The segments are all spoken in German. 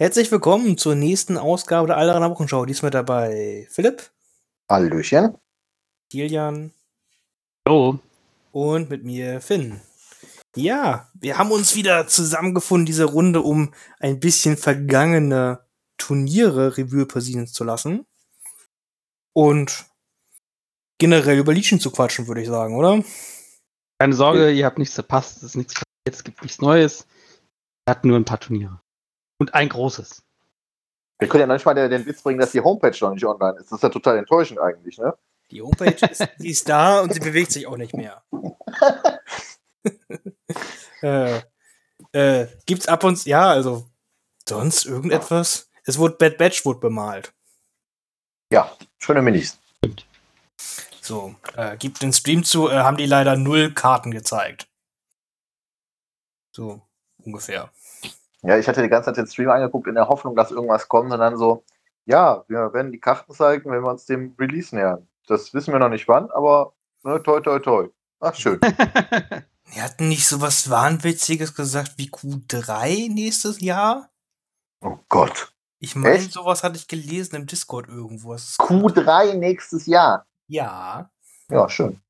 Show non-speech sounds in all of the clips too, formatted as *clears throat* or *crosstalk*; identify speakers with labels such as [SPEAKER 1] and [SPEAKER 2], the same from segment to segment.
[SPEAKER 1] Herzlich willkommen zur nächsten Ausgabe der Alleraner Wochenschau. Diesmal dabei Philipp,
[SPEAKER 2] Hallöchen.
[SPEAKER 1] Kilian
[SPEAKER 3] Hallo.
[SPEAKER 1] und mit mir Finn. Ja, wir haben uns wieder zusammengefunden, diese Runde, um ein bisschen vergangene Turniere Revue passieren zu lassen. Und generell über Legion zu quatschen, würde ich sagen, oder?
[SPEAKER 3] Keine Sorge, ihr habt nichts verpasst, es ist nichts passiert, es gibt nichts Neues. Wir hatten nur ein paar Turniere. Und ein großes.
[SPEAKER 2] Wir können ja manchmal den, den Witz bringen, dass die Homepage noch nicht online ist. Das ist ja total enttäuschend eigentlich, ne?
[SPEAKER 1] Die Homepage ist, *laughs* die ist da und sie bewegt sich auch nicht mehr. *laughs* äh, äh, gibt's ab und ja, also sonst irgendetwas? Es wurde Bad Batch wurde bemalt.
[SPEAKER 2] Ja, schöne Minis.
[SPEAKER 1] So, äh, gibt den Stream zu, äh, haben die leider null Karten gezeigt. So, ungefähr.
[SPEAKER 2] Ja, ich hatte die ganze Zeit den Stream angeguckt in der Hoffnung, dass irgendwas kommt und dann so, ja, wir werden die Karten zeigen, wenn wir uns dem Release nähern. Das wissen wir noch nicht wann, aber ne, toi toi toi. Ach, schön. *laughs* *laughs*
[SPEAKER 1] Die hatten nicht so was Wahnwitziges gesagt wie Q3 nächstes Jahr?
[SPEAKER 2] Oh Gott.
[SPEAKER 1] Ich meine, sowas hatte ich gelesen im Discord irgendwo. Es ist
[SPEAKER 2] Q3 nächstes Jahr.
[SPEAKER 1] Ja,
[SPEAKER 2] Ja, schön.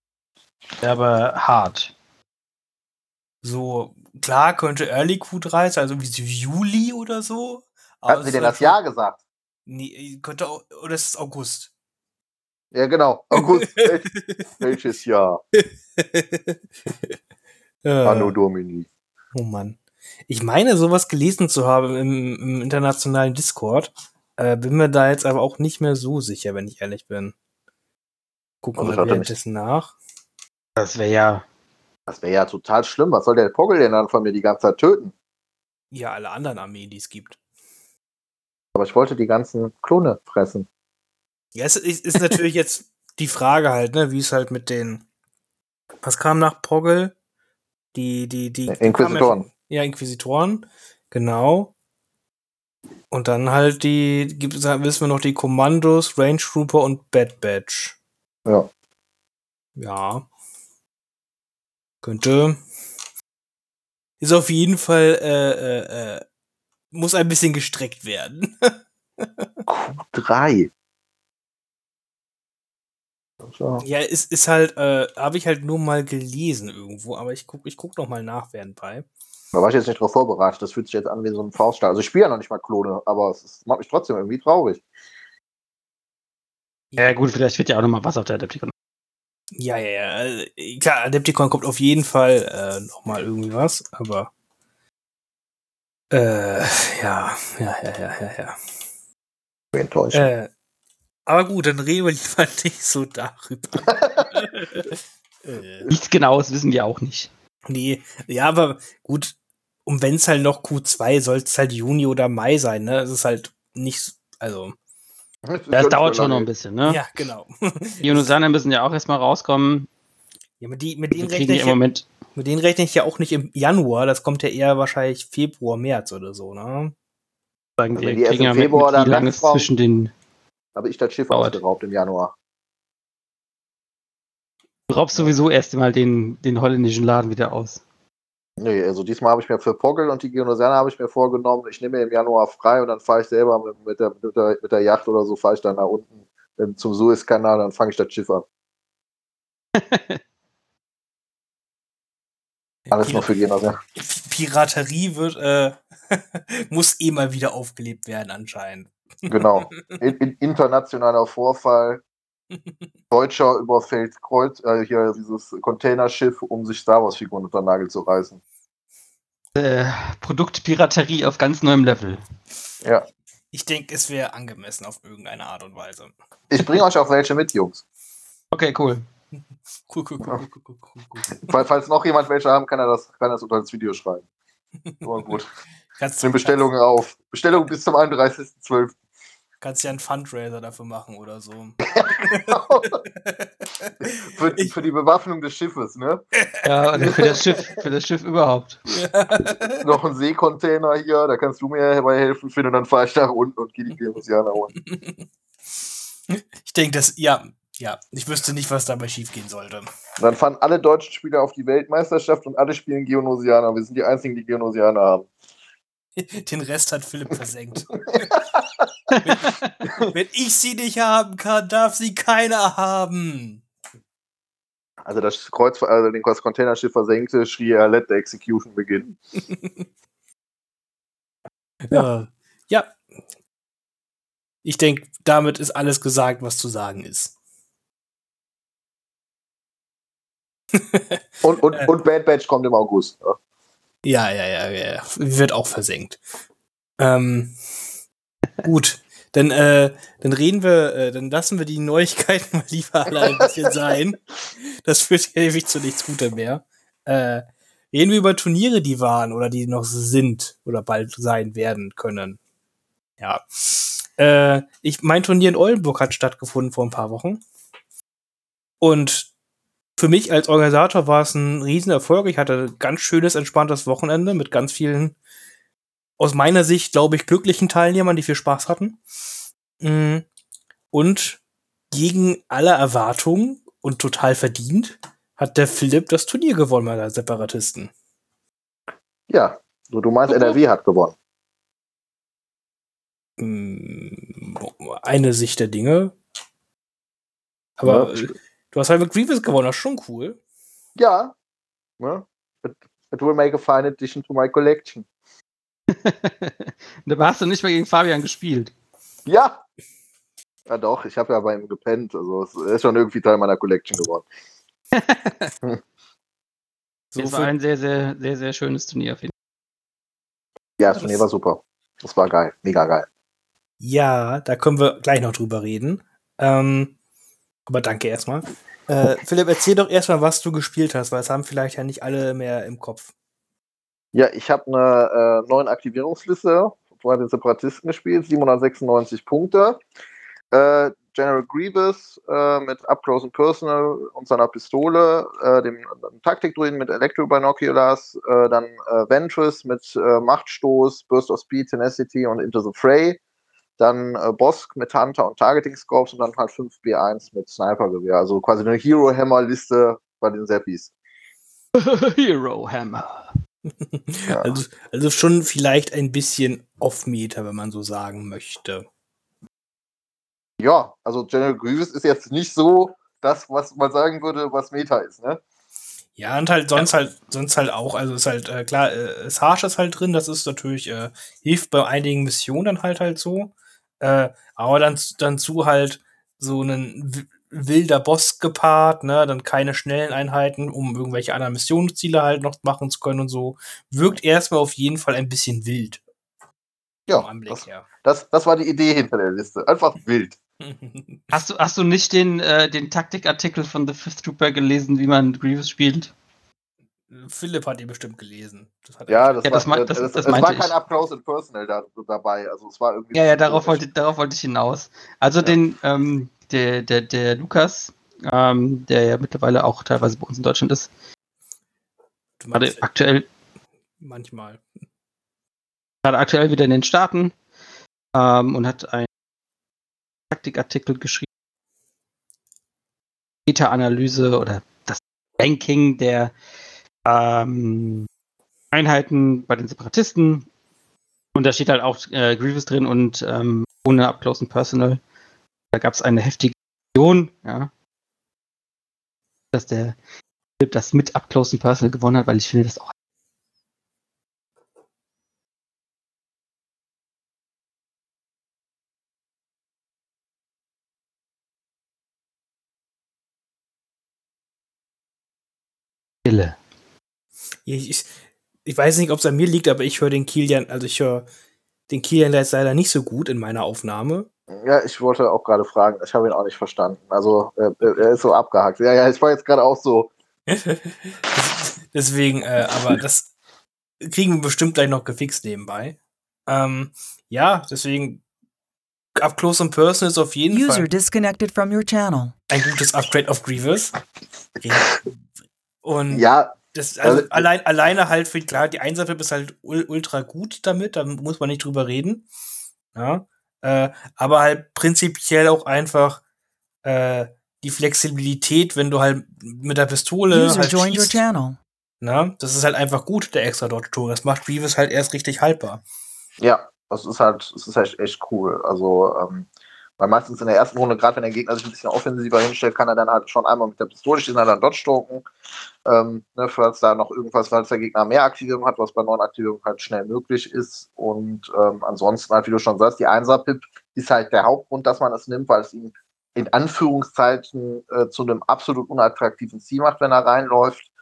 [SPEAKER 3] Aber hart.
[SPEAKER 1] so, klar könnte Early Q3 sein, also wie Juli oder so.
[SPEAKER 2] Hatten Sie denn das Jahr gesagt?
[SPEAKER 1] Nee, könnte auch, oder ist es August?
[SPEAKER 2] Ja, genau. August. *laughs* Wel- Welches Jahr? *laughs* Anno Domini.
[SPEAKER 1] oh Mann. Ich meine, sowas gelesen zu haben im, im internationalen Discord. Äh, bin mir da jetzt aber auch nicht mehr so sicher, wenn ich ehrlich bin. Gucken
[SPEAKER 2] Also
[SPEAKER 1] wir
[SPEAKER 2] nicht.
[SPEAKER 1] währenddessen nach.
[SPEAKER 3] Das wäre ja.
[SPEAKER 2] Das wäre ja total schlimm. Was soll der Poggle denn dann von mir die ganze Zeit töten?
[SPEAKER 1] Ja, alle anderen Armeen, die es gibt.
[SPEAKER 2] Aber ich wollte die ganzen Klone fressen.
[SPEAKER 1] Ja, es ist, ist natürlich jetzt die Frage halt, ne, wie es halt mit den. Was kam nach Poggle? Die, die, die.
[SPEAKER 2] Inquisitoren.
[SPEAKER 1] Ja, Inquisitoren, genau. Und dann halt die, gibt es, wissen wir noch, die Kommandos, Range Trooper und Bad Batch.
[SPEAKER 2] Ja.
[SPEAKER 1] Ja. Könnte. Ist auf jeden Fall, äh, äh, äh, muss ein bisschen gestreckt werden. *laughs*
[SPEAKER 2] Q3. So.
[SPEAKER 1] Ja, es ist halt, äh, habe ich halt nur mal gelesen irgendwo, aber ich guck, ich guck noch mal nach währendbei.
[SPEAKER 2] Da war ich jetzt nicht drauf vorbereitet. Das fühlt sich jetzt an wie so ein Fauststall. Also ich spiele ja noch nicht mal Klone, aber es ist- macht mich trotzdem irgendwie traurig.
[SPEAKER 3] Ja, gut, vielleicht wird ja auch nochmal was auf der Adepticon.
[SPEAKER 1] Ja, ja, ja. Klar, Adepticon kommt auf jeden Fall äh, noch mal irgendwie was, aber äh, ja, ja, ja, ja, ja, ja.
[SPEAKER 2] Enttäuschend.
[SPEAKER 1] Äh, aber gut, dann reden wir lieber *laughs* nicht so darüber. *laughs* äh,
[SPEAKER 3] Nichts Genaues wissen wir auch nicht.
[SPEAKER 1] nee, ja, aber gut, und wenn es halt noch Q2, soll es halt Juni oder Mai sein, ne? Es ist halt nicht, also,
[SPEAKER 3] Das dauert schon noch ein bisschen, ne?
[SPEAKER 1] ja, genau.
[SPEAKER 3] Die Unusane müssen ja auch erstmal rauskommen.
[SPEAKER 1] ja, mit, die, mit, denen rechne ich
[SPEAKER 3] im
[SPEAKER 1] ja,
[SPEAKER 3] Moment.
[SPEAKER 1] mit denen rechne ich ja auch nicht im Januar, das kommt ja eher wahrscheinlich Februar, März oder so, ne?
[SPEAKER 3] Sagen,
[SPEAKER 2] Also
[SPEAKER 3] wir
[SPEAKER 2] wenn die
[SPEAKER 3] kriegen
[SPEAKER 2] im
[SPEAKER 3] ja mit,
[SPEAKER 2] Februar
[SPEAKER 3] mit
[SPEAKER 2] dann
[SPEAKER 3] wie lange zwischen den.
[SPEAKER 2] Habe ich das Schiff
[SPEAKER 3] Dauert.
[SPEAKER 2] ausgeraubt im Januar.
[SPEAKER 3] Du raubst sowieso erst mal den, den holländischen Laden wieder aus.
[SPEAKER 2] Nee, also diesmal habe ich mir für Poggle und die Geonosianer habe ich mir vorgenommen, ich nehme mir im Januar frei und dann fahre ich selber mit, mit, der, mit, der, mit der Yacht oder so, fahre ich dann nach unten zum Suezkanal, dann fange ich das Schiff an. *laughs* Alles nur für Geonosianer.
[SPEAKER 1] Piraterie wird, äh, *laughs* muss eh mal wieder aufgelebt werden anscheinend.
[SPEAKER 2] Genau. *laughs* In, in, internationaler Vorfall. Deutscher überfällt Kreuz, äh, hier dieses Containerschiff, um sich Star Wars-Figuren unter den Nagel zu reißen.
[SPEAKER 3] Äh, Produktpiraterie auf ganz neuem Level.
[SPEAKER 2] Ja.
[SPEAKER 1] Ich denke, es wäre angemessen auf irgendeine Art und Weise.
[SPEAKER 2] Ich bringe euch auch welche mit, Jungs.
[SPEAKER 3] Okay, *laughs* cool.
[SPEAKER 1] Cool, cool, cool, cool, cool, cool, cool.
[SPEAKER 2] Fall- Falls noch jemand welche haben, kann er das, kann er das unter das Video schreiben. *laughs* Aber gut.
[SPEAKER 1] Kannst,
[SPEAKER 2] Nimm Bestellungen auf. Bestellung bis zum 31.12. *laughs*
[SPEAKER 1] Kannst ja einen Fundraiser dafür machen oder so. *laughs*
[SPEAKER 2] für,
[SPEAKER 1] Ich-
[SPEAKER 2] für die Bewaffnung des Schiffes, ne?
[SPEAKER 3] Ja, und für das Schiff, für das Schiff überhaupt. *laughs*
[SPEAKER 2] Noch ein Seekontainer hier, da kannst du mir dabei helfen, Finn, und dann fahre ich nach unten und gehe die Geonosianer holen. *laughs*
[SPEAKER 1] ich denke, das, ja, ja, ich wüsste nicht, was dabei schiefgehen sollte.
[SPEAKER 2] Und dann fahren alle deutschen Spieler auf die Weltmeisterschaft und alle spielen Geonosianer. Wir sind die einzigen, die Geonosianer haben.
[SPEAKER 1] Den Rest hat Philipp versenkt. Wenn, *laughs* wenn ich sie nicht haben kann, darf sie keiner haben.
[SPEAKER 2] Also das Kreuz, also den das Containerschiff versenkte, schrie er, let the execution begin. *laughs*
[SPEAKER 1] ja. ja. Ich denke, damit ist alles gesagt, was zu sagen ist. *laughs*
[SPEAKER 2] und, und, und Bad Batch kommt im August. Ne?
[SPEAKER 1] Ja, ja, ja, ja. Wird auch versenkt. Ähm, gut. Dann, äh, dann reden wir, äh, dann lassen wir die Neuigkeiten *laughs* mal lieber alle ein bisschen sein. Das führt ja ewig zu nichts Gutem mehr. Äh, reden wir über Turniere, die waren oder die noch sind oder bald sein werden können. Ja. Äh, ich, mein Turnier in Oldenburg hat stattgefunden vor ein paar Wochen. Und für mich als Organisator war es ein Riesenerfolg. Ich hatte ein ganz schönes, entspanntes Wochenende mit ganz vielen, aus meiner Sicht, glaube ich, glücklichen Teilnehmern, die viel Spaß hatten. Mm. Und gegen alle Erwartungen und total verdient hat der Philipp das Turnier gewonnen bei der Separatisten.
[SPEAKER 2] Ja, so du meinst, NRW hat gewonnen.
[SPEAKER 1] Mm, eine Sicht der Dinge. Aber ja. du hast halt mit Grievous gewonnen, das ist schon cool.
[SPEAKER 2] Ja. ja. It, it will make a fine addition to my collection. *laughs*
[SPEAKER 3] da hast du nicht mehr gegen Fabian gespielt.
[SPEAKER 2] Ja. Ja doch, ich habe ja bei ihm gepennt. Also es ist schon irgendwie Teil meiner Collection geworden. *laughs*
[SPEAKER 3] so es war ein sehr, sehr, sehr, sehr schönes Turnier.
[SPEAKER 2] Ja, das Turnier war super. Das war geil. Mega geil.
[SPEAKER 1] Ja, da können wir gleich noch drüber reden. Ähm, aber danke erstmal. Äh, *laughs* Philipp, erzähl doch erstmal, was du gespielt hast, weil es haben vielleicht ja nicht alle mehr im Kopf.
[SPEAKER 2] Ja, ich habe eine äh, neuen Aktivierungsliste bei den Separatisten gespielt, 796 Punkte. Äh, General Grievous äh, mit Up Close and Personal und seiner Pistole, äh, dem, dem Taktikdruiden mit Electro Binoculars, äh, dann äh, Ventress mit äh, Machtstoß, Burst of Speed, Tenacity und Into the Fray, dann äh, Bosk mit Hunter und Targeting Scopes und dann halt 5 B1 mit Snipergewehr. Also quasi eine Hero Hammer Liste bei den Seppis. *laughs*
[SPEAKER 3] Hero Hammer.
[SPEAKER 1] Ja. *laughs* also, also schon vielleicht ein bisschen Off-Meter, wenn man so sagen möchte.
[SPEAKER 2] Ja, also General Grievous ist jetzt nicht so das, was man sagen würde, was Meta ist, ne?
[SPEAKER 1] Ja, und halt sonst ja. halt, sonst halt auch, also ist halt, äh, klar, äh, Sarge ist halt drin, das ist natürlich, äh, hilft bei einigen Missionen dann halt halt so. Äh, aber dann, dann zu halt so einen wilder Boss gepaart, ne, dann keine schnellen Einheiten, um irgendwelche anderen Missionsziele halt noch machen zu können und so. Wirkt erstmal auf jeden Fall ein bisschen wild.
[SPEAKER 2] Ja, das, das, das, war die Idee hinter der Liste. Einfach wild. *laughs*
[SPEAKER 3] hast, du, hast du nicht den, äh, den Taktikartikel von The Fifth Trooper gelesen, wie man Grievous spielt?
[SPEAKER 1] Philipp hat ihn bestimmt gelesen.
[SPEAKER 2] Das ja, das, ja, das, war, das, das, das war kein Up Close and Personal da, dabei. Also es war irgendwie.
[SPEAKER 3] Ja, ja, darauf wollte, darauf wollte ich hinaus. Also ja. den, ähm, der, der, der Lukas, ähm, der ja mittlerweile auch teilweise bei uns in Deutschland ist. Gerade aktuell.
[SPEAKER 1] Manchmal.
[SPEAKER 3] Gerade aktuell wieder in den Staaten ähm, und hat einen Taktikartikel geschrieben. Meta-Analyse oder das Ranking der ähm, Einheiten bei den Separatisten. Und da steht halt auch äh, Grievous drin und ähm, ohne Up Close and Personal. Da gab es eine heftige Diskussion, ja. Dass der Philipp das mit Up Close and Personal gewonnen hat, weil ich finde das auch.
[SPEAKER 1] Ich, ich, ich weiß nicht, ob es an mir liegt, aber ich höre den Kilian, also ich höre den Kilian leider nicht so gut in meiner Aufnahme.
[SPEAKER 2] Ja, ich wollte auch gerade fragen, ich habe ihn auch nicht verstanden. Also äh, er ist so abgehakt. Ja, ja, ich war jetzt gerade auch so. *laughs*
[SPEAKER 1] Deswegen, äh, aber das kriegen wir bestimmt gleich noch gefixt nebenbei. Ähm, ja, deswegen Up Close and Personal ist auf jeden User Fall
[SPEAKER 4] disconnected from your channel.
[SPEAKER 1] ein gutes Upgrade of Grievous. Und
[SPEAKER 2] ja,
[SPEAKER 1] das, also, also allein, alleine halt für, klar, die Einsatzweb ist halt ultra gut damit, da muss man nicht drüber reden. Ja. Äh, aber halt prinzipiell auch einfach äh, die Flexibilität, wenn du halt mit der Pistole User halt schießt, Na, das ist halt einfach gut, der extra Dodge Tour. Das macht Grievous halt erst richtig haltbar.
[SPEAKER 2] Ja, das ist halt, das ist halt echt cool. Also, ähm, weil meistens in der ersten Runde, gerade wenn der Gegner sich ein bisschen offensiver hinstellt, kann er dann halt schon einmal mit der Pistole schießen, dann dodge stoken. Ähm, ne, falls da noch irgendwas, falls der Gegner mehr Aktivierung hat, was bei neuen Aktivierungen halt schnell möglich ist. Und ähm, ansonsten halt, wie du schon sagst, die 1er-Pip ist halt der Hauptgrund, dass man es nimmt, weil es ihn in Anführungszeichen äh, zu einem absolut unattraktiven Ziel macht, wenn er reinläuft.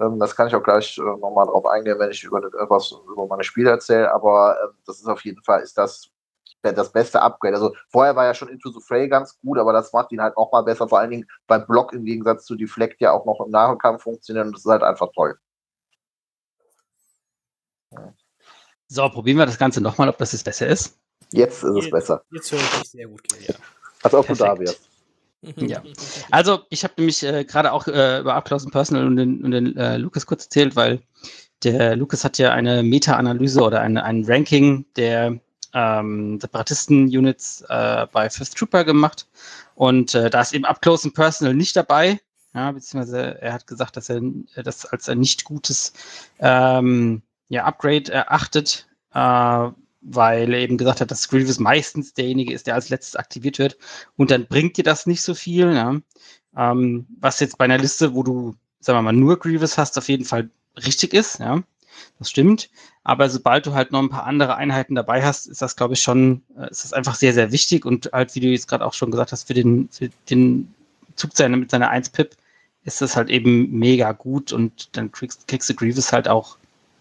[SPEAKER 2] Ähm, das kann ich auch gleich äh, nochmal drauf eingehen, wenn ich über etwas über meine Spiele erzähle. Aber äh, das ist auf jeden Fall ist das das beste Upgrade. Also vorher war ja schon Into the Fray ganz gut, aber das macht ihn halt noch mal besser. Vor allen Dingen beim Block im Gegensatz zu Deflect ja auch noch im Nahkampf funktionieren und das ist halt einfach toll.
[SPEAKER 3] So, probieren wir das Ganze nochmal, ob das jetzt besser ist.
[SPEAKER 2] Jetzt ist es besser.
[SPEAKER 1] Jetzt höre ich dich sehr gut, ja.
[SPEAKER 2] Als ob du da wärst.
[SPEAKER 3] Ja. Also, ich habe nämlich äh, gerade auch äh, über Abklausen Personal und den, und den äh, Lukas kurz erzählt, weil der Lukas hat ja eine Meta-Analyse oder eine, ein Ranking der ähm, Separatisten-Units äh, bei Fifth Trooper gemacht. Und äh, da ist eben Up Close and Personal nicht dabei. Ja, beziehungsweise er hat gesagt, dass er das als ein nicht gutes ähm, ja, Upgrade erachtet, äh, weil er eben gesagt hat, dass Grievous meistens derjenige ist, der als letztes aktiviert wird. Und dann bringt dir das nicht so viel. Ja? Ähm, was jetzt bei einer Liste, wo du, sagen wir mal, nur Grievous hast, auf jeden Fall richtig ist. Ja? Das stimmt. Aber sobald du halt noch ein paar andere Einheiten dabei hast, ist das, glaube ich, schon, äh, ist das einfach sehr, sehr wichtig. Und halt, wie du jetzt gerade auch schon gesagt hast, für den, für den Zug seine, mit seiner 1-Pip ist das halt eben mega gut und dann kriegst, kriegst du Grievous halt auch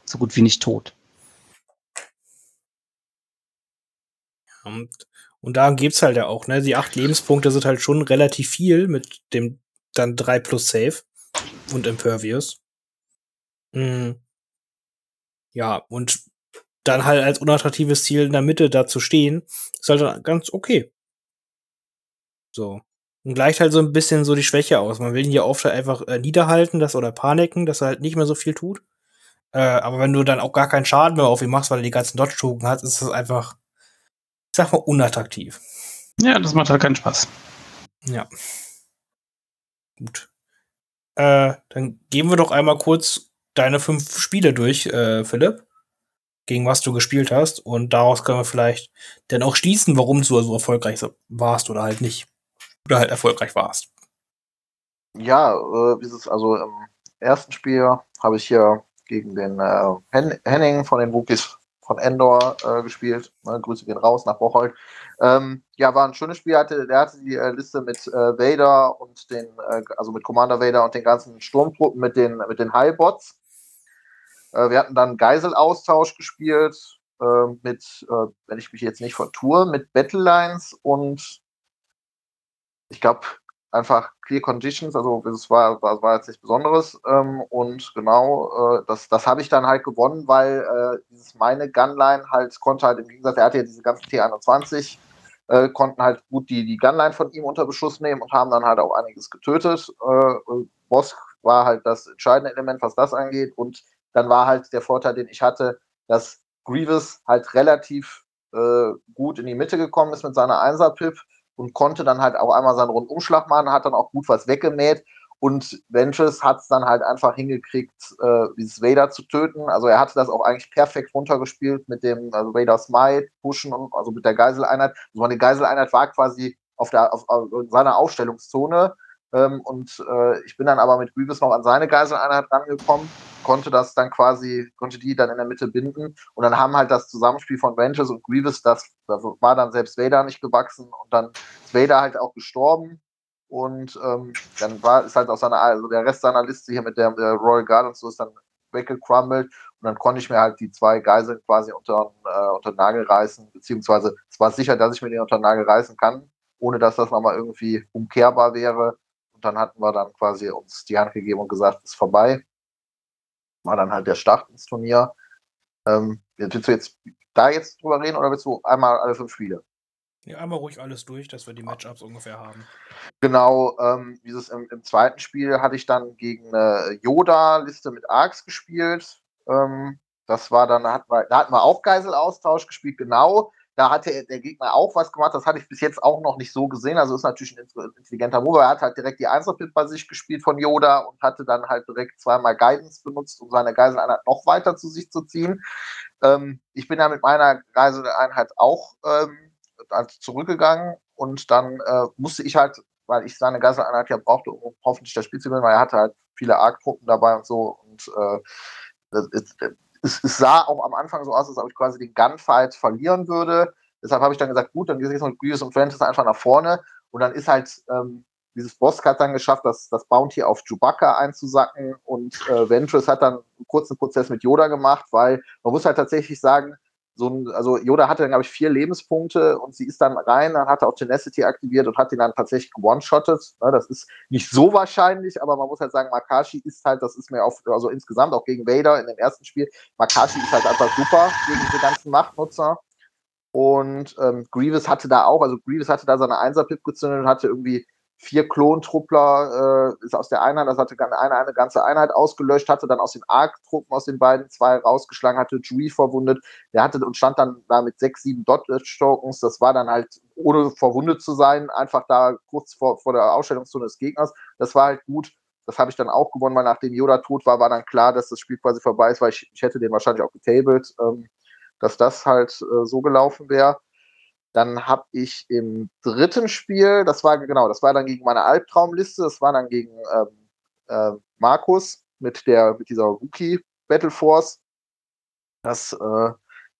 [SPEAKER 3] so gut wie nicht tot.
[SPEAKER 1] Und, und darum geht's halt ja auch, ne? Die acht Lebenspunkte sind halt schon relativ viel mit dem dann 3 plus Save und Impervious. Mhm. Ja, und dann halt als unattraktives Ziel in der Mitte da zu stehen, ist halt ganz okay. So. Und gleicht halt so ein bisschen so die Schwäche aus. Man will ihn ja oft halt einfach äh, niederhalten, das oder paniken, dass er halt nicht mehr so viel tut. Äh, aber wenn du dann auch gar keinen Schaden mehr auf ihn machst, weil er die ganzen Dodge-Token hat, ist das einfach, ich sag mal, unattraktiv.
[SPEAKER 3] Ja, das macht halt keinen Spaß.
[SPEAKER 1] Ja. Gut. Äh, dann gehen wir doch einmal kurz deine fünf Spiele durch, äh, Philipp, gegen was du gespielt hast. Und daraus können wir vielleicht dann auch schließen, warum du so erfolgreich warst oder halt nicht. Oder halt erfolgreich warst.
[SPEAKER 2] Ja, äh, dieses, also im ersten Spiel habe ich hier gegen den äh, Hen Henning von den Wookies von Endor äh, gespielt. Ne, Grüße gehen raus nach Bocholt. Ähm, ja, war ein schönes Spiel. Hatte, der hatte die äh, Liste mit äh, Vader und den, äh, also mit Commander Vader und den ganzen Sturmtruppen mit den, mit den Highbots. Äh, wir hatten dann Geiselaustausch gespielt äh, mit, äh, wenn ich mich jetzt nicht vertue, mit Battle Lines und ich glaube einfach Clear Conditions, also es war, war, war jetzt nichts Besonderes ähm, und genau, äh, das, das habe ich dann halt gewonnen, weil äh, dieses meine Gunline halt konnte halt im Gegensatz, er hatte ja diese ganzen T21, äh, konnten halt gut die, die Gunline von ihm unter Beschuss nehmen und haben dann halt auch einiges getötet. Äh, Boss war halt das entscheidende Element, was das angeht und dann war halt der Vorteil, den ich hatte, dass Grievous halt relativ äh, gut in die Mitte gekommen ist mit seiner Einser-Pip und konnte dann halt auch einmal seinen Rundumschlag machen, hat dann auch gut was weggemäht. Und Ventress hat es dann halt einfach hingekriegt, äh, dieses Vader zu töten. Also er hatte das auch eigentlich perfekt runtergespielt mit dem also Vader Smite, Pushen und also mit der Geiseleinheit. Also meine Geiseleinheit war quasi auf, der, auf, auf seiner Aufstellungszone ähm, und äh, ich bin dann aber mit Grievous noch an seine Geiseleinheit rangekommen, konnte das dann quasi, konnte die dann in der Mitte binden. Und dann haben halt das Zusammenspiel von Vengeance und Grievous, das, das war dann selbst Vader nicht gewachsen und dann ist Vader halt auch gestorben. Und ähm, dann war ist halt auch seine, also der Rest seiner Liste hier mit der, der Royal Guard und so ist dann weggecrumbled. Und dann konnte ich mir halt die zwei Geiseln quasi unter, äh, unter den Nagel reißen, beziehungsweise es war sicher, dass ich mir die unter den Nagel reißen kann, ohne dass das nochmal irgendwie umkehrbar wäre. Und dann hatten wir dann quasi uns die Hand gegeben und gesagt, ist vorbei. War dann halt der Start ins Turnier. Ähm, willst du jetzt da jetzt drüber reden oder willst du einmal alle fünf Spiele?
[SPEAKER 1] Ja, einmal ruhig alles durch, dass wir die Matchups ungefähr haben.
[SPEAKER 2] Genau, ähm, dieses im, im, zweiten Spiel hatte ich dann gegen eine Yoda-Liste mit Arcs gespielt. Ähm, das war dann, da hatten, wir, da hatten wir auch Geiselaustausch gespielt, genau. Da hatte der Gegner auch was gemacht. Das hatte ich bis jetzt auch noch nicht so gesehen. Also ist natürlich ein intelligenter Move. Er hat halt direkt die Einzelpit bei sich gespielt von Yoda und hatte dann halt direkt zweimal Guidance benutzt, um seine Geiseleinheit noch weiter zu sich zu ziehen. Ähm, ich bin ja mit meiner Reiseeinheit auch ähm, zurückgegangen und dann äh, musste ich halt, weil ich seine Geiseleinheit ja brauchte, um hoffentlich das Spiel zu gewinnen, weil er hatte halt viele Arc-Truppen dabei und so und äh, es, es, es, sah auch am Anfang so aus, als ob ich quasi den Gunfight verlieren würde. Deshalb habe ich dann gesagt, gut, dann ich jetzt mit Grievous und Francis einfach nach vorne und dann ist halt ähm, dieses Boss hat dann geschafft, das, das Bounty auf Chewbacca einzusacken und äh, Ventress hat dann einen kurzen Prozess mit Yoda gemacht, weil man muss halt tatsächlich sagen, so ein, also Yoda hatte dann, glaube ich, vier Lebenspunkte und sie ist dann rein, dann hat er auch Tenacity aktiviert und hat ihn dann tatsächlich one-shottet. Ne, das ist nicht so wahrscheinlich, aber man muss halt sagen, Makashi ist halt, das ist mir auch, also insgesamt auch gegen Vader in dem ersten Spiel, Makashi ist halt einfach super gegen diese ganzen Machtnutzer. Und ähm, Grievous hatte da auch, also Grievous hatte da seine Einser-Pip gezündet und hatte irgendwie vier Klontruppler, äh, ist aus der Einheit, das hatte eine, eine ganze Einheit ausgelöscht, hatte dann aus den Arc-Truppen aus den beiden zwei rausgeschlagen, hatte Jui verwundet, der hatte und stand dann da mit sechs, sieben Dodge-Tokens, das war dann halt, ohne verwundet zu sein, einfach da kurz vor, vor der Ausstellungszone des Gegners, das war halt gut, das habe ich dann auch gewonnen, weil nachdem Yoda tot war, war dann klar, dass das Spiel quasi vorbei ist, weil ich, ich hätte den wahrscheinlich auch getabled, ähm, dass das halt äh, so gelaufen wäre. Dann habe ich im dritten Spiel, das war genau, das war dann gegen meine Albtraumliste, das war dann gegen ähm, äh, Markus mit der mit dieser Rookie Battle Force. Das äh,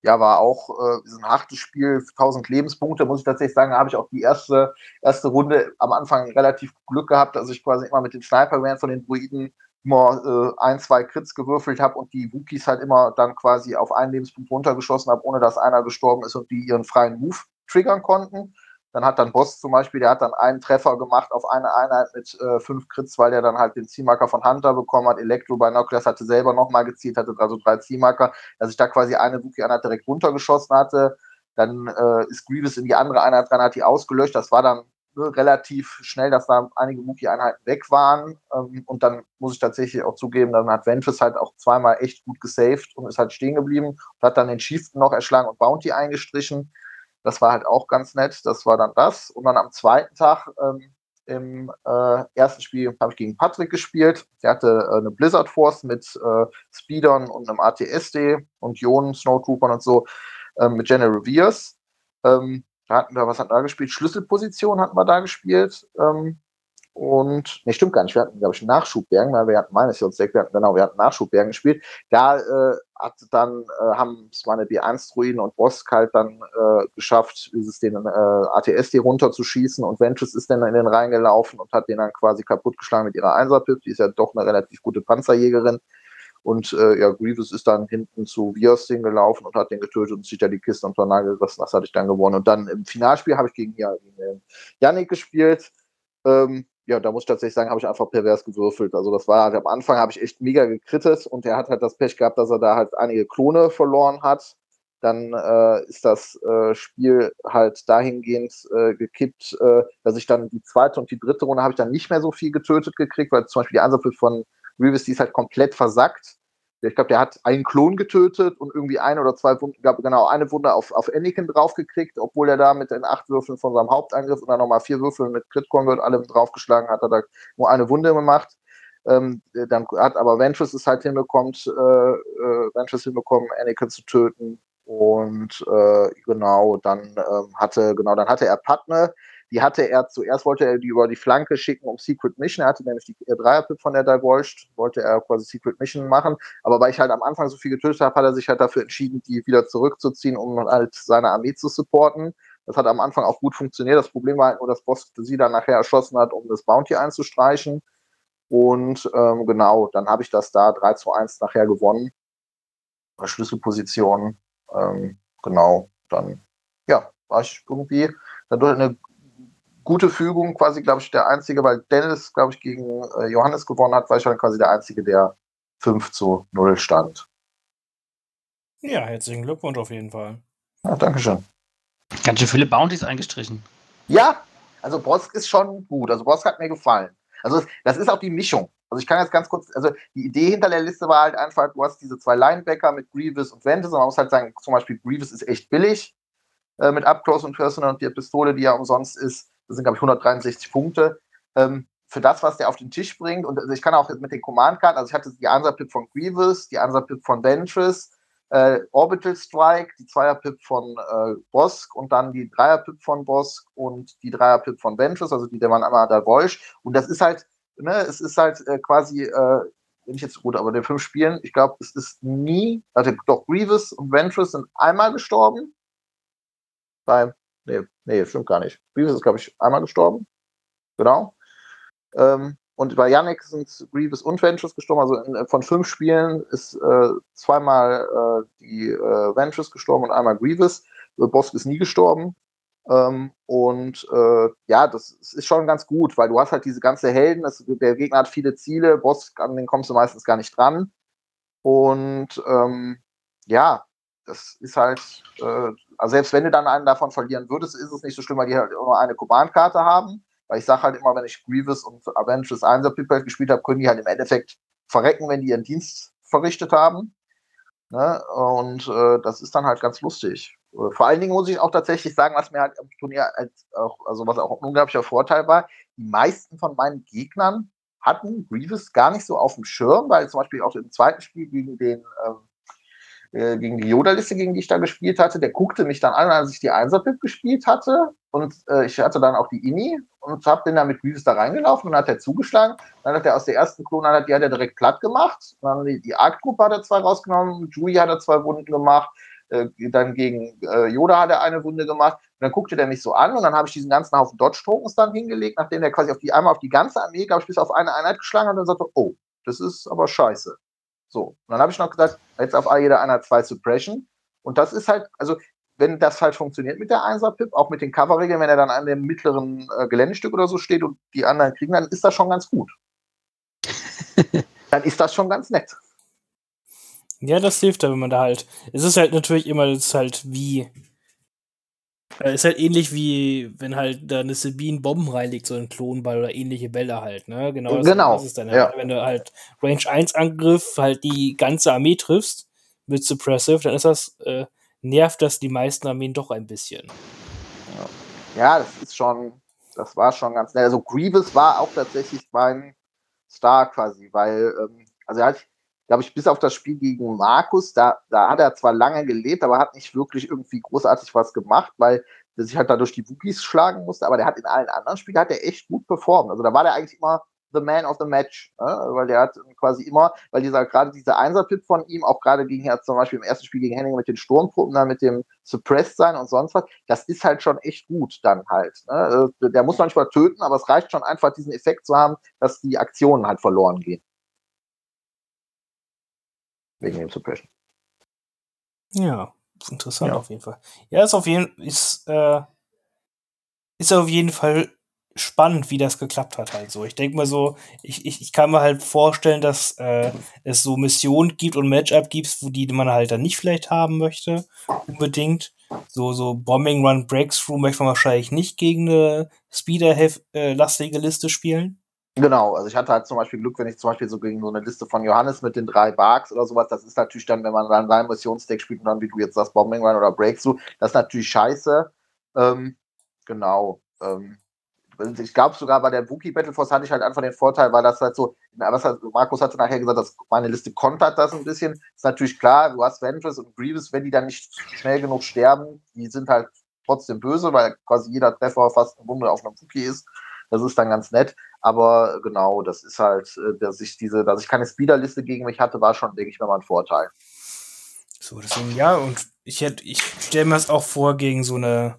[SPEAKER 2] ja war auch äh, ein hartes Spiel, 1000 Lebenspunkte, muss ich tatsächlich sagen, habe ich auch die erste erste Runde am Anfang relativ Glück gehabt, dass ich quasi immer mit den Sniper von den Druiden immer äh, ein, zwei Crits gewürfelt habe und die Wookies halt immer dann quasi auf einen Lebenspunkt runtergeschossen habe, ohne dass einer gestorben ist und die ihren freien Move triggern konnten. Dann hat dann Boss zum Beispiel, der hat dann einen Treffer gemacht auf eine Einheit mit äh, fünf Crits, weil der dann halt den Zielmarker von Hunter bekommen hat. Electro bei Binoculars hatte selber nochmal gezielt, hatte also drei Zielmarker, dass ich da quasi eine Wookie-Einheit direkt runtergeschossen hatte. Dann äh, ist Grievous in die andere Einheit dran, hat die ausgelöscht. Das war dann ne, relativ schnell, dass da einige Wookie-Einheiten weg waren. Ähm, und dann muss ich tatsächlich auch zugeben, dann hat Ventress halt auch zweimal echt gut gesaved und ist halt stehen geblieben und hat dann den Chieftain noch erschlagen und Bounty eingestrichen. Das war halt auch ganz nett. Das war dann das. Und dann am zweiten Tag ähm, im äh, ersten Spiel habe ich gegen Patrick gespielt. Der hatte äh, eine Blizzard Force mit äh, Speedern und einem ATSD und Ionen, Snowtroopern und so ähm, mit General Reveres. Ähm, da hatten wir, was hat da gespielt? Schlüsselposition hatten wir da gespielt. Ähm, und, ne, stimmt gar nicht. Wir hatten, glaube ich, Nachschubbergen, weil wir hatten meines hatten, genau, wir hatten Nachschubbergen gespielt. Da äh, hat dann, äh, haben es meine B1-Druiden und Bosk halt dann äh, geschafft, dieses den äh, ATSD runterzuschießen und Ventress ist dann in den reingelaufen und hat den dann quasi kaputtgeschlagen mit ihrer Einser-Pip. Die ist ja doch eine relativ gute Panzerjägerin. Und äh, ja, Grievous ist dann hinten zu Vios gelaufen und hat den getötet und sich da die Kiste unter den Nagel gerissen. Das hatte ich dann gewonnen. Und dann im Finalspiel habe ich gegen, ja, gegen Yannick gespielt. Ähm, ja, da muss ich tatsächlich sagen, habe ich einfach pervers gewürfelt. Also das war halt, am Anfang habe ich echt mega gekrittet und er hat halt das Pech gehabt, dass er da halt einige Klone verloren hat. Dann äh, ist das äh, Spiel halt dahingehend äh, gekippt, äh, dass ich dann die zweite und die dritte Runde habe ich dann nicht mehr so viel getötet gekriegt, weil zum Beispiel die Ansatzbild von Revis, die ist halt komplett versackt ich glaube, der hat einen Klon getötet und irgendwie ein oder zwei Wunden, gab genau eine Wunde auf, auf Anakin draufgekriegt, obwohl er da mit den acht Würfeln von seinem Hauptangriff und dann nochmal vier Würfel mit Crit Convert alle draufgeschlagen hat, hat er nur eine Wunde gemacht. Ähm, dann hat aber Ventress es halt hinbekommt, äh, äh, Ventress hinbekommen, Anakin zu töten. Und äh, genau, dann ähm, hatte, genau, dann hatte er Padme, die hatte er zuerst, wollte er die über die Flanke schicken, um Secret Mission. Er hatte nämlich die Dreierpip von der Divulged, wollte er quasi Secret Mission machen. Aber weil ich halt am Anfang so viel getötet habe, hat er sich halt dafür entschieden, die wieder zurückzuziehen, um halt seine Armee zu supporten. Das hat am Anfang auch gut funktioniert. Das Problem war halt nur, dass Boss sie dann nachher erschossen hat, um das Bounty einzustreichen. Und ähm, genau, dann habe ich das da 3 zu 1 nachher gewonnen. Schlüsselposition. Ähm, genau, dann ja, war ich irgendwie dadurch eine gute Fügung, quasi, glaube ich, der Einzige, weil Dennis, glaube ich, gegen äh, Johannes gewonnen hat, war ich dann quasi der Einzige, der 5 zu 0 stand.
[SPEAKER 1] Ja, herzlichen Glückwunsch auf jeden Fall.
[SPEAKER 2] Ja, Dankeschön.
[SPEAKER 3] Ganz schön viele Bounties eingestrichen.
[SPEAKER 2] Ja, also Bosk ist schon gut. Also Bosk hat mir gefallen. Also das ist auch die Mischung. Also ich kann jetzt ganz kurz, also die Idee hinter der Liste war halt einfach, du hast diese zwei Linebacker mit Grievous und Ventus und man muss halt sagen, zum Beispiel Grievous ist echt billig äh, mit Up Close und Personal und die Pistole, die ja umsonst ist. Das sind, glaube ich, 163 Punkte. Ähm, für das, was der auf den Tisch bringt. Und also ich kann auch mit den Command-Karten, also ich hatte die Answer-Pip von Grievous, die Answer-Pip von Ventress, äh, Orbital Strike, die Zweier-Pip von äh, Bosk und dann die Dreier-Pip von Bosk und die Dreier-Pip von Ventress, also die der man einmal da Wolsch. Und das ist halt, ne, es ist halt äh, quasi, äh, wenn ich jetzt gut, aber den fünf Spielen, ich glaube, es ist nie, also doch Grievous und Ventress sind einmal gestorben. Beim, nee, nee, stimmt gar nicht. Grievous ist, glaube ich, einmal gestorben. Genau. Ähm, und bei Yannick sind Grievous und Ventress gestorben. Also in, von fünf Spielen ist äh, zweimal äh, die äh, Ventress gestorben und einmal Grievous. Bosk ist nie gestorben. Ähm, und äh, ja, das ist schon ganz gut, weil du hast halt diese ganze Helden, das, der Gegner hat viele Ziele, Boss, an den kommst du meistens gar nicht dran. Und ähm, ja, das ist halt, äh, also selbst wenn du dann einen davon verlieren würdest, ist es nicht so schlimm, weil die halt nur eine Command-Karte haben. Weil ich sage halt immer, wenn ich Grievous und Avengers 1 People gespielt habe, können die halt im Endeffekt verrecken, wenn die ihren Dienst verrichtet haben. Ne? Und äh, das ist dann halt ganz lustig. Äh, vor allen Dingen muss ich auch tatsächlich sagen, was mir halt im Turnier als auch, also was auch ein unglaublicher Vorteil war, die meisten von meinen Gegnern hatten Grievous gar nicht so auf dem Schirm, weil zum Beispiel auch im zweiten Spiel gegen den ähm, äh, gegen die Yoda-Liste, gegen die ich da gespielt hatte, der guckte mich dann an, als ich die Einser-Pip gespielt hatte. Und äh, ich hatte dann auch die Ini und hab den dann mit Grievous da reingelaufen und dann hat er zugeschlagen. Dann hat er aus der ersten Klon, die hat er direkt platt gemacht. Dann die, die Arc-Gruppe hat er zwei rausgenommen, Jui hat er zwei Wunden gemacht. Äh, dann gegen äh, Yoda hat er eine Wunde gemacht. Und dann guckte der mich so an und dann habe ich diesen ganzen Haufen Dodge-Tokens dann hingelegt, nachdem er quasi auf die, einmal auf die ganze Armee, glaube ich, bis auf eine Einheit geschlagen hat und dann sagte, oh, das ist aber scheiße. So, und dann habe ich noch gesagt, jetzt auf jeder einer zwei Suppression. Und das ist halt, also wenn das halt funktioniert mit der 1er-Pip, auch mit den Cover-Regeln, wenn er dann an dem mittleren äh, Geländestück oder so steht und die anderen kriegen, dann ist das schon ganz gut. *laughs* dann ist das schon ganz nett.
[SPEAKER 1] Ja, das hilft da, wenn man da halt. Es ist halt natürlich immer, das ist halt wie. Äh, ist halt ähnlich wie, wenn halt da eine Sabine Bomben reinlegt, so ein Klonball oder ähnliche Bälle halt, ne? Genau. Das,
[SPEAKER 2] genau.
[SPEAKER 1] Das ist dann ja. Wenn du halt Range 1 Angriff halt die ganze Armee triffst mit Suppressive, dann ist das, äh, nervt das die meisten Armeen doch ein bisschen.
[SPEAKER 2] Ja, das ist schon, das war schon ganz nett. Also Grievous war auch tatsächlich mein Star quasi, weil, ähm, also er hat, glaube ich, bis auf das Spiel gegen Markus, da, da hat er zwar lange gelebt, aber hat nicht wirklich irgendwie großartig was gemacht, weil der sich halt dadurch die Wookies schlagen musste, aber der hat in allen anderen Spielen hat er echt gut performt. Also da war der eigentlich immer the man of the match, ne? weil der hat quasi immer, weil dieser gerade dieser Einser-Pip von ihm, auch gerade gegen ja zum Beispiel im ersten Spiel gegen Henning mit den Sturmtruppen, dann mit dem Suppressed sein und sonst was, das ist halt schon echt gut dann halt. Ne? Äh, der muss manchmal töten, aber es reicht schon einfach diesen Effekt zu haben, dass die Aktionen halt verloren gehen. Wegen dem Suppression.
[SPEAKER 1] Ja, interessant ja. auf jeden Fall. Ja, ist auf jeden ist, äh, ist auf jeden Fall spannend, wie das geklappt hat halt so. Ich denke mal so, ich, ich, ich kann mir halt vorstellen, dass äh, es so Missionen gibt und Matchup gibt, wo die man halt dann nicht vielleicht haben möchte, unbedingt. So, so Bombing Run Breakthrough möchte man wahrscheinlich nicht gegen eine Speeder-lastige äh, Liste spielen.
[SPEAKER 2] Genau, also ich hatte halt zum Beispiel Glück, wenn ich zum Beispiel so gegen so eine Liste von Johannes mit den drei Barks oder sowas, das ist natürlich dann, wenn man dann sein Missionsdeck spielt und dann, wie du jetzt sagst, Bombing Run oder Breakthrough, das ist natürlich scheiße. Ähm, genau. Ähm, ich glaube sogar bei der Wookie Battle Force hatte ich halt einfach den Vorteil, weil das halt so, was hat, Markus hatte nachher gesagt, dass meine Liste kontert das ein bisschen. Ist natürlich klar, du hast Ventress und Grievous, wenn die dann nicht schnell genug sterben, die sind halt trotzdem böse, weil quasi jeder Treffer fast eine Wunde auf einem Wookie ist. Das ist dann ganz nett. Aber genau, das ist halt, äh, dass ich diese, dass ich keine Speederliste gegen mich hatte, war schon, denke ich, mir mal ein Vorteil.
[SPEAKER 1] So, deswegen ja, und ich hätte, ich stelle mir das auch vor gegen so eine,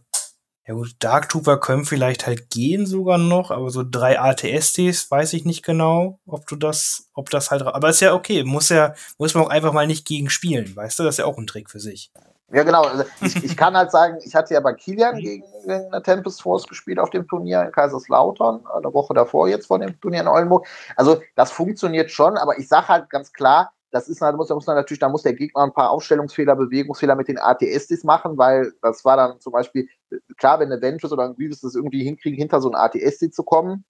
[SPEAKER 1] ja gut, Dark Trooper können vielleicht halt gehen sogar noch, aber so drei ATSTs weiß ich nicht genau, ob du das, ob das halt, aber ist ja okay, muss ja, muss man auch einfach mal nicht gegen spielen, weißt du, das ist ja auch ein Trick für sich.
[SPEAKER 2] Ja, genau. Also ich, ich, *laughs* kann halt sagen, ich hatte ja bei Kilian gegen, gegen eine Tempest Force gespielt auf dem Turnier in Kaiserslautern, eine Woche davor jetzt vor dem Turnier in Oldenburg. Also das funktioniert schon, aber ich sage halt ganz klar, das ist da muss, muss man natürlich, da muss der Gegner ein paar Aufstellungsfehler, Bewegungsfehler mit den ATSDs machen, weil das war dann zum Beispiel, klar, wenn eine Ventress oder ein Grievous das irgendwie hinkriegen, hinter so ein ATSD zu kommen,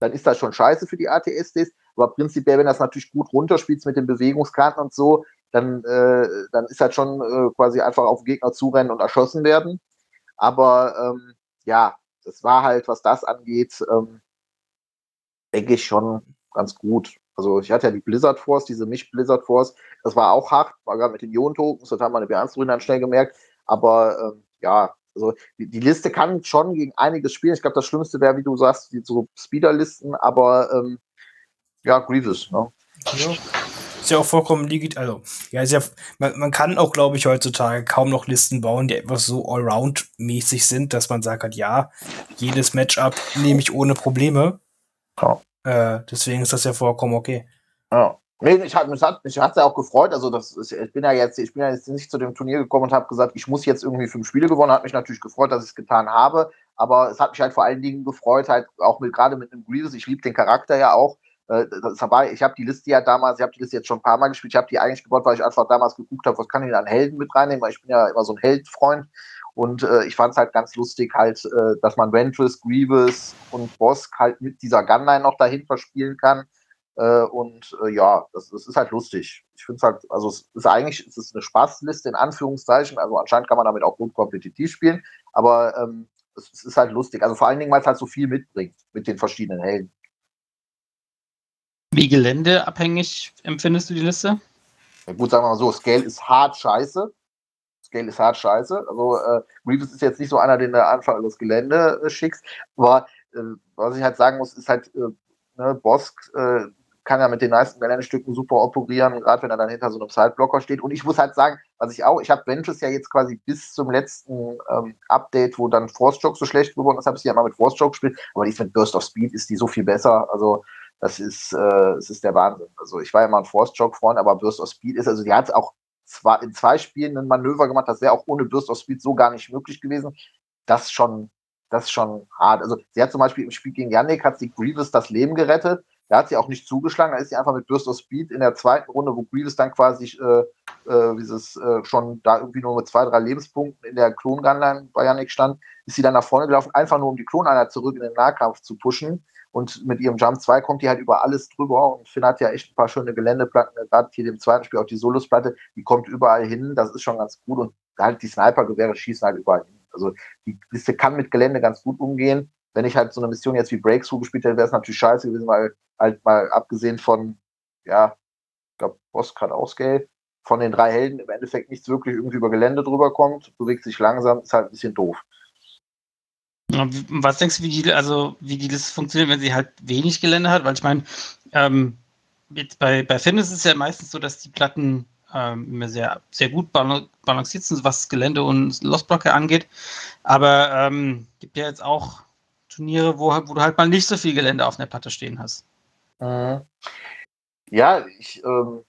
[SPEAKER 2] dann ist das schon scheiße für die ATSDs. Aber prinzipiell, wenn das natürlich gut runterspielt mit den Bewegungskarten und so, dann, äh, dann ist halt schon äh, quasi einfach auf Gegner zurennen und erschossen werden. Aber ähm, ja, das war halt, was das angeht, ähm, denke ich schon ganz gut. Also ich hatte ja die Blizzard Force, diese Misch-Blizzard Force, das war auch hart, war gerade mit den Ion-Tokens, das haben meine Beanstruin dann schnell gemerkt. Aber ähm, ja, also die, die, Liste kann schon gegen einiges spielen. Ich glaube, das Schlimmste wäre, wie du sagst, die, so Speeder-Listen, aber ähm, ja, Grievous, ne?
[SPEAKER 1] Ja. Ist ja auch vollkommen legitim. Also, ja, ist ja, man, man kann auch, glaube ich, heutzutage kaum noch Listen bauen, die etwas so allround-mäßig sind, dass man sagt, halt, ja, jedes Matchup nehme ich ohne Probleme. Ja. Äh, deswegen ist das ja vollkommen okay.
[SPEAKER 2] Ja. Nee, ich hat, mich hat mich hat's ja auch gefreut. Also das ist, ich bin ja jetzt, ich bin ja jetzt nicht zu dem Turnier gekommen und habe gesagt, ich muss jetzt irgendwie fünf Spiele gewonnen. Hat mich natürlich gefreut, dass ich es getan habe. Aber es hat mich halt vor allen Dingen gefreut, halt auch mit gerade mit dem Grievous. Ich liebe den Charakter ja auch. Äh, war, ich habe die Liste ja damals, ich habe die Liste jetzt schon ein paar Mal gespielt. Ich habe die eigentlich gebaut, weil ich einfach damals geguckt habe, was kann ich denn an Helden mit reinnehmen, weil ich bin ja immer so ein Heldfreund. Und äh, ich fand es halt ganz lustig, halt, äh, dass man Ventress, Grievous und Bosk halt mit dieser Gunline noch dahinter spielen kann. Äh, und äh, ja, das, das ist halt lustig. Ich finde es halt, also es ist eigentlich, es ist eine Spaßliste in Anführungszeichen. Also anscheinend kann man damit auch gut kompetitiv spielen, aber ähm, es, es ist halt lustig. Also vor allen Dingen, weil es halt so viel mitbringt mit den verschiedenen Helden.
[SPEAKER 3] Wie geländeabhängig empfindest du die Liste?
[SPEAKER 2] Ja, gut, sagen wir mal so, Scale ist hart scheiße. Scale ist hart scheiße. Also äh, Reeves ist jetzt nicht so einer, den du einfach das Gelände äh, schickst. Aber äh, was ich halt sagen muss, ist halt, äh, ne, Bosk äh, kann ja mit den meisten Geländestücken super operieren, gerade wenn er dann hinter so einem Sideblocker steht. Und ich muss halt sagen, was ich auch, ich habe Benches ja jetzt quasi bis zum letzten ähm, Update, wo dann Force Joke so schlecht geworden ist, habe ich ja mal mit Force Joke gespielt, aber die ist mit Burst of Speed ist die so viel besser. Also das ist, äh, das ist der Wahnsinn. Also ich war ja mal ein Force Joke Freund, aber Burst of Speed ist, also die hat auch zwar in zwei Spielen ein Manöver gemacht, das wäre auch ohne Burst of Speed so gar nicht möglich gewesen. Das schon, das schon hart. Also sie hat zum Beispiel im Spiel gegen Yannick hat sie Grievous das Leben gerettet da hat sie auch nicht zugeschlagen, da ist sie einfach mit Burst of Speed in der zweiten Runde, wo Grievous dann quasi äh, äh, dieses, äh, schon da irgendwie nur mit zwei, drei Lebenspunkten in der Klongunline bei Yannick stand, ist sie dann nach vorne gelaufen, einfach nur um die Kloneinheit zurück in den Nahkampf zu pushen. Und mit ihrem Jump 2 kommt die halt über alles drüber. Und Finn hat ja echt ein paar schöne Geländeplatten, gerade hier im zweiten Spiel auch die Solusplatte, die kommt überall hin, das ist schon ganz gut. Und halt die Sniper-Gewehre schießen halt überall hin. Also die Liste kann mit Gelände ganz gut umgehen wenn ich halt so eine Mission jetzt wie Breakthrough gespielt hätte, wäre es natürlich scheiße gewesen, weil halt mal abgesehen von, ja, ich glaube, Boss gerade ausgeht, von den drei Helden im Endeffekt nichts wirklich irgendwie über Gelände drüber kommt, bewegt sich langsam, ist halt ein bisschen doof.
[SPEAKER 3] Was denkst du, wie die, also wie die Liste funktioniert, wenn sie halt wenig Gelände hat? Weil ich meine, ähm, bei, bei Finn ist es ja meistens so, dass die Platten ähm, immer sehr, sehr gut balanciert sind, was Gelände und Lostblocke angeht. Aber ähm, gibt ja jetzt auch Turniere, wo, wo du halt mal nicht so viel Gelände auf der Platte stehen hast.
[SPEAKER 2] Mhm. Ja, ich, ähm,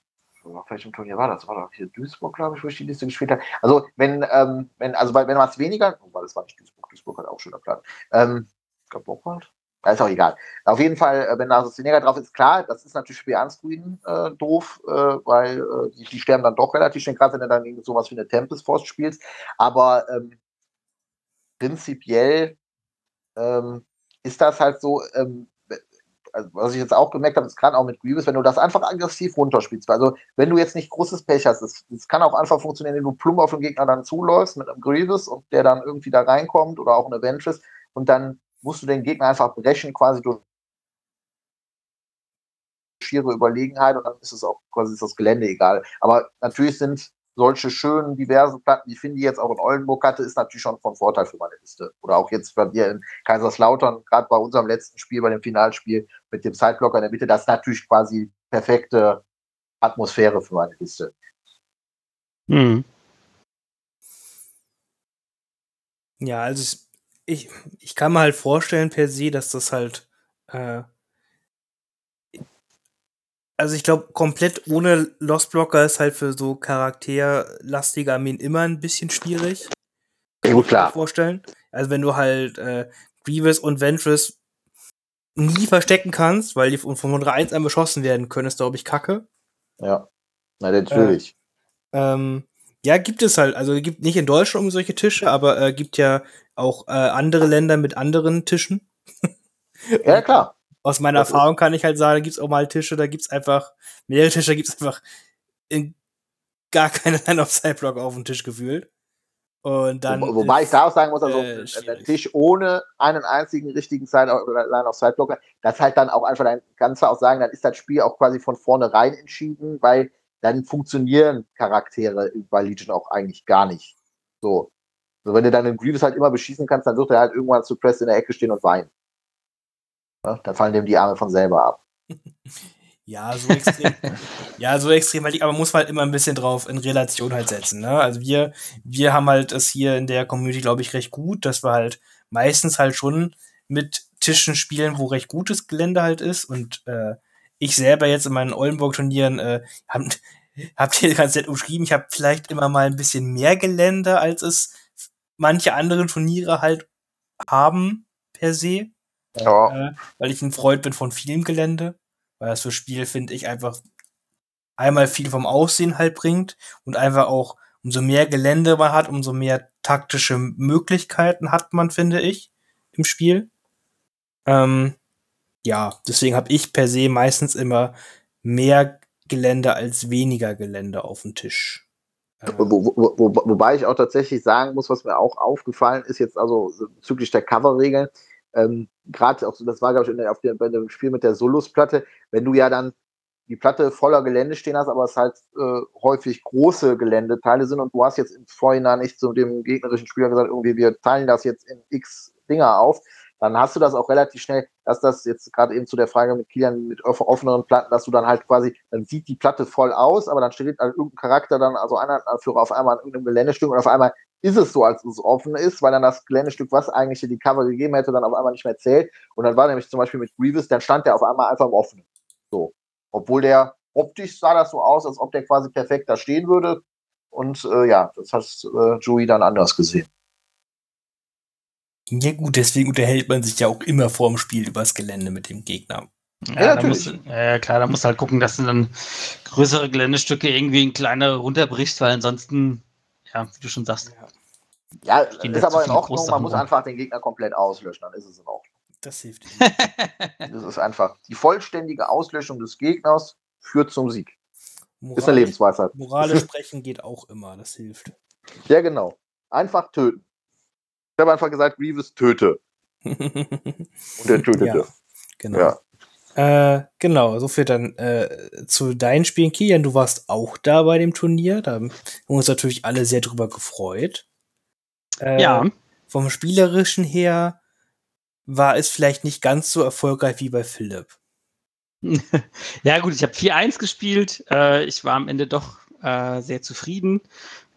[SPEAKER 2] auf welchem Turnier war das? War doch hier Duisburg, glaube ich, wo ich die Liste gespielt habe. Also, wenn, ähm, wenn, also, wenn man es weniger, oh, das war nicht Duisburg, Duisburg hat auch schöner Plan. Ähm, ich glaube. Ja, ist auch egal. Auf jeden Fall, äh, wenn da so weniger drauf ist, klar, das ist natürlich für Anscreen äh, doof, äh, weil äh, die, die, sterben dann doch relativ schnell, gerade wenn du dann gegen sowas wie eine Tempest Force spielst. Aber ähm, prinzipiell ähm, ist das halt so, ähm, also was ich jetzt auch gemerkt habe, es kann auch mit Grievous, wenn du das einfach aggressiv runterspielst. Also, wenn du jetzt nicht großes Pech hast, es kann auch einfach funktionieren, wenn du plump auf den Gegner dann zuläufst mit einem Grievous und der dann irgendwie da reinkommt oder auch eine Ventress und dann musst du den Gegner einfach brechen, quasi durch schiere Überlegenheit und dann ist es auch quasi das Gelände egal. Aber natürlich sind solche schönen, diversen Platten, die finde ich jetzt auch in Oldenburg hatte, ist natürlich schon von Vorteil für meine Liste. Oder auch jetzt bei dir in Kaiserslautern, gerade bei unserem letzten Spiel, bei dem Finalspiel mit dem Sideblocker in der Mitte, das ist natürlich quasi perfekte Atmosphäre für meine Liste. Mhm.
[SPEAKER 1] Ja, also ich, ich kann mir halt vorstellen per se, dass das halt äh, also ich glaube, komplett ohne Lost Blocker ist halt für so charakterlastige Armeen immer ein bisschen schwierig.
[SPEAKER 2] Ja, gut, klar.
[SPEAKER 1] Vorstellen. Also wenn du halt äh, Grievous und Ventress nie verstecken kannst, weil die von, von 1 an beschossen werden können, ist, glaube ich, kacke.
[SPEAKER 2] Ja. Na, natürlich.
[SPEAKER 1] Äh, ähm, ja, gibt es halt. Also gibt nicht in Deutschland um solche Tische, aber äh, gibt ja auch äh, andere Länder mit anderen Tischen.
[SPEAKER 2] ja, klar
[SPEAKER 1] aus meiner das Erfahrung kann ich halt sagen, da gibt's auch mal Tische, da gibt's einfach, mehrere Tische, da gibt's einfach in gar keine Line *laughs* of Sideblock auf dem Tisch gefühlt. Und dann
[SPEAKER 2] Wo, wobei ich da auch sagen muss, also
[SPEAKER 1] äh,
[SPEAKER 2] ein. Tisch ohne einen einzigen richtigen Side oder Line of Sideblocker, das halt dann auch einfach, dann kannst du auch sagen, dann ist das Spiel auch quasi von vornherein entschieden, weil dann funktionieren Charaktere bei Legion auch eigentlich gar nicht. So. So, wenn du dann den Grievous halt immer beschießen kannst, dann wird er halt irgendwann zu Press in der Ecke stehen und weinen. Ja, dann fallen dem die Arme von selber ab. *laughs*
[SPEAKER 1] Ja, so extrem. *laughs* ja, so extrem halt, nicht, aber muss man halt immer ein bisschen drauf in Relation halt setzen. Ne? Also wir, wir haben halt es hier in der Community, glaube ich, recht gut, dass wir halt meistens halt schon mit Tischen spielen, wo recht gutes Gelände halt ist. Und äh, ich selber jetzt in meinen Oldenburg-Turnieren äh, hab, *laughs* habt ihr ganz nett umschrieben, ich habe vielleicht immer mal ein bisschen mehr Gelände, als es manche andere Turniere halt haben per se
[SPEAKER 2] Ja.
[SPEAKER 1] äh, weil ich ein Freund bin von vielem Gelände, weil das für Spiel, finde ich, einfach einmal viel vom Aussehen halt bringt und einfach auch, umso mehr Gelände man hat, umso mehr taktische Möglichkeiten hat man, finde ich, im Spiel. Ähm, ja, deswegen habe ich per se meistens immer mehr Gelände als weniger Gelände auf dem Tisch. Äh,
[SPEAKER 2] Wo, wo, wo, wobei ich auch tatsächlich sagen muss, was mir auch aufgefallen ist, jetzt also bezüglich der Coverregeln, ähm, gerade auch, so, das war, glaube ich, in der, auf bei dem Spiel mit der Solus-Platte, wenn du ja dann die Platte voller Gelände stehen hast, aber es halt äh, häufig große Geländeteile sind und du hast jetzt im Vorhinein nicht zu dem gegnerischen Spieler gesagt, irgendwie, wir teilen das jetzt in x Dinger auf, dann hast du das auch relativ schnell, dass das jetzt gerade eben zu der Frage mit Kilian mit off- offeneren Platten, dass du dann halt quasi, dann sieht die Platte voll aus, aber dann steht halt irgendein Charakter dann, also einer Anführer auf einmal an irgendeinem Geländestück und auf einmal ist es so, als es offen ist, weil dann das Geländestück, was eigentlich hier die Cover gegeben hätte, dann auf einmal nicht mehr zählt. Und dann war nämlich zum Beispiel mit Grievous, dann stand der auf einmal einfach im Offenen. So. Obwohl der optisch sah das so aus, als ob der quasi perfekt da stehen würde. Und äh, ja, das hat äh, Joey dann anders gesehen.
[SPEAKER 1] ja gut, deswegen unterhält man sich ja auch immer vorm Spiel übers Gelände mit dem Gegner.
[SPEAKER 3] Ja,
[SPEAKER 2] Ja,
[SPEAKER 3] da musst,
[SPEAKER 2] natürlich.
[SPEAKER 3] du- ja, klar, da musst du halt gucken, dass du dann größere Geländestücke irgendwie in kleinere runterbrichst, weil ansonsten, ja, wie du schon sagst,
[SPEAKER 2] Ja,
[SPEAKER 3] Stehen
[SPEAKER 2] ist aber in Ordnung. Man
[SPEAKER 3] Großsachen
[SPEAKER 2] muss
[SPEAKER 3] rum.
[SPEAKER 2] einfach den Gegner komplett auslöschen, dann ist es in Ordnung.
[SPEAKER 1] Das hilft. *laughs*
[SPEAKER 2] Das ist einfach die vollständige Auslöschung des Gegners führt zum Sieg. Ist eine Lebensweisheit.
[SPEAKER 1] Moralisch *laughs* sprechen geht auch immer, das hilft.
[SPEAKER 2] Ja, genau. Einfach töten. Ich habe einfach gesagt, Grievous töte. *laughs* Und er tötete.
[SPEAKER 1] ja, genau.
[SPEAKER 2] Ja.
[SPEAKER 1] Äh, genau, so viel dann äh, zu deinen Spielen. Kilian, du warst auch da bei dem Turnier. Da haben wir uns natürlich alle sehr drüber gefreut. Äh,
[SPEAKER 3] ja,
[SPEAKER 1] Vom Spielerischen her war es vielleicht nicht ganz so erfolgreich wie bei Philipp. *laughs*
[SPEAKER 3] ja gut, ich habe 4-1 gespielt. Äh, ich war am Ende doch äh, sehr zufrieden.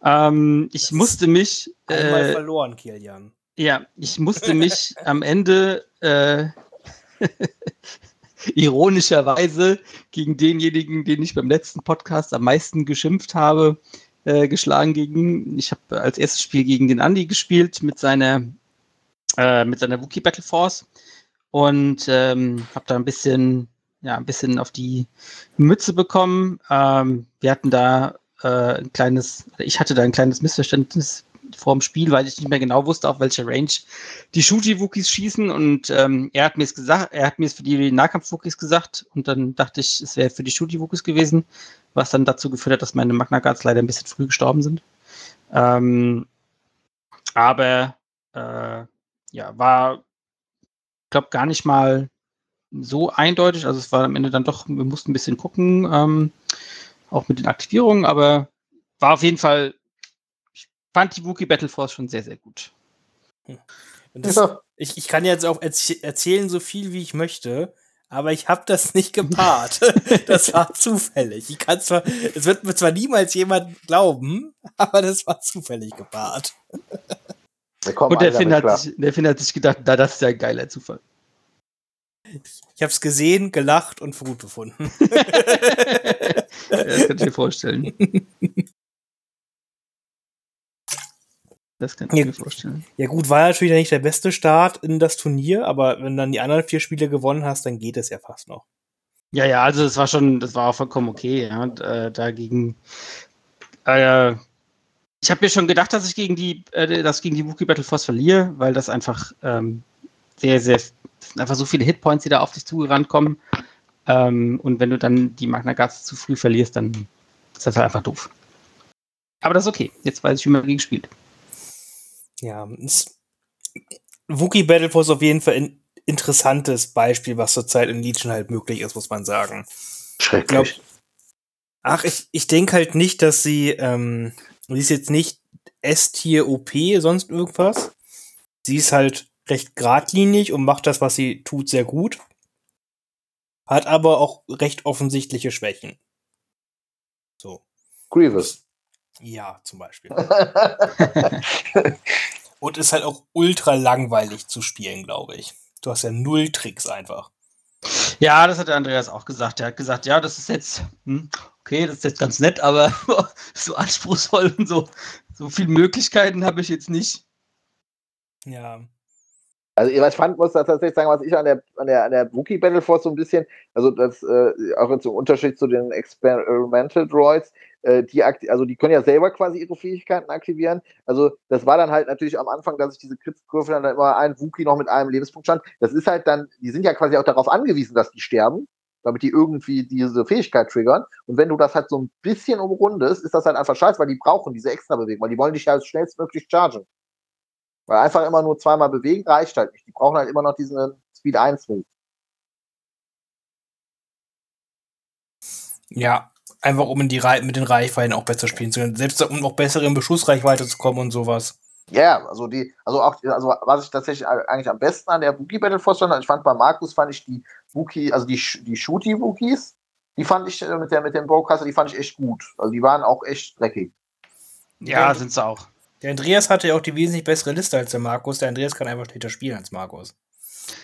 [SPEAKER 3] Ähm, ich
[SPEAKER 1] Das
[SPEAKER 3] musste mich,
[SPEAKER 1] Einmal
[SPEAKER 3] äh,
[SPEAKER 1] verloren, Kilian.
[SPEAKER 3] ja, ich musste mich *laughs* am Ende *laughs* ironischerweise gegen denjenigen, den ich beim letzten Podcast am meisten geschimpft habe, äh, geschlagen gegen. Ich habe als erstes Spiel gegen den Andy gespielt mit seiner äh, mit seiner Wookiee Battle Force und ähm, habe da ein bisschen ja ein bisschen auf die Mütze bekommen. Ähm, wir hatten da äh, ein kleines, ich hatte da ein kleines Missverständnis vor dem Spiel, weil ich nicht mehr genau wusste, auf welche Range die Shooty-Wookies schießen und ähm, er hat mir es gesagt, er hat mir es für die Nahkampf-Wookies gesagt und dann dachte ich, es wäre für die Shooty-Wookies gewesen, was dann dazu geführt hat, dass meine Magna Guards leider ein bisschen früh gestorben sind. Ähm, aber äh, ja, war, glaube gar nicht mal so eindeutig. Also es war am Ende dann doch, wir mussten ein bisschen gucken, ähm, auch mit den Aktivierungen, aber war auf jeden Fall, fand die Wookiee Battle Force schon sehr, sehr gut.
[SPEAKER 1] Und das,
[SPEAKER 2] Ja.
[SPEAKER 1] ich, ich kann jetzt auch erz erzählen, so viel wie ich möchte, aber ich habe das nicht gepaart. *laughs* das war zufällig. Ich kann zwar, es wird mir zwar niemals jemand glauben, aber das war zufällig gepaart.
[SPEAKER 3] Und der Finn, hat sich, der Finn hat sich gedacht, na, das ist ja ein geiler Zufall.
[SPEAKER 1] Ich habe es gesehen, gelacht und für gut befunden. *laughs*
[SPEAKER 3] Ja, das kann ich mir vorstellen. *laughs* Das kann ich
[SPEAKER 1] Ja.
[SPEAKER 3] mir vorstellen.
[SPEAKER 1] Ja gut, war natürlich nicht der beste Start in das Turnier, aber wenn dann die anderen vier Spiele gewonnen hast, dann geht es ja fast noch.
[SPEAKER 3] Ja, ja, also das war schon, das war auch vollkommen okay, ja. Und, äh, dagegen, äh, ich habe mir schon gedacht, dass ich gegen die, äh, dass ich gegen die Wookiee Battle Force verliere, weil das einfach ähm, sehr, sehr, das sind einfach so viele Hitpoints, die da auf dich zugerannt kommen. Ähm, und wenn du dann die Magna Guards zu früh verlierst, dann ist das halt einfach doof. Aber das ist okay. Jetzt weiß ich, wie man dagegen spielt.
[SPEAKER 1] Ja, Wookie Battle Force auf jeden Fall ein interessantes Beispiel, was zurzeit in Legion halt möglich ist, muss man sagen.
[SPEAKER 2] Schrecklich.
[SPEAKER 1] glaub- Ach, ich, ich denke halt nicht, dass sie, ähm, sie ist jetzt nicht S-Tier OP, sonst irgendwas. Sie ist halt recht geradlinig und macht das, was sie tut, sehr gut. Hat aber auch recht offensichtliche Schwächen. So.
[SPEAKER 2] Grievous.
[SPEAKER 1] Ja, zum Beispiel. *laughs* Und ist halt auch ultra langweilig zu spielen, glaube ich. Du hast ja null Tricks einfach.
[SPEAKER 3] Ja, das hat der Andreas auch gesagt. Er hat gesagt, ja, das ist jetzt, hm, okay, das ist jetzt ganz nett, aber *laughs* so anspruchsvoll und so, so viele Möglichkeiten habe ich jetzt nicht.
[SPEAKER 1] Ja.
[SPEAKER 2] Also ich fand, muss tatsächlich sagen, was ich an der, an der, an der Wookie Battle Force so ein bisschen, also das, äh, auch im Unterschied zu den Experimental Droids, äh, die, also die können ja selber quasi ihre Fähigkeiten aktivieren. Also das war dann halt natürlich am Anfang, dass ich diese Kritzkurve dann immer ein Wookie noch mit einem Lebenspunkt stand. Das ist halt dann, die sind ja quasi auch darauf angewiesen, dass die sterben, damit die irgendwie diese Fähigkeit triggern. Und wenn du das halt so ein bisschen umrundest, ist das halt einfach scheiße, weil die brauchen diese extra Bewegung, weil die wollen dich ja schnellstmöglich chargen. Weil einfach immer nur zweimal bewegen reicht halt nicht. Die brauchen halt immer noch diesen Speed 1 Move.
[SPEAKER 1] Ja, einfach um in die mit den Reichweiten auch besser spielen zu können. Selbst um auch besser in Beschussreichweite zu kommen und sowas.
[SPEAKER 2] Ja, also die, also auch, also was ich tatsächlich eigentlich am besten an der Wookie Battle Force fand, ich fand bei Markus fand ich die Wookie, also die, die Shooty Wookies, die fand ich äh, mit der, mit dem Bowcaster, die fand ich echt gut. Also die waren auch echt dreckig.
[SPEAKER 3] Ja, sind sie auch.
[SPEAKER 1] Der Andreas hatte ja auch die wesentlich bessere Liste als der Markus. Der Andreas kann einfach schlechter spielen als Markus.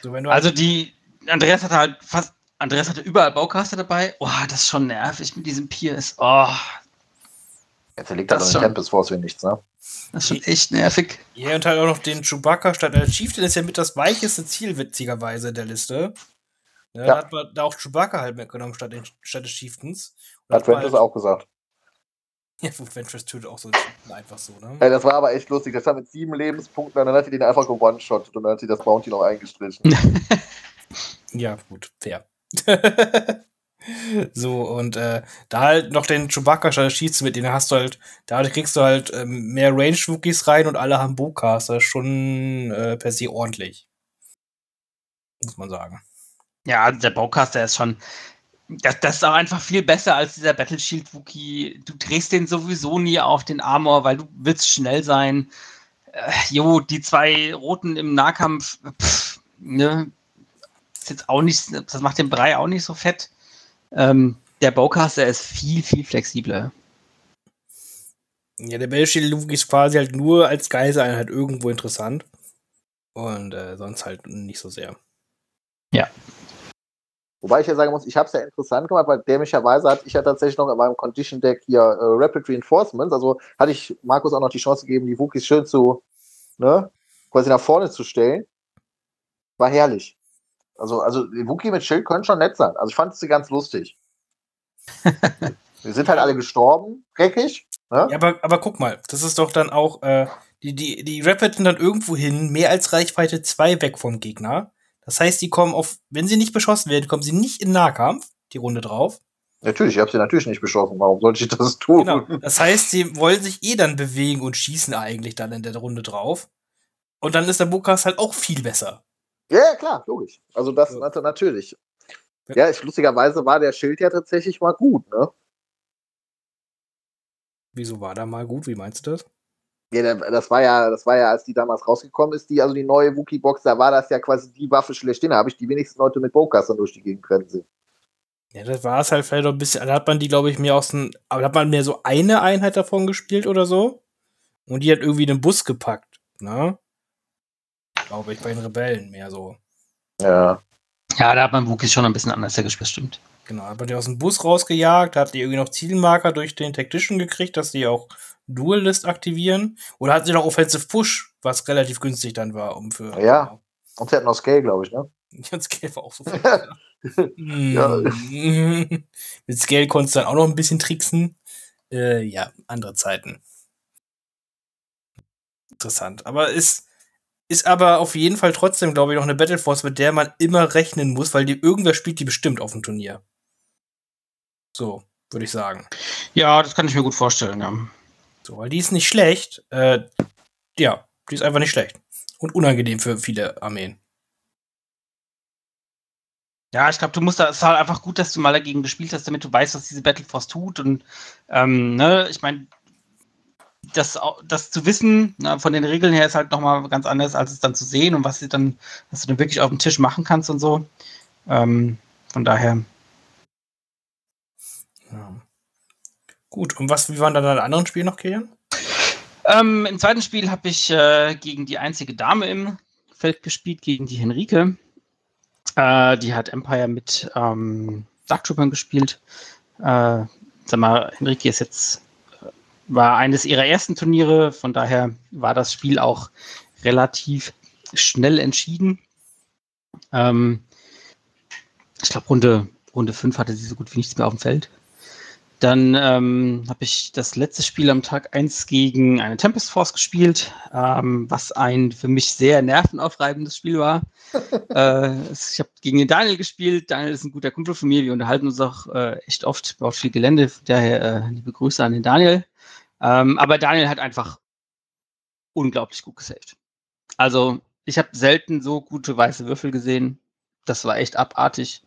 [SPEAKER 1] So, wenn du
[SPEAKER 3] Also die, Andreas hatte halt fast, Andreas hatte überall Baucaster dabei. Oh, das ist schon nervig mit diesem Pierce. Oh,
[SPEAKER 2] Jetzt liegt da
[SPEAKER 3] Das
[SPEAKER 2] doch in
[SPEAKER 3] schon.
[SPEAKER 2] Tempest Force für nichts, ne?
[SPEAKER 3] das ist schon echt nervig.
[SPEAKER 1] Ja, und halt auch noch den Chewbacca statt als Chieftain ist ja mit das weicheste Ziel, witzigerweise, der Liste. Ja,
[SPEAKER 2] Ja.
[SPEAKER 1] Da hat man da auch Chewbacca halt mitgenommen statt, den, statt des Chieftains. Und
[SPEAKER 2] Hat Ventus
[SPEAKER 1] halt,
[SPEAKER 2] auch gesagt. *laughs*
[SPEAKER 1] Ja, Ventress tötet auch so einfach so, ne?
[SPEAKER 2] Ey, das war aber echt lustig. Das war mit sieben Lebenspunkten und dann hat sie den einfach gewone-shottet und dann hat sie das Bounty noch eingestrichen. *laughs* *laughs*
[SPEAKER 1] Ja, gut, fair. *laughs* so, und äh, da halt noch den Chewbacca Chieftains mit, den hast du halt, dadurch kriegst du halt ähm, mehr Range-Wookies rein und alle haben Bowcaster. Schon äh, per se ordentlich. Muss man sagen.
[SPEAKER 3] Ja, der Baucaster ist schon. Das, das ist auch einfach viel besser als dieser Battle Shield Wookie. Du drehst den sowieso nie auf den Armor, weil du willst schnell sein. Äh, jo, die zwei Roten im Nahkampf, pff, ne, ist jetzt auch nicht, das macht den Brei auch nicht so fett. Ähm, der Bowcaster ist viel, viel flexibler.
[SPEAKER 1] Ja, der Battleshield Luke ist quasi halt nur als Geiseleinheit irgendwo interessant. Und äh, sonst halt nicht so sehr.
[SPEAKER 2] Wobei ich ja sagen muss, ich habe es ja interessant gemacht, weil dämlicherweise hatte ich ja tatsächlich noch in meinem Condition Deck hier äh, Rapid Reinforcements. Also hatte ich Markus auch noch die Chance gegeben, die Wookies schön zu, ne, quasi nach vorne zu stellen. War herrlich. Also, also die Wookie mit Schild können schon nett sein. Also ich fand sie ganz lustig. *laughs* Wir sind halt alle gestorben, dreckig. Ne?
[SPEAKER 1] Ja, aber, aber guck mal, das ist doch dann auch, äh, die, die, die Rapid sind dann irgendwo hin, mehr als Reichweite 2 weg vom Gegner. Das heißt, die kommen auf, wenn sie nicht beschossen werden, kommen sie nicht in Nahkampf, die Runde drauf.
[SPEAKER 2] Natürlich, ich habe sie natürlich nicht beschossen. Warum sollte ich das tun?
[SPEAKER 1] Genau. Das heißt, sie wollen sich eh dann bewegen und schießen eigentlich dann in der Runde drauf. Und dann ist der Bukas halt auch viel besser.
[SPEAKER 2] Ja, klar, logisch. Also das
[SPEAKER 1] So.
[SPEAKER 2] nat- natürlich.
[SPEAKER 1] Ja.
[SPEAKER 2] Ich, lustigerweise war der Schild ja tatsächlich mal gut, ne?
[SPEAKER 1] Wieso war da mal gut? Wie meinst du das?
[SPEAKER 2] Ja, der- das war ja, das war ja, als die damals rausgekommen ist, die, also die neue Wookie-Box, da war das ja quasi die Waffe schlechthin. Da habe ich die wenigsten Leute mit Bowcastern durch die Gegend rennen sehen.
[SPEAKER 1] Ja, das war es halt vielleicht auch ein bisschen, da hat man die, glaube ich, mehr aus dem, aber da hat man mehr so eine Einheit davon gespielt oder so. Und die hat irgendwie den Bus gepackt, ne? Glaube ich, bei den Rebellen mehr so.
[SPEAKER 2] Ja.
[SPEAKER 3] Ja, da hat man Wookies schon ein bisschen anders gespielt, stimmt.
[SPEAKER 1] Genau, hat man die aus dem Bus rausgejagt, hat die irgendwie noch Zielmarker durch den Tactician gekriegt, dass die auch Duelist aktivieren. Oder hat sie noch Offensive Push, was relativ günstig dann war, um für.
[SPEAKER 2] Ja. Und sie hatten noch Scale, glaube ich, ne? *laughs*
[SPEAKER 1] Ja, Scale war auch so. *laughs*
[SPEAKER 2] Ja. *laughs*
[SPEAKER 1] Mit Scale konntest du dann auch noch ein bisschen tricksen. Äh, ja, andere Zeiten. Interessant. Aber ist, ist aber auf jeden Fall trotzdem, glaube ich, noch eine Battle Force, mit der man immer rechnen muss, weil die irgendwer spielt die bestimmt auf dem Turnier. So, würde ich sagen.
[SPEAKER 3] Ja, das kann ich mir gut vorstellen, ja.
[SPEAKER 1] So, weil die ist nicht schlecht. Äh, ja, Die ist einfach nicht schlecht. Und unangenehm für viele Armeen.
[SPEAKER 3] Ja, ich glaube, du musst da, es ist halt einfach gut, dass du mal dagegen gespielt hast, damit du weißt, was diese Battle Force tut. Und ähm, ne, ich meine, das, das zu wissen, na, von den Regeln her ist halt nochmal ganz anders, als es dann zu sehen und was du dann, was du dann wirklich auf dem Tisch machen kannst und so. Ähm, von daher.
[SPEAKER 1] Ja. Gut, und was, wie waren dann deine anderen Spiele noch, Kilian?
[SPEAKER 3] Ähm, Im zweiten Spiel habe ich äh, gegen die einzige Dame im Feld gespielt, gegen die Henrike. Äh, die hat Empire mit ähm, Dark Troopern gespielt. Äh, sag mal, Henrike ist jetzt war eines ihrer ersten Turniere, von daher war das Spiel auch relativ schnell entschieden. Ähm, ich glaube, Runde, Runde 5 hatte sie so gut wie nichts mehr auf dem Feld. Dann ähm, habe ich das letzte Spiel am Tag 1 gegen eine Tempest Force gespielt, ähm, was ein für mich sehr nervenaufreibendes Spiel war. *laughs* äh, ich habe gegen den Daniel gespielt. Daniel ist ein guter Kumpel von mir. Wir unterhalten uns auch äh, echt oft, baut viel Gelände. Daher äh, liebe Grüße an den Daniel. Ähm, aber Daniel hat einfach unglaublich gut gesaved. Also, ich habe selten so gute weiße Würfel gesehen. Das war echt abartig.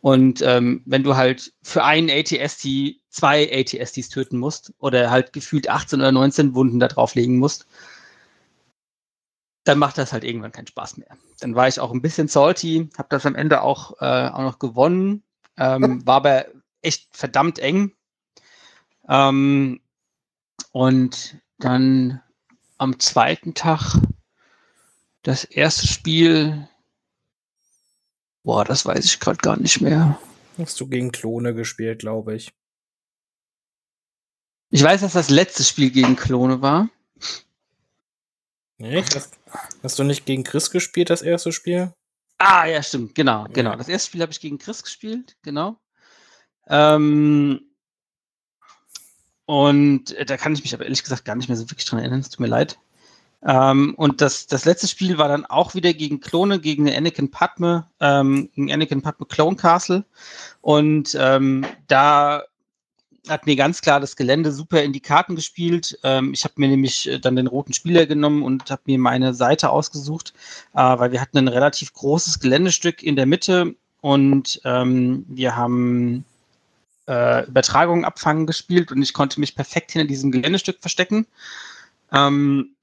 [SPEAKER 3] Und ähm, wenn du halt für einen ATST zwei ATSTs töten musst oder halt gefühlt 18 oder 19 Wunden da drauflegen musst, dann macht das halt irgendwann keinen Spaß mehr. Dann war ich auch ein bisschen salty, habe das am Ende auch, äh, auch noch gewonnen, ähm, *laughs* war aber echt verdammt eng. Ähm, und dann am zweiten Tag das erste Spiel. Boah, das weiß ich gerade gar nicht mehr.
[SPEAKER 1] Hast du gegen Klone gespielt, glaube ich.
[SPEAKER 3] Ich weiß, dass das letzte Spiel gegen Klone war.
[SPEAKER 1] Echt? Hast, hast, du nicht gegen Chris gespielt, das erste Spiel?
[SPEAKER 3] Ah, ja, stimmt, genau, genau. Das erste Spiel habe ich gegen Chris gespielt, genau. Ähm, und äh, da kann ich mich aber ehrlich gesagt gar nicht mehr so wirklich dran erinnern. Es tut mir leid. Ähm, und das, das letzte Spiel war dann auch wieder gegen Klone, gegen Anakin Padme, ähm, gegen Anakin Padme Clone Castle. Und ähm, da hat mir ganz klar das Gelände super in die Karten gespielt. Ähm, ich habe mir nämlich äh, dann den roten Spieler genommen und habe mir meine Seite ausgesucht, äh, weil wir hatten ein relativ großes Geländestück in der Mitte und ähm, wir haben äh, Übertragungen abfangen gespielt und ich konnte mich perfekt hinter diesem Geländestück verstecken. Ähm,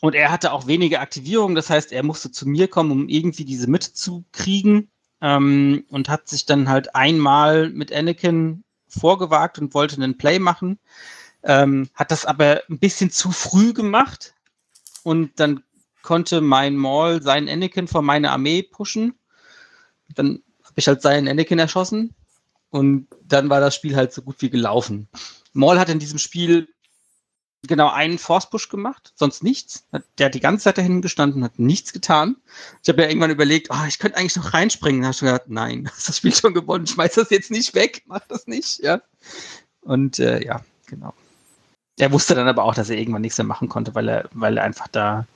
[SPEAKER 3] und er hatte auch wenige Aktivierungen, das heißt, er musste zu mir kommen, um irgendwie diese mitzukriegen. Ähm, und hat sich dann halt einmal mit Anakin vorgewagt und wollte einen Play machen. Ähm, hat das aber ein bisschen zu früh gemacht. Und dann konnte mein Maul seinen Anakin vor meine Armee pushen. Dann habe ich halt seinen Anakin erschossen. Und dann war das Spiel halt so gut wie gelaufen. Maul hat in diesem Spiel genau einen Force Push gemacht, sonst nichts. Der hat die ganze Zeit dahin gestanden, hat nichts getan. Ich habe ja irgendwann überlegt, oh, ich könnte eigentlich noch reinspringen. Da habe ich gedacht, nein, *laughs* hast das Spiel schon gewonnen, schmeiß das jetzt nicht weg, mach das nicht, ja. Und äh, ja, genau. Er wusste dann aber auch, dass er irgendwann nichts mehr machen konnte, weil er, weil er einfach da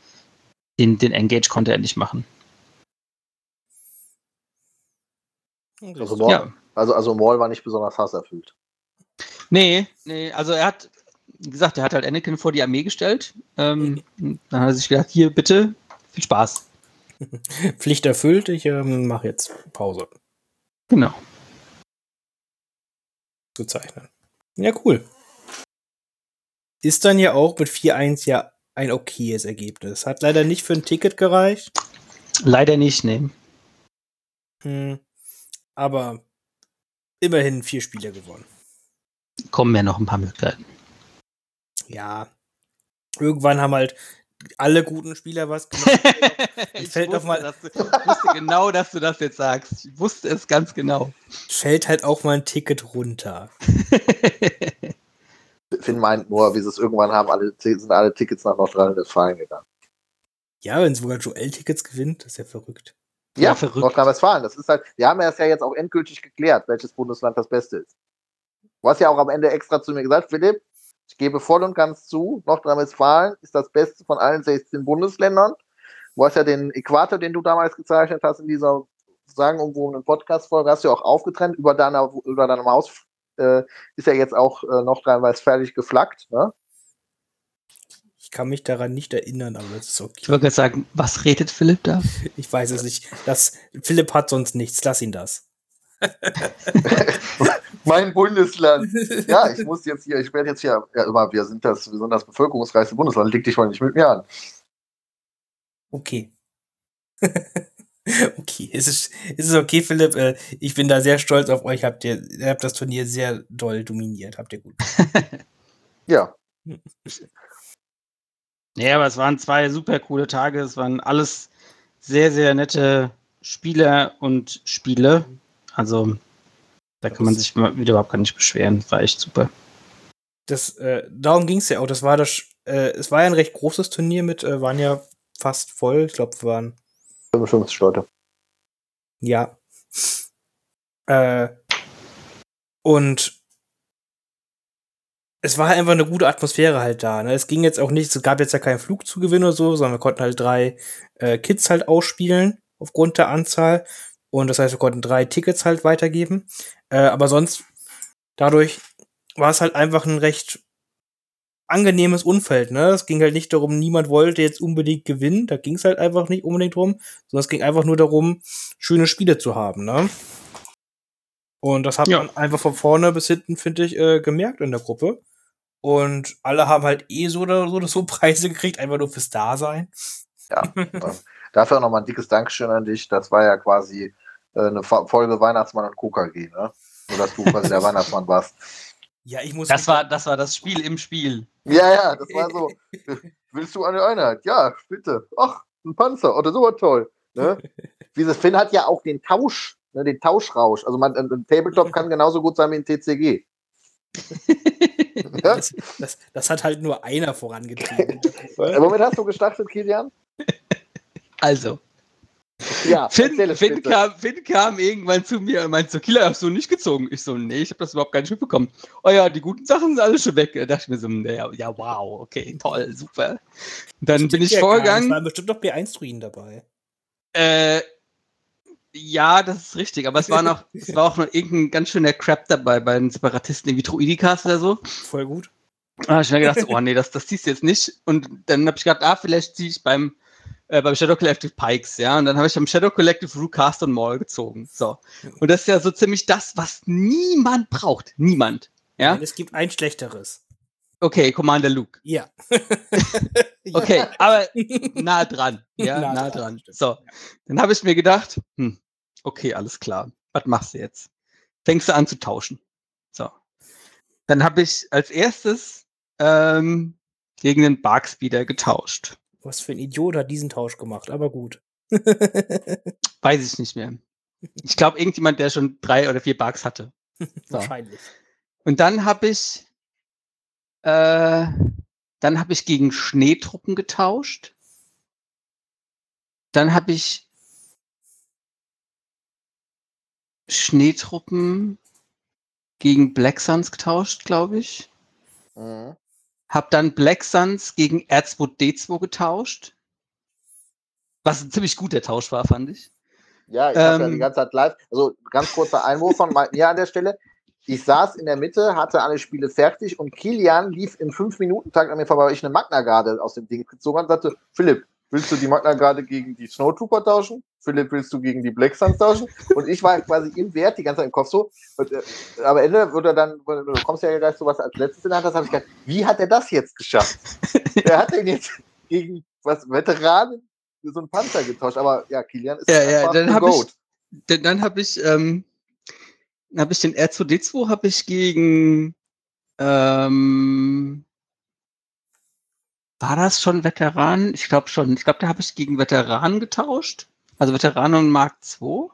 [SPEAKER 3] den, den Engage konnte er nicht machen.
[SPEAKER 2] Also ja. Also, also Maul war nicht besonders hasserfüllt.
[SPEAKER 3] Nee, nee, also er hat, wie gesagt, er hat halt Anakin vor die Armee gestellt. Ähm, dann hat er sich gedacht, hier, bitte, viel Spaß. *laughs*
[SPEAKER 1] Pflicht erfüllt, ich ähm, mache jetzt Pause.
[SPEAKER 3] Genau.
[SPEAKER 1] Zu zeichnen. Ja, cool. Ist dann ja auch mit 4-1 ja ein okayes Ergebnis. Hat leider nicht für ein Ticket gereicht.
[SPEAKER 3] Leider nicht, nee.
[SPEAKER 1] Hm. Aber immerhin vier Spiele gewonnen.
[SPEAKER 3] Kommen ja noch ein paar Möglichkeiten.
[SPEAKER 1] Ja. Irgendwann haben halt alle guten Spieler was gemacht. *laughs*
[SPEAKER 3] ich fällt wusste, mal du, ich wusste genau, dass du das jetzt sagst. Ich wusste es ganz genau.
[SPEAKER 1] Fällt halt auch mal ein Ticket runter. *laughs*
[SPEAKER 2] Finn meint nur, wie sie es irgendwann haben, alle, sind alle Tickets nach Nordrhein-Westfalen gegangen.
[SPEAKER 1] Ja, wenn sogar Joel Tickets gewinnt, das ist ja verrückt.
[SPEAKER 2] Ja. Nordrhein-Westfalen. Das ist halt, wir haben es ja jetzt auch endgültig geklärt, welches Bundesland das Beste ist. Du hast ja auch am Ende extra zu mir gesagt, Philipp, ich gebe voll und ganz zu, Nordrhein-Westfalen ist das Beste von allen 16 Bundesländern. Du hast ja den Äquator, den du damals gezeichnet hast, in dieser sagenumwobenen Podcast-Folge, hast du ja auch aufgetrennt. Über deiner, über deiner Maus äh, ist ja jetzt auch äh, Nordrhein-Westfälisch geflaggt. Ne?
[SPEAKER 1] Kann mich daran nicht erinnern, aber das ist
[SPEAKER 3] Ich
[SPEAKER 1] okay.
[SPEAKER 3] wollte gerade sagen, was redet Philipp da? *laughs*
[SPEAKER 1] Ich weiß es nicht. Das, Philipp hat sonst nichts. Lass ihn das. *laughs*
[SPEAKER 2] Mein Bundesland. Ja, ich muss jetzt hier, ich werde jetzt hier, ja immer, wir sind das, das bevölkerungsreichste Bundesland, leg dich mal nicht mit mir an.
[SPEAKER 1] Okay. *laughs* okay, es ist, es ist okay, Philipp. Äh, Ich bin da sehr stolz auf euch. Habt ihr, ihr habt das Turnier sehr doll dominiert. Habt ihr gut.
[SPEAKER 2] Ja,
[SPEAKER 3] Ja, aber es waren zwei super coole Tage. Es waren alles sehr, sehr nette Spieler und Spiele. Also, da kann man sich wieder überhaupt gar nicht beschweren. War echt super.
[SPEAKER 1] Das, äh, darum ging es ja auch. Das war das, äh, es war ja ein recht großes Turnier mit, äh, waren ja fast voll. Ich glaube, wir waren
[SPEAKER 2] 55 Leute.
[SPEAKER 1] Ja. Äh, und es war einfach eine gute Atmosphäre halt da. Ne? Es ging jetzt auch nicht, es gab jetzt ja keinen Flugzugewinn oder so, sondern wir konnten halt drei äh, Kids halt ausspielen aufgrund der Anzahl. Und das heißt, wir konnten drei Tickets halt weitergeben. Äh, aber sonst, dadurch war es halt einfach ein recht angenehmes Umfeld. Ne? Es ging halt nicht darum, niemand wollte jetzt unbedingt gewinnen. Da ging es halt einfach nicht unbedingt drum, sondern es ging einfach nur darum, schöne Spiele zu haben. Ne? Und das hat
[SPEAKER 3] Ja.
[SPEAKER 1] man einfach von vorne bis hinten, finde ich, äh, gemerkt in der Gruppe. Und alle haben halt eh so oder so, oder so *laughs* Preise gekriegt, einfach nur fürs Dasein.
[SPEAKER 2] Ja. Dafür auch nochmal ein dickes Dankeschön an dich. Das war ja quasi äh, eine Folge Weihnachtsmann und KKG, ne? Nur, dass du *laughs* quasi der Weihnachtsmann warst.
[SPEAKER 1] Ja, ich muss.
[SPEAKER 3] Das war, das war das Spiel im Spiel.
[SPEAKER 2] Ja, ja, das war so. Willst du eine Einheit? Ja, bitte. Ach, ein Panzer. Oder so toll. Ne? *laughs* Dieses Finn hat ja auch den Tausch, ne, den Tauschrausch. Also man, ein ein Tabletop kann genauso gut sein wie ein TCG. *laughs*
[SPEAKER 1] Das, das, das hat halt nur einer vorangetrieben. der *laughs*
[SPEAKER 2] Äh. Womit hast du gestartet, Kilian?
[SPEAKER 3] Also,
[SPEAKER 2] Ja,
[SPEAKER 3] Finn, Finn, kam, Finn kam irgendwann zu mir und meinte so, Killer, hast du nicht gezogen? Ich so, nee, ich habe das überhaupt gar nicht mitbekommen. Oh ja, die guten Sachen sind alle schon weg. Da dachte ich mir so, ja, ja wow, okay, toll, super. Und dann bin ich
[SPEAKER 1] nicht. Es
[SPEAKER 3] vorgegangen.
[SPEAKER 1] waren bestimmt noch B1-Druiden dabei.
[SPEAKER 3] Äh, ja, das ist richtig, aber es war noch, es war auch noch irgendein ganz schöner Crap dabei bei den Separatisten, irgendwie Druidikas oder so.
[SPEAKER 1] Voll gut.
[SPEAKER 3] Da habe ich mir gedacht, oh nee, das, das ziehst du jetzt nicht. Und dann habe ich gedacht, ah, vielleicht ziehe ich beim, äh, beim Shadow Collective Pikes, ja. Und dann habe ich am Shadow Collective Rucast und Maul gezogen. So. Und das ist ja so ziemlich das, was niemand braucht. Niemand. Ja.
[SPEAKER 1] Und Es gibt ein schlechteres.
[SPEAKER 3] Okay, Commander Luke.
[SPEAKER 1] Ja. *laughs*
[SPEAKER 3] Okay, aber *laughs* nah dran. Ja,
[SPEAKER 1] Nah
[SPEAKER 3] nah,
[SPEAKER 1] dran,
[SPEAKER 3] dran. So. Dann habe ich mir gedacht, hm, okay, alles klar. Was machst du jetzt? Fängst du an zu tauschen. So. Dann habe ich als erstes ähm, gegen den Barkspeeder getauscht.
[SPEAKER 1] Was für ein Idiot hat diesen Tausch gemacht, aber gut. *laughs* *laughs*
[SPEAKER 3] Weiß ich nicht mehr. Ich glaube, irgendjemand, der schon drei oder vier Bugs hatte. *laughs* So.
[SPEAKER 1] Wahrscheinlich.
[SPEAKER 3] Und dann habe ich, äh, dann habe ich gegen Schneetruppen getauscht. Dann habe ich Schneetruppen gegen Black Suns getauscht, glaube ich.
[SPEAKER 2] Mhm.
[SPEAKER 3] Hab dann Black Suns gegen R2 D2 getauscht. Was ein ziemlich guter Tausch war, fand ich.
[SPEAKER 2] Ja, ich habe ja
[SPEAKER 3] Ähm.
[SPEAKER 2] die ganze Zeit live. Also ganz kurzer Einwurf von mir an der Stelle. Ich saß in der Mitte, hatte alle Spiele fertig und Kilian lief im 5-Minuten-Takt an mir vorbei, weil ich eine Magna-Garde aus dem Ding gezogen habe und sagte, Philipp, willst du die Magna-Garde gegen die Snowtrooper tauschen? Philipp, willst du gegen die Black Suns tauschen? Und ich war quasi im Wert die ganze Zeit im Kopf so. Und, äh, aber am Ende wurde dann, du kommst ja gleich so was als letztes in der Hand, das habe ich gedacht, wie hat er das jetzt geschafft? Wer *laughs* hat denn jetzt gegen was Veteranen so einen Panzer getauscht? Aber ja, Kilian ist
[SPEAKER 3] Ja, ja, dann
[SPEAKER 2] ein
[SPEAKER 3] habe ich,
[SPEAKER 2] Goat.
[SPEAKER 3] dann, dann habe ich, ähm, habe ich den R2D2 habe ich gegen, ähm, war das schon Veteran? Ich glaube schon. Ich glaube, da habe ich gegen Veteran getauscht. Also Veteran und Mark II.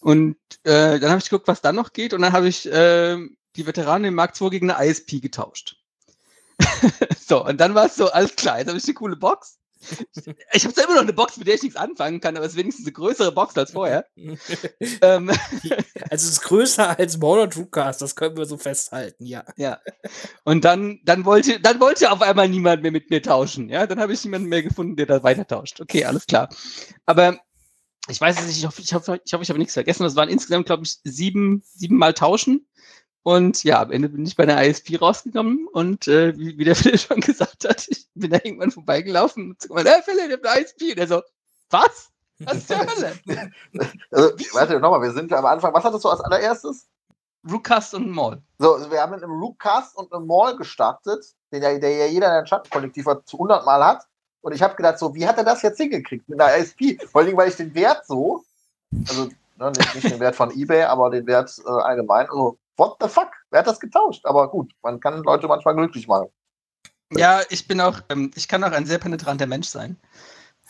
[SPEAKER 3] Und äh, dann habe ich geguckt, was da noch geht. Und dann habe ich ähm, die Veteranen im Mark II gegen eine ISP getauscht. *laughs* so, und dann war es so, alles klar, jetzt habe ich eine coole Box. *laughs* Ich habe immer noch eine Box, mit der ich nichts anfangen kann, aber es ist wenigstens eine größere Box als vorher. *laughs* ähm, *laughs*
[SPEAKER 1] Also es ist größer als Mono Truecast, das können wir so festhalten, ja.
[SPEAKER 3] ja. Und dann, dann wollte, dann wollte auf einmal niemand mehr mit mir tauschen. Ja, dann habe ich niemanden mehr gefunden, der da weiter tauscht. Okay, alles klar. Aber ich weiß es nicht, ich hoffe, ich hoffe, ich hoffe, ich habe nichts vergessen. Das waren insgesamt, glaube ich, sieben, sieben Mal tauschen. Und ja, am Ende bin ich bei der ISP rausgekommen und äh, wie, wie der *laughs* Philipp schon gesagt hat, ich bin da irgendwann vorbeigelaufen und gesagt, hey Philipp, ich hab eine ISP. Und er so, was? Was zur *laughs* Hölle?
[SPEAKER 2] Also, warte, nochmal, wir sind ja am Anfang. Was hattest du als allererstes?
[SPEAKER 3] Rookcast und Mall.
[SPEAKER 2] So, also wir haben mit einem Rookcast und einem Mall gestartet, den ja, der ja jeder in der Schattenkollektiv zu 100 Mal hat. Und ich habe gedacht, so, wie hat er das jetzt hingekriegt mit einer ISP? Vor allem, weil ich den Wert so, also ne, nicht, nicht den Wert von eBay, aber den Wert äh, allgemein, also, what the fuck? Wer hat das getauscht? Aber gut, man kann Leute manchmal glücklich machen.
[SPEAKER 3] Ja, ich bin auch, ähm, ich kann auch ein sehr penetranter Mensch sein.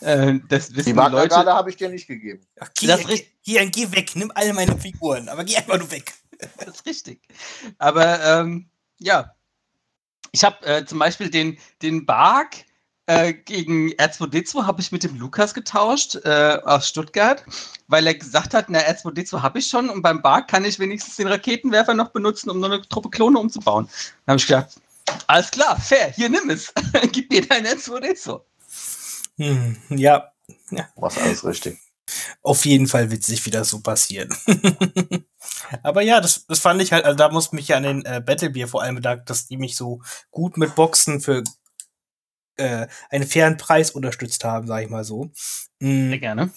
[SPEAKER 3] Äh, das wissen
[SPEAKER 2] Die
[SPEAKER 3] die
[SPEAKER 2] Magna
[SPEAKER 3] Leute.
[SPEAKER 2] gerade habe ich dir nicht gegeben.
[SPEAKER 1] Ach, geh,
[SPEAKER 3] Das
[SPEAKER 1] geh, geh weg, nimm alle meine Figuren, aber geh einfach nur weg.
[SPEAKER 3] Das ist richtig. Aber ähm, ja, ich habe äh, zum Beispiel den, den Bark äh, gegen R2D2 habe ich mit dem Lukas getauscht äh, aus Stuttgart, weil er gesagt hat, na R2D2 habe ich schon und beim Bark kann ich wenigstens den Raketenwerfer noch benutzen, um noch eine Truppe Klone umzubauen. Dann habe ich gedacht, alles klar, fair, hier nimm es. *laughs* Gib mir dein R2D2.
[SPEAKER 1] Hm, ja,
[SPEAKER 2] Was alles richtig.
[SPEAKER 1] auf jeden Fall witzig, wie das so passiert. *laughs* Aber ja, das, das fand ich halt, also da muss mich ja an den äh, Battlebeer vor allem bedanken, dass die mich so gut mit Boxen für äh, einen fairen Preis unterstützt haben, sag ich mal so. Mm,
[SPEAKER 3] Sehr gerne.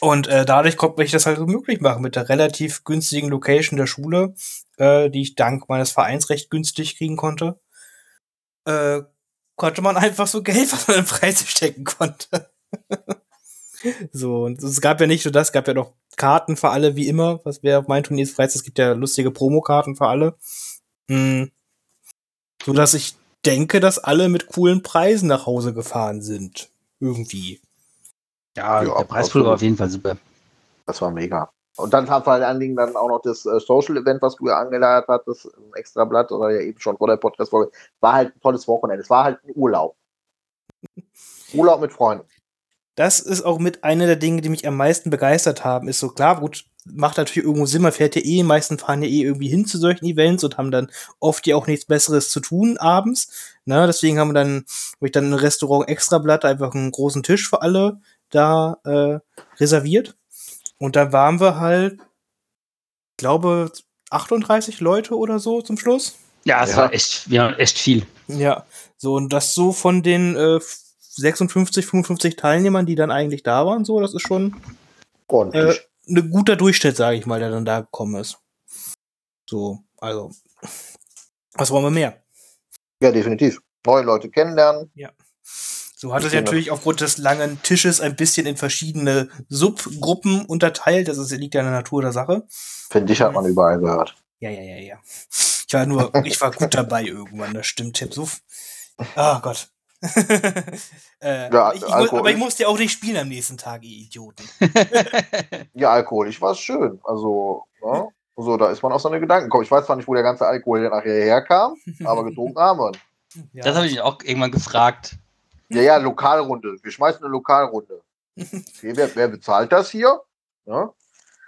[SPEAKER 1] Und äh, dadurch konnte ich das halt so möglich machen mit der relativ günstigen Location der Schule, äh, die ich dank meines Vereins recht günstig kriegen konnte. Äh, konnte man einfach so Geld, *laughs* was man in Preise stecken konnte. *laughs* so, und es gab ja nicht nur das, es gab ja noch Karten für alle, wie immer, was wäre auf meinen Turniers Freizeit, es gibt ja lustige Promokarten für alle. Mm. So dass ich denke, dass alle mit coolen Preisen nach Hause gefahren sind. Irgendwie.
[SPEAKER 3] Ja,
[SPEAKER 2] Ja,
[SPEAKER 3] der Preispool war auf jeden Fall super.
[SPEAKER 2] Das war mega. Und dann hat vor allen Dingen dann auch noch das äh, Social Event, was du ja angeleiert hattest, im Extrablatt oder ja eben schon vor der Podcast-Folge, war halt ein tolles Wochenende. Es war halt ein Urlaub. *laughs* Urlaub mit Freunden.
[SPEAKER 1] das ist auch mit einer der Dinge, die mich am meisten begeistert haben, ist so klar, gut, macht natürlich irgendwo Sinn, man fährt ja eh, die meisten fahren ja eh irgendwie hin zu solchen Events und haben dann oft ja auch nichts Besseres zu tun abends. Ne? Deswegen haben wir dann, habe ich dann ein Restaurant Extrablatt einfach einen großen Tisch für alle da äh, reserviert. Und da waren wir halt, glaube 38 Leute oder so zum Schluss.
[SPEAKER 3] Ja, es
[SPEAKER 2] Ja.
[SPEAKER 3] war echt, ja, echt viel.
[SPEAKER 1] Ja, so und das so von den äh, 56, 55 Teilnehmern, die dann eigentlich da waren, so, das ist schon
[SPEAKER 2] Ordentlich.
[SPEAKER 1] äh, ein guter Durchschnitt, sage ich mal, der dann da gekommen ist. So, also, was wollen wir mehr?
[SPEAKER 2] ja, definitiv. Neue Leute kennenlernen.
[SPEAKER 1] So hat es
[SPEAKER 2] Genau.
[SPEAKER 1] natürlich aufgrund des langen Tisches ein bisschen in verschiedene Subgruppen unterteilt. Das ist, liegt ja in der Natur der Sache.
[SPEAKER 2] Finde ich, hat man überall gehört.
[SPEAKER 1] Ja, ja, ja, ja. Ich war nur, ich war gut dabei irgendwann, das stimmt. Tipp. So, ah Gott. *laughs* äh,
[SPEAKER 2] Ja,
[SPEAKER 1] ich, ich, mu-
[SPEAKER 2] Alkohol
[SPEAKER 1] aber ich
[SPEAKER 2] ist-
[SPEAKER 1] musste ja auch nicht spielen am nächsten Tag, ihr Idioten. *laughs*
[SPEAKER 2] Ja, alkoholisch war es schön. Also, ne? so, da ist man auf seine Gedanken gekommen. Ich weiß zwar nicht, wo der ganze Alkohol nachher herkam, aber getrunken haben wir.
[SPEAKER 1] Ja.
[SPEAKER 3] Das habe ich auch irgendwann gefragt.
[SPEAKER 2] Ja, ja, Lokalrunde. Wir schmeißen eine Lokalrunde. Okay, wer, wer bezahlt das hier? Ja?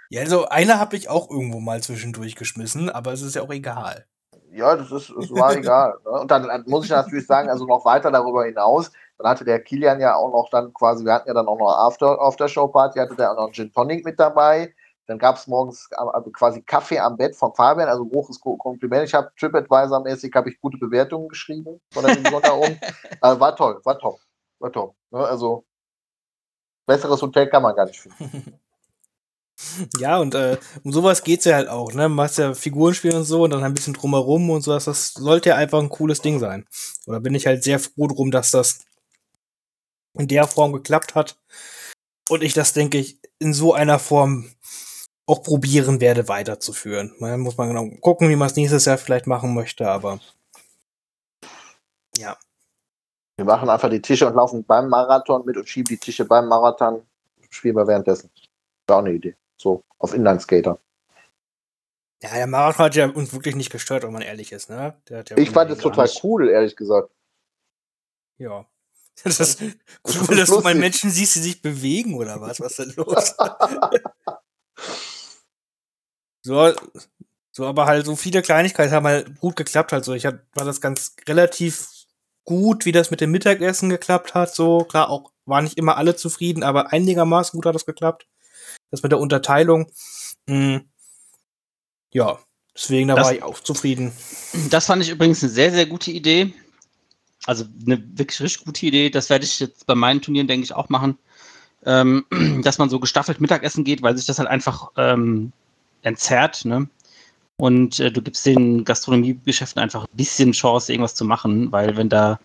[SPEAKER 1] Ja, also eine habe ich auch irgendwo mal zwischendurch geschmissen, aber es ist ja auch egal.
[SPEAKER 2] Ja, das ist, es war egal. Ne? Und dann muss ich natürlich sagen, also noch weiter darüber hinaus, dann hatte der Kilian ja auch noch dann quasi, wir hatten ja dann auch noch After, After-Show-Party, hatte der auch noch einen Gin Tonic mit dabei. Dann gab es morgens äh, also quasi Kaffee am Bett von Fabian, also großes Ko- Kompliment. Ich habe TripAdvisor-mäßig habe ich gute Bewertungen geschrieben von der Division da oben. Also *laughs* war toll, war top, war top. Ne? Also besseres Hotel kann man gar nicht finden. *laughs*
[SPEAKER 1] Ja, und äh, um sowas geht's ja halt auch, ne? Du machst ja Figurenspiel und so und dann ein bisschen drumherum und sowas. Das sollte ja einfach ein cooles Ding sein. Und da bin ich halt sehr froh drum, dass das in der Form geklappt hat. Und ich das, denke ich, in so einer Form auch probieren werde weiterzuführen. Man muss man genau gucken, wie man es nächstes Jahr vielleicht machen möchte, aber ja.
[SPEAKER 2] Wir machen einfach die Tische und laufen beim Marathon mit und schieben die Tische beim Marathon. Spielen wir währenddessen. War auch eine Idee. So, auf Inlineskater.
[SPEAKER 1] Ja, der Marathon hat ja uns wirklich nicht gestört, wenn man ehrlich ist, ne? Der hat ja
[SPEAKER 2] Ich fand es
[SPEAKER 1] gar
[SPEAKER 2] total
[SPEAKER 1] nicht-
[SPEAKER 2] cool, ehrlich gesagt.
[SPEAKER 1] Ja. *laughs* Das ist cool,
[SPEAKER 2] Das ist
[SPEAKER 1] dass du mal. Menschen siehst, die sich bewegen oder was? Was ist denn los? *laughs* so, so, aber halt so viele Kleinigkeiten haben halt gut geklappt. Halt so, ich hab, war das ganz relativ gut, wie das mit dem Mittagessen geklappt hat. So, klar, auch waren nicht immer alle zufrieden, aber einigermaßen gut hat das geklappt. Das mit der Unterteilung. Mh, ja, Deswegen, da
[SPEAKER 3] Das-
[SPEAKER 1] war ich auch zufrieden.
[SPEAKER 3] Das fand ich übrigens eine sehr, sehr gute Idee. Also eine wirklich richtig gute Idee. Das werde ich jetzt bei meinen Turnieren, denke ich, auch machen. Ähm, *clears throat* dass man so gestaffelt Mittagessen geht, weil sich das halt einfach ähm, entzerrt. Ne? Und äh, du gibst den Gastronomiegeschäften einfach ein bisschen Chance, irgendwas zu machen, weil wenn da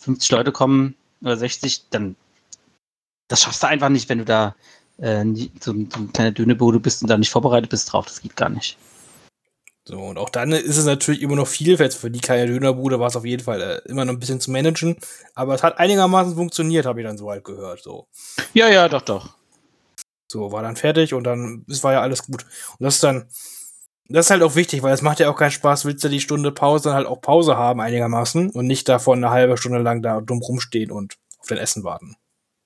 [SPEAKER 3] 50 Leute kommen oder 60, dann das schaffst du einfach nicht, wenn du da äh, so, ein- so ein kleiner Dönebude bist und da nicht vorbereitet bist drauf. Das geht gar nicht.
[SPEAKER 1] So, und auch dann ist es natürlich immer noch viel, jetzt für die kleine Dönerbude war es auf jeden Fall äh, immer noch ein bisschen zu managen. Aber es hat einigermaßen funktioniert, habe ich dann so halt gehört. So.
[SPEAKER 3] Ja, ja, doch, doch.
[SPEAKER 1] So, war dann fertig und dann, es war ja alles gut. Und das ist dann, das ist halt auch wichtig, weil es macht ja auch keinen Spaß, willst du die Stunde Pause dann halt auch Pause haben einigermaßen und nicht davon eine halbe Stunde lang da dumm rumstehen und auf dein Essen warten.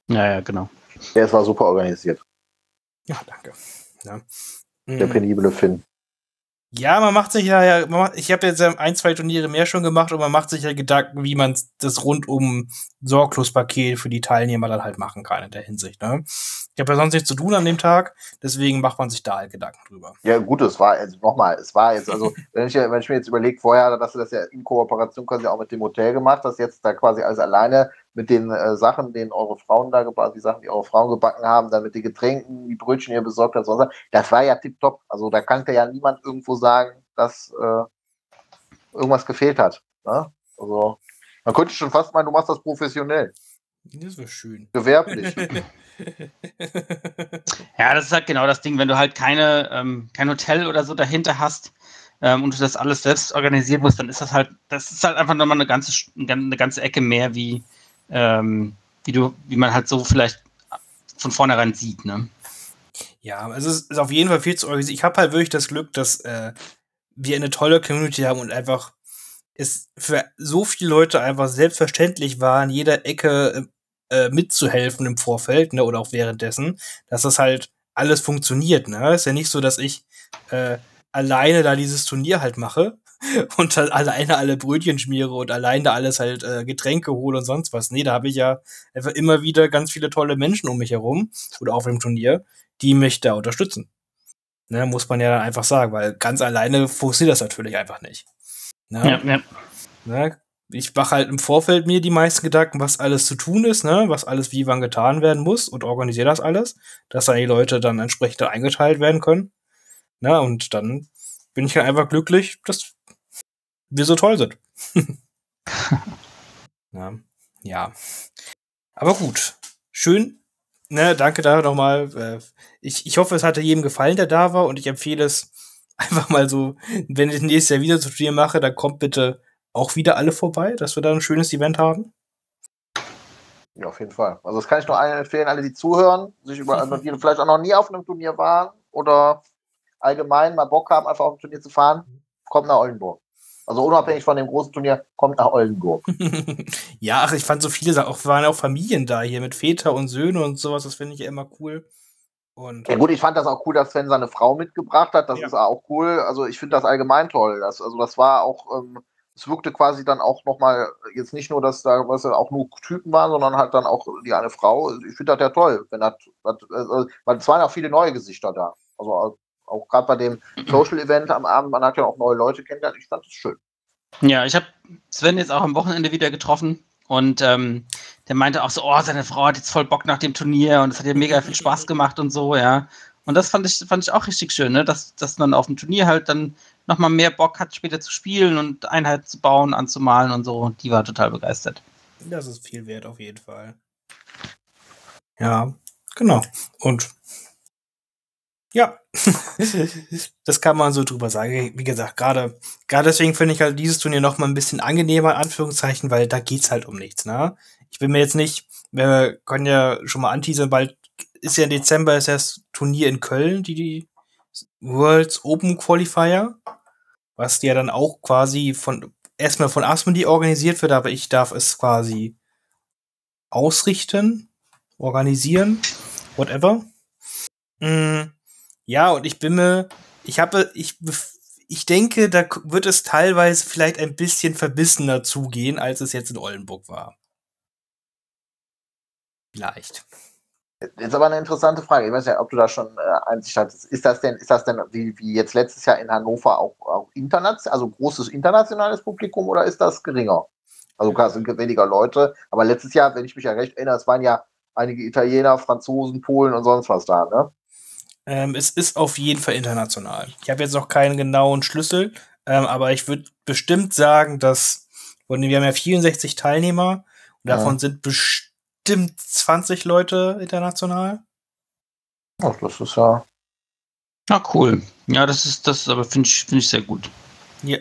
[SPEAKER 3] Ja, ja, genau.
[SPEAKER 2] Ja, es war super organisiert.
[SPEAKER 1] Ja, danke. Ja.
[SPEAKER 2] Der
[SPEAKER 1] Mhm.
[SPEAKER 2] penible Finn.
[SPEAKER 1] Ja, man macht sich ja, ja macht, ich habe jetzt ein, zwei Turniere mehr schon gemacht und man macht sich ja Gedanken, wie man das rundum Sorglospaket für die Teilnehmer dann halt machen kann in der Hinsicht. Ne? Ich habe ja sonst nichts zu tun an dem Tag, deswegen macht man sich da halt Gedanken drüber.
[SPEAKER 2] Ja, gut, es war, also nochmal, es war jetzt, also, *laughs* wenn ich, wenn ich mir jetzt überlege, vorher, dass du das ja in Kooperation quasi auch mit dem Hotel gemacht hast, jetzt da quasi alles alleine mit den äh, Sachen, denen eure Frauen da gebacken, die Sachen, die eure Frauen gebacken haben, dann mit den Getränken, die Brötchen, die ihr besorgt habt, sonst, was, das war ja tipptopp. Also, da kann ja niemand irgendwo sagen, dass äh, irgendwas gefehlt hat. Ne? Also, man könnte schon fast meinen, du machst das professionell,
[SPEAKER 1] Das wäre schön.
[SPEAKER 2] gewerblich. *laughs*
[SPEAKER 3] Ja, das ist halt genau das Ding, wenn du halt keine, ähm, kein Hotel oder so dahinter hast ähm, und du das alles selbst organisieren musst, dann ist das halt, das ist halt einfach nochmal eine ganze, eine ganze Ecke mehr, wie, ähm, wie du, wie man halt so vielleicht von vornherein sieht, ne?
[SPEAKER 1] Ja, also es ist auf jeden Fall viel zu organisieren. Ich habe halt wirklich das Glück, dass äh, wir eine tolle Community haben und einfach es für so viele Leute einfach selbstverständlich war, in jeder Ecke äh, mitzuhelfen im Vorfeld, ne, oder auch währenddessen, dass das halt alles funktioniert, ne? Ist ja nicht so, dass ich äh, alleine da dieses Turnier halt mache *laughs* und dann alleine alle Brötchen schmiere und alleine da alles halt äh, Getränke hole und sonst was. Nee, da habe ich ja einfach immer wieder ganz viele tolle Menschen um mich herum oder auf dem Turnier, die mich da unterstützen. Ne, muss man ja dann einfach sagen, weil ganz alleine funktioniert das natürlich einfach nicht. Ne?
[SPEAKER 3] ja.
[SPEAKER 1] Ne? Ich mache halt im Vorfeld mir die meisten Gedanken, was alles zu tun ist, ne? was alles wie wann getan werden muss und organisiere das alles, dass dann die Leute dann entsprechend eingeteilt werden können. Ne? Und dann bin ich halt einfach glücklich, dass wir so toll sind. *laughs* ja. ja. Aber gut. Schön. Ne, danke da nochmal. Äh, Ich, ich hoffe, es hatte jedem gefallen, der da war, und ich empfehle es *laughs* einfach mal so, wenn ich nächstes Jahr wieder zu Turnier mache, dann kommt bitte auch wieder alle vorbei, dass wir da ein schönes Event haben.
[SPEAKER 2] Ja, auf jeden Fall. Also das kann ich nur allen empfehlen, alle, die zuhören, sich über, also die vielleicht auch noch nie auf einem Turnier waren oder allgemein mal Bock haben, einfach auf ein Turnier zu fahren, kommt nach Oldenburg. Also unabhängig von dem großen Turnier, kommt nach Oldenburg. *laughs*
[SPEAKER 1] ja, ach, ich fand so viele Sachen, auch waren auch Familien da hier mit Väter und Söhne und sowas, das finde ich ja immer cool. Und
[SPEAKER 2] Ja gut, ich fand das auch cool, dass Sven seine Frau mitgebracht hat. Das
[SPEAKER 1] Ja.
[SPEAKER 2] ist auch cool. Also ich finde das allgemein toll. Das, also das war auch, ähm, es wirkte quasi dann auch nochmal, jetzt nicht nur, dass da was auch nur Typen waren, sondern halt dann auch die eine Frau. Ich finde das ja toll, wenn das, das also, weil es waren auch viele neue Gesichter da. Also auch gerade bei dem Social Event am Abend, man hat ja auch neue Leute kennengelernt. Ich fand das schön.
[SPEAKER 3] Ja, ich habe Sven jetzt auch am Wochenende wieder getroffen und ähm, der meinte auch so, oh, seine Frau hat jetzt voll Bock nach dem Turnier und es hat ihr mega viel Spaß gemacht und so, ja. Und das fand ich, fand ich auch richtig schön, ne? dass, dass man auf dem Turnier halt dann nochmal mehr Bock hat, später zu spielen und Einheiten zu bauen, anzumalen und so. Und die war total begeistert.
[SPEAKER 1] das ist viel wert auf jeden Fall. Ja, genau. Und ja, *laughs* das kann man so drüber sagen. Wie gesagt, gerade gerade deswegen finde ich halt dieses Turnier noch mal ein bisschen angenehmer, in Anführungszeichen, weil da geht's halt um nichts, ne? Ich bin mir jetzt nicht, wir können ja schon mal anteasern, bald ist ja im Dezember ist das Turnier in Köln, die, die Worlds Open Qualifier, was ja dann auch quasi von erstmal von Asmodee organisiert wird, aber ich darf es quasi ausrichten, organisieren, whatever. Mm, ja, und ich bin mir, ich habe, ich, ich denke, da wird es teilweise vielleicht ein bisschen verbissener zugehen, als es jetzt in Oldenburg war. Vielleicht.
[SPEAKER 2] Jetzt aber eine interessante Frage. Ich weiß ja, ob du da schon äh, Einsicht hattest. Ist das denn, ist das denn wie, wie jetzt letztes Jahr in Hannover auch, auch international, also großes internationales Publikum oder ist das geringer? Also klar, es sind weniger Leute, aber letztes Jahr, wenn ich mich ja recht erinnere, es waren ja einige Italiener, Franzosen, Polen und sonst was da, ne?
[SPEAKER 1] Ähm, es ist auf jeden Fall international. Ich habe jetzt noch keinen genauen Schlüssel, ähm, aber ich würde bestimmt sagen, dass wir haben ja 64 Teilnehmer und davon sind bestimmt bestimmt 20 Leute international.
[SPEAKER 2] Ach, das ist ja.
[SPEAKER 3] Ah, cool. Ja, das ist, das aber finde ich, finde ich sehr gut.
[SPEAKER 1] Ja.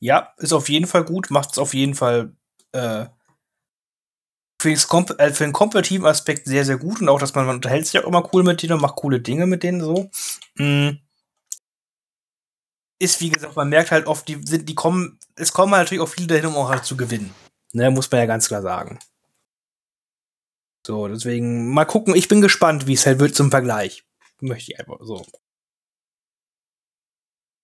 [SPEAKER 1] ja, ist auf jeden Fall gut, macht es auf jeden Fall äh, für, äh, für den kompetitiven Aspekt sehr, sehr gut und auch, dass man, man unterhält sich auch immer cool mit denen und macht coole Dinge mit denen so. Mhm. Ist, wie gesagt, man merkt halt oft, die sind, die kommen, es kommen halt natürlich auch viele dahin, um auch halt zu gewinnen. Ne, muss man ja ganz klar sagen. So, deswegen mal gucken. Ich bin gespannt, wie es halt wird zum Vergleich. Möchte ich einfach so.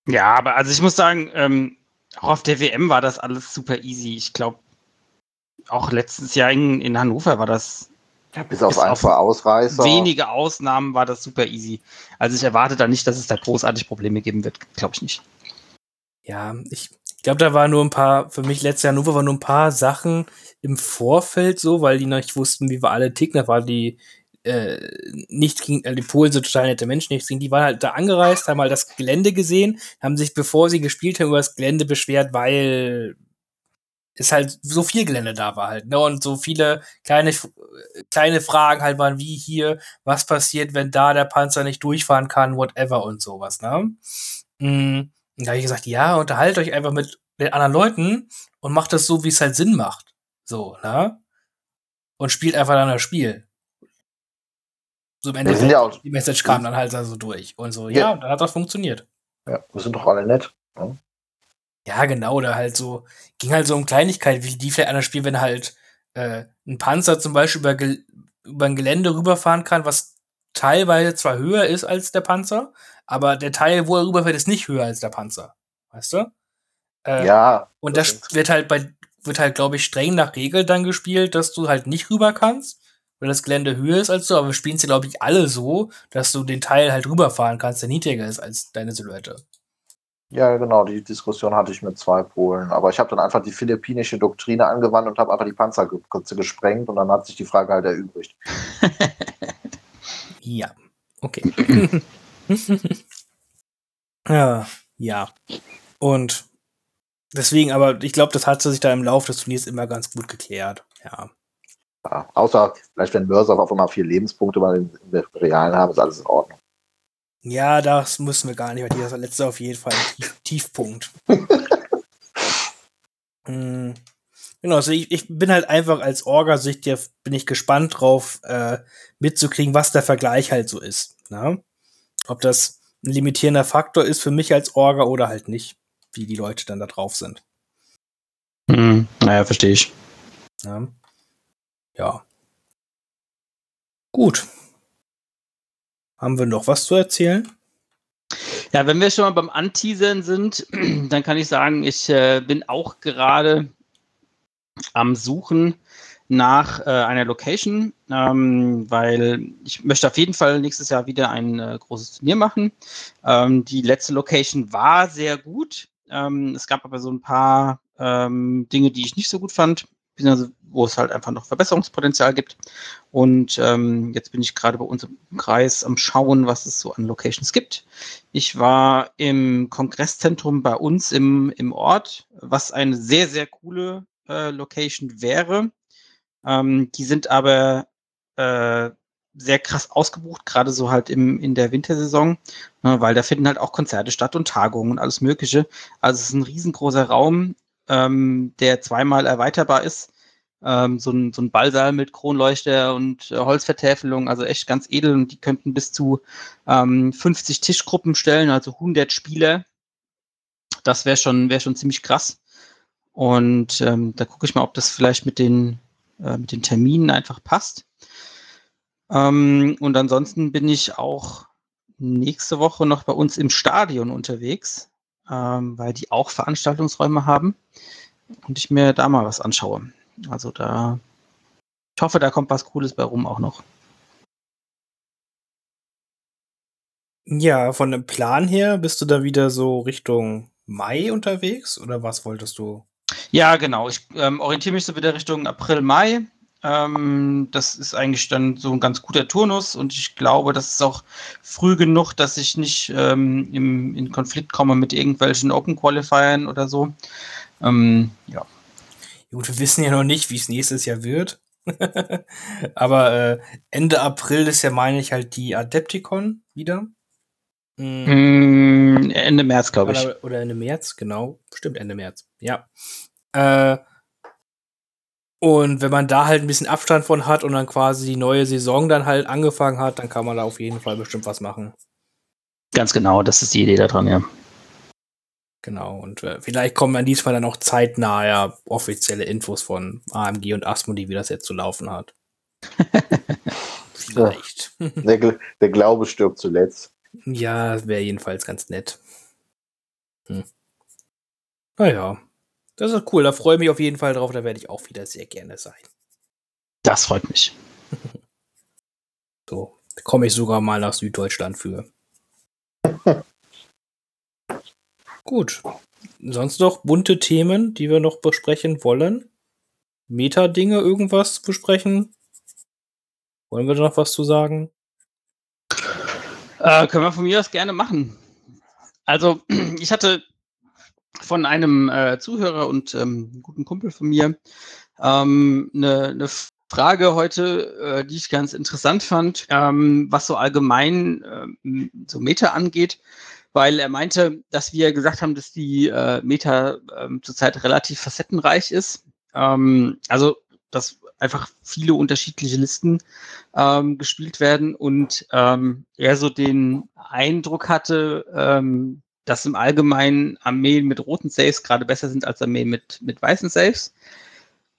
[SPEAKER 3] Ja, aber also ich muss sagen, ähm, auch auf der WM war das alles super easy. Ich glaube, auch letztes Jahr in, in Hannover war das.
[SPEAKER 2] Ja, bis auf ein, zwei Ausreißer.
[SPEAKER 3] Wenige Ausnahmen war das super easy. Also ich erwarte da nicht, dass es da großartig Probleme geben wird. Glaube ich nicht.
[SPEAKER 1] Ja, ich glaube, da war nur ein paar, für mich letztes Jahr Hannover waren nur ein paar Sachen, im Vorfeld so, weil die noch nicht wussten, wie wir alle ticken. Da war die äh, nicht gegen, äh, die Polen sind total nette Menschen, nichts gegen die waren halt da angereist, haben halt das Gelände gesehen, haben sich, bevor sie gespielt haben, über das Gelände beschwert, weil es halt so viel Gelände da war halt, ne? Und so viele kleine, kleine Fragen halt waren, wie hier, was passiert, wenn da der Panzer nicht durchfahren kann, whatever und sowas, ne? Mm, und da habe ich gesagt, ja, unterhaltet euch einfach mit den anderen Leuten und macht das so, wie es halt Sinn macht. So, ne? Und spielt einfach dann das Spiel. So im Endeffekt, ja die Message kam dann halt also durch. Und so, ja, ja dann hat das funktioniert.
[SPEAKER 2] Ja, wir sind doch alle nett. Ne?
[SPEAKER 1] Ja, genau, da halt so, ging halt so um Kleinigkeit, wie die vielleicht einer spielt, wenn halt äh, ein Panzer zum Beispiel über, über ein Gelände rüberfahren kann, was teilweise zwar höher ist als der Panzer, aber der Teil, wo er rüberfährt, ist nicht höher als der Panzer. Weißt du?
[SPEAKER 2] Äh, ja.
[SPEAKER 1] Und das, das wird halt bei wird halt, glaube ich, streng nach Regel dann gespielt, dass du halt nicht rüber kannst, weil das Gelände höher ist als du, aber wir spielen sie, glaube ich, alle so, dass du den Teil halt rüberfahren kannst, der niedriger ist als deine Silhouette.
[SPEAKER 2] Ja, genau, die Diskussion hatte ich mit zwei Polen. Aber ich habe dann einfach die philippinische Doktrine angewandt und habe einfach die Panzerkürze gesprengt und dann hat sich die Frage halt erübrigt. *laughs*
[SPEAKER 1] ja, okay. *laughs* ja, ja. Und Deswegen, aber ich glaube, das hat sich da im Laufe des Turniers immer ganz gut geklärt. Ja.
[SPEAKER 2] ja außer vielleicht, wenn Mörser auf einmal vier Lebenspunkte bei den, Realen haben, ist alles in Ordnung.
[SPEAKER 1] Ja, das müssen wir gar nicht, weil dieser letzte auf jeden Fall ein Tief *laughs* Tiefpunkt. hm. Genau, also ich, ich, bin halt einfach als Orga-Sicht, ja, bin ich gespannt drauf, äh, mitzukriegen, was der Vergleich halt so ist. Ne? Ob das ein limitierender Faktor ist für mich als Orga oder halt nicht wie die Leute dann da drauf sind.
[SPEAKER 3] Hm, naja, verstehe ich.
[SPEAKER 1] Ja. ja. Gut. Haben wir noch was zu erzählen?
[SPEAKER 3] Ja, wenn wir schon mal beim Anteasern sind, *clears throat* dann kann ich sagen, ich äh, bin auch gerade am Suchen nach äh, einer Location, ähm, weil ich möchte auf jeden Fall nächstes Jahr wieder ein äh, großes Turnier machen. Ähm, die letzte Location war sehr gut. Ähm, es gab aber so ein paar ähm, Dinge, die ich nicht so gut fand, wo es halt einfach noch Verbesserungspotenzial gibt. Und ähm, jetzt bin ich gerade bei uns im Kreis am Schauen, was es so an Locations gibt. Ich war im Kongresszentrum bei uns im, im Ort, was eine sehr, sehr coole äh, Location wäre. Ähm, die sind aber äh, sehr krass ausgebucht, gerade so halt im, in der Wintersaison, ne, weil da finden halt auch Konzerte statt und Tagungen und alles Mögliche. Also es ist ein riesengroßer Raum, ähm, der zweimal erweiterbar ist. Ähm, so, ein, so ein Ballsaal mit Kronleuchter und äh, Holzvertäfelung, also echt ganz edel und die könnten bis zu ähm, 50 Tischgruppen stellen, also 100 Spieler. Das wäre schon, wär schon ziemlich krass. Und ähm, da gucke ich mal, ob das vielleicht mit den, äh, mit den Terminen einfach passt. Ähm, und ansonsten bin ich auch nächste Woche noch bei uns im Stadion unterwegs, ähm, weil die auch Veranstaltungsräume haben und ich mir da mal was anschaue. Also da, ich hoffe, da kommt was Cooles bei rum auch noch.
[SPEAKER 1] Ja, von dem Plan her bist du da wieder so Richtung Mai unterwegs oder was wolltest du?
[SPEAKER 3] Ja, genau. Ich ähm, orientiere mich so wieder Richtung April, Mai. Ähm, das ist eigentlich dann so ein ganz guter Turnus und ich glaube, das ist auch früh genug, dass ich nicht ähm, im, in Konflikt komme mit irgendwelchen Open Qualifiern oder so. Ähm, ja.
[SPEAKER 1] Gut, wir wissen ja noch nicht, wie es nächstes Jahr wird. *laughs* Aber äh, Ende April ist ja, meine ich, halt die Adepticon wieder.
[SPEAKER 3] Mm, Ende März, glaube ich.
[SPEAKER 1] Oder, oder Ende März, genau. Stimmt, Ende März. Ja. Äh, und wenn man da halt ein bisschen Abstand von hat und dann quasi die neue Saison dann halt angefangen hat, dann kann man da auf jeden Fall bestimmt was machen.
[SPEAKER 3] Ganz genau, das ist die Idee daran, ja.
[SPEAKER 1] Genau, und äh, vielleicht kommen dann diesmal dann auch zeitnah ja offizielle Infos von AMG und Asmodee, wie das jetzt zu laufen hat. *laughs*
[SPEAKER 2] vielleicht. *laughs* Der, der, Glaube stirbt zuletzt.
[SPEAKER 1] Ja, wäre jedenfalls ganz nett. Hm. Naja, das ist cool. Da freue ich mich auf jeden Fall drauf. Da werde ich auch wieder sehr gerne sein.
[SPEAKER 3] Das freut mich. *laughs*
[SPEAKER 1] so, da komme ich sogar mal nach Süddeutschland für. *laughs* Gut. Sonst noch bunte Themen, die wir noch besprechen wollen? Meta-Dinge, irgendwas besprechen? Wollen wir da noch was zu sagen?
[SPEAKER 3] Äh, können wir von mir aus gerne machen. Also, *clears throat* ich hatte von einem äh, Zuhörer und ähm, guten Kumpel von mir ähm, eine, ne Frage heute, äh, die ich ganz interessant fand, ähm, was so allgemein äh, so Meta angeht weil er meinte, dass wir gesagt haben, dass die äh, Meta ähm, zurzeit relativ facettenreich ist. Ähm, also, dass einfach viele unterschiedliche Listen ähm, gespielt werden und ähm, er so den Eindruck hatte, ähm, dass im Allgemeinen Armeen mit roten Saves gerade besser sind als Armeen mit, mit weißen Saves.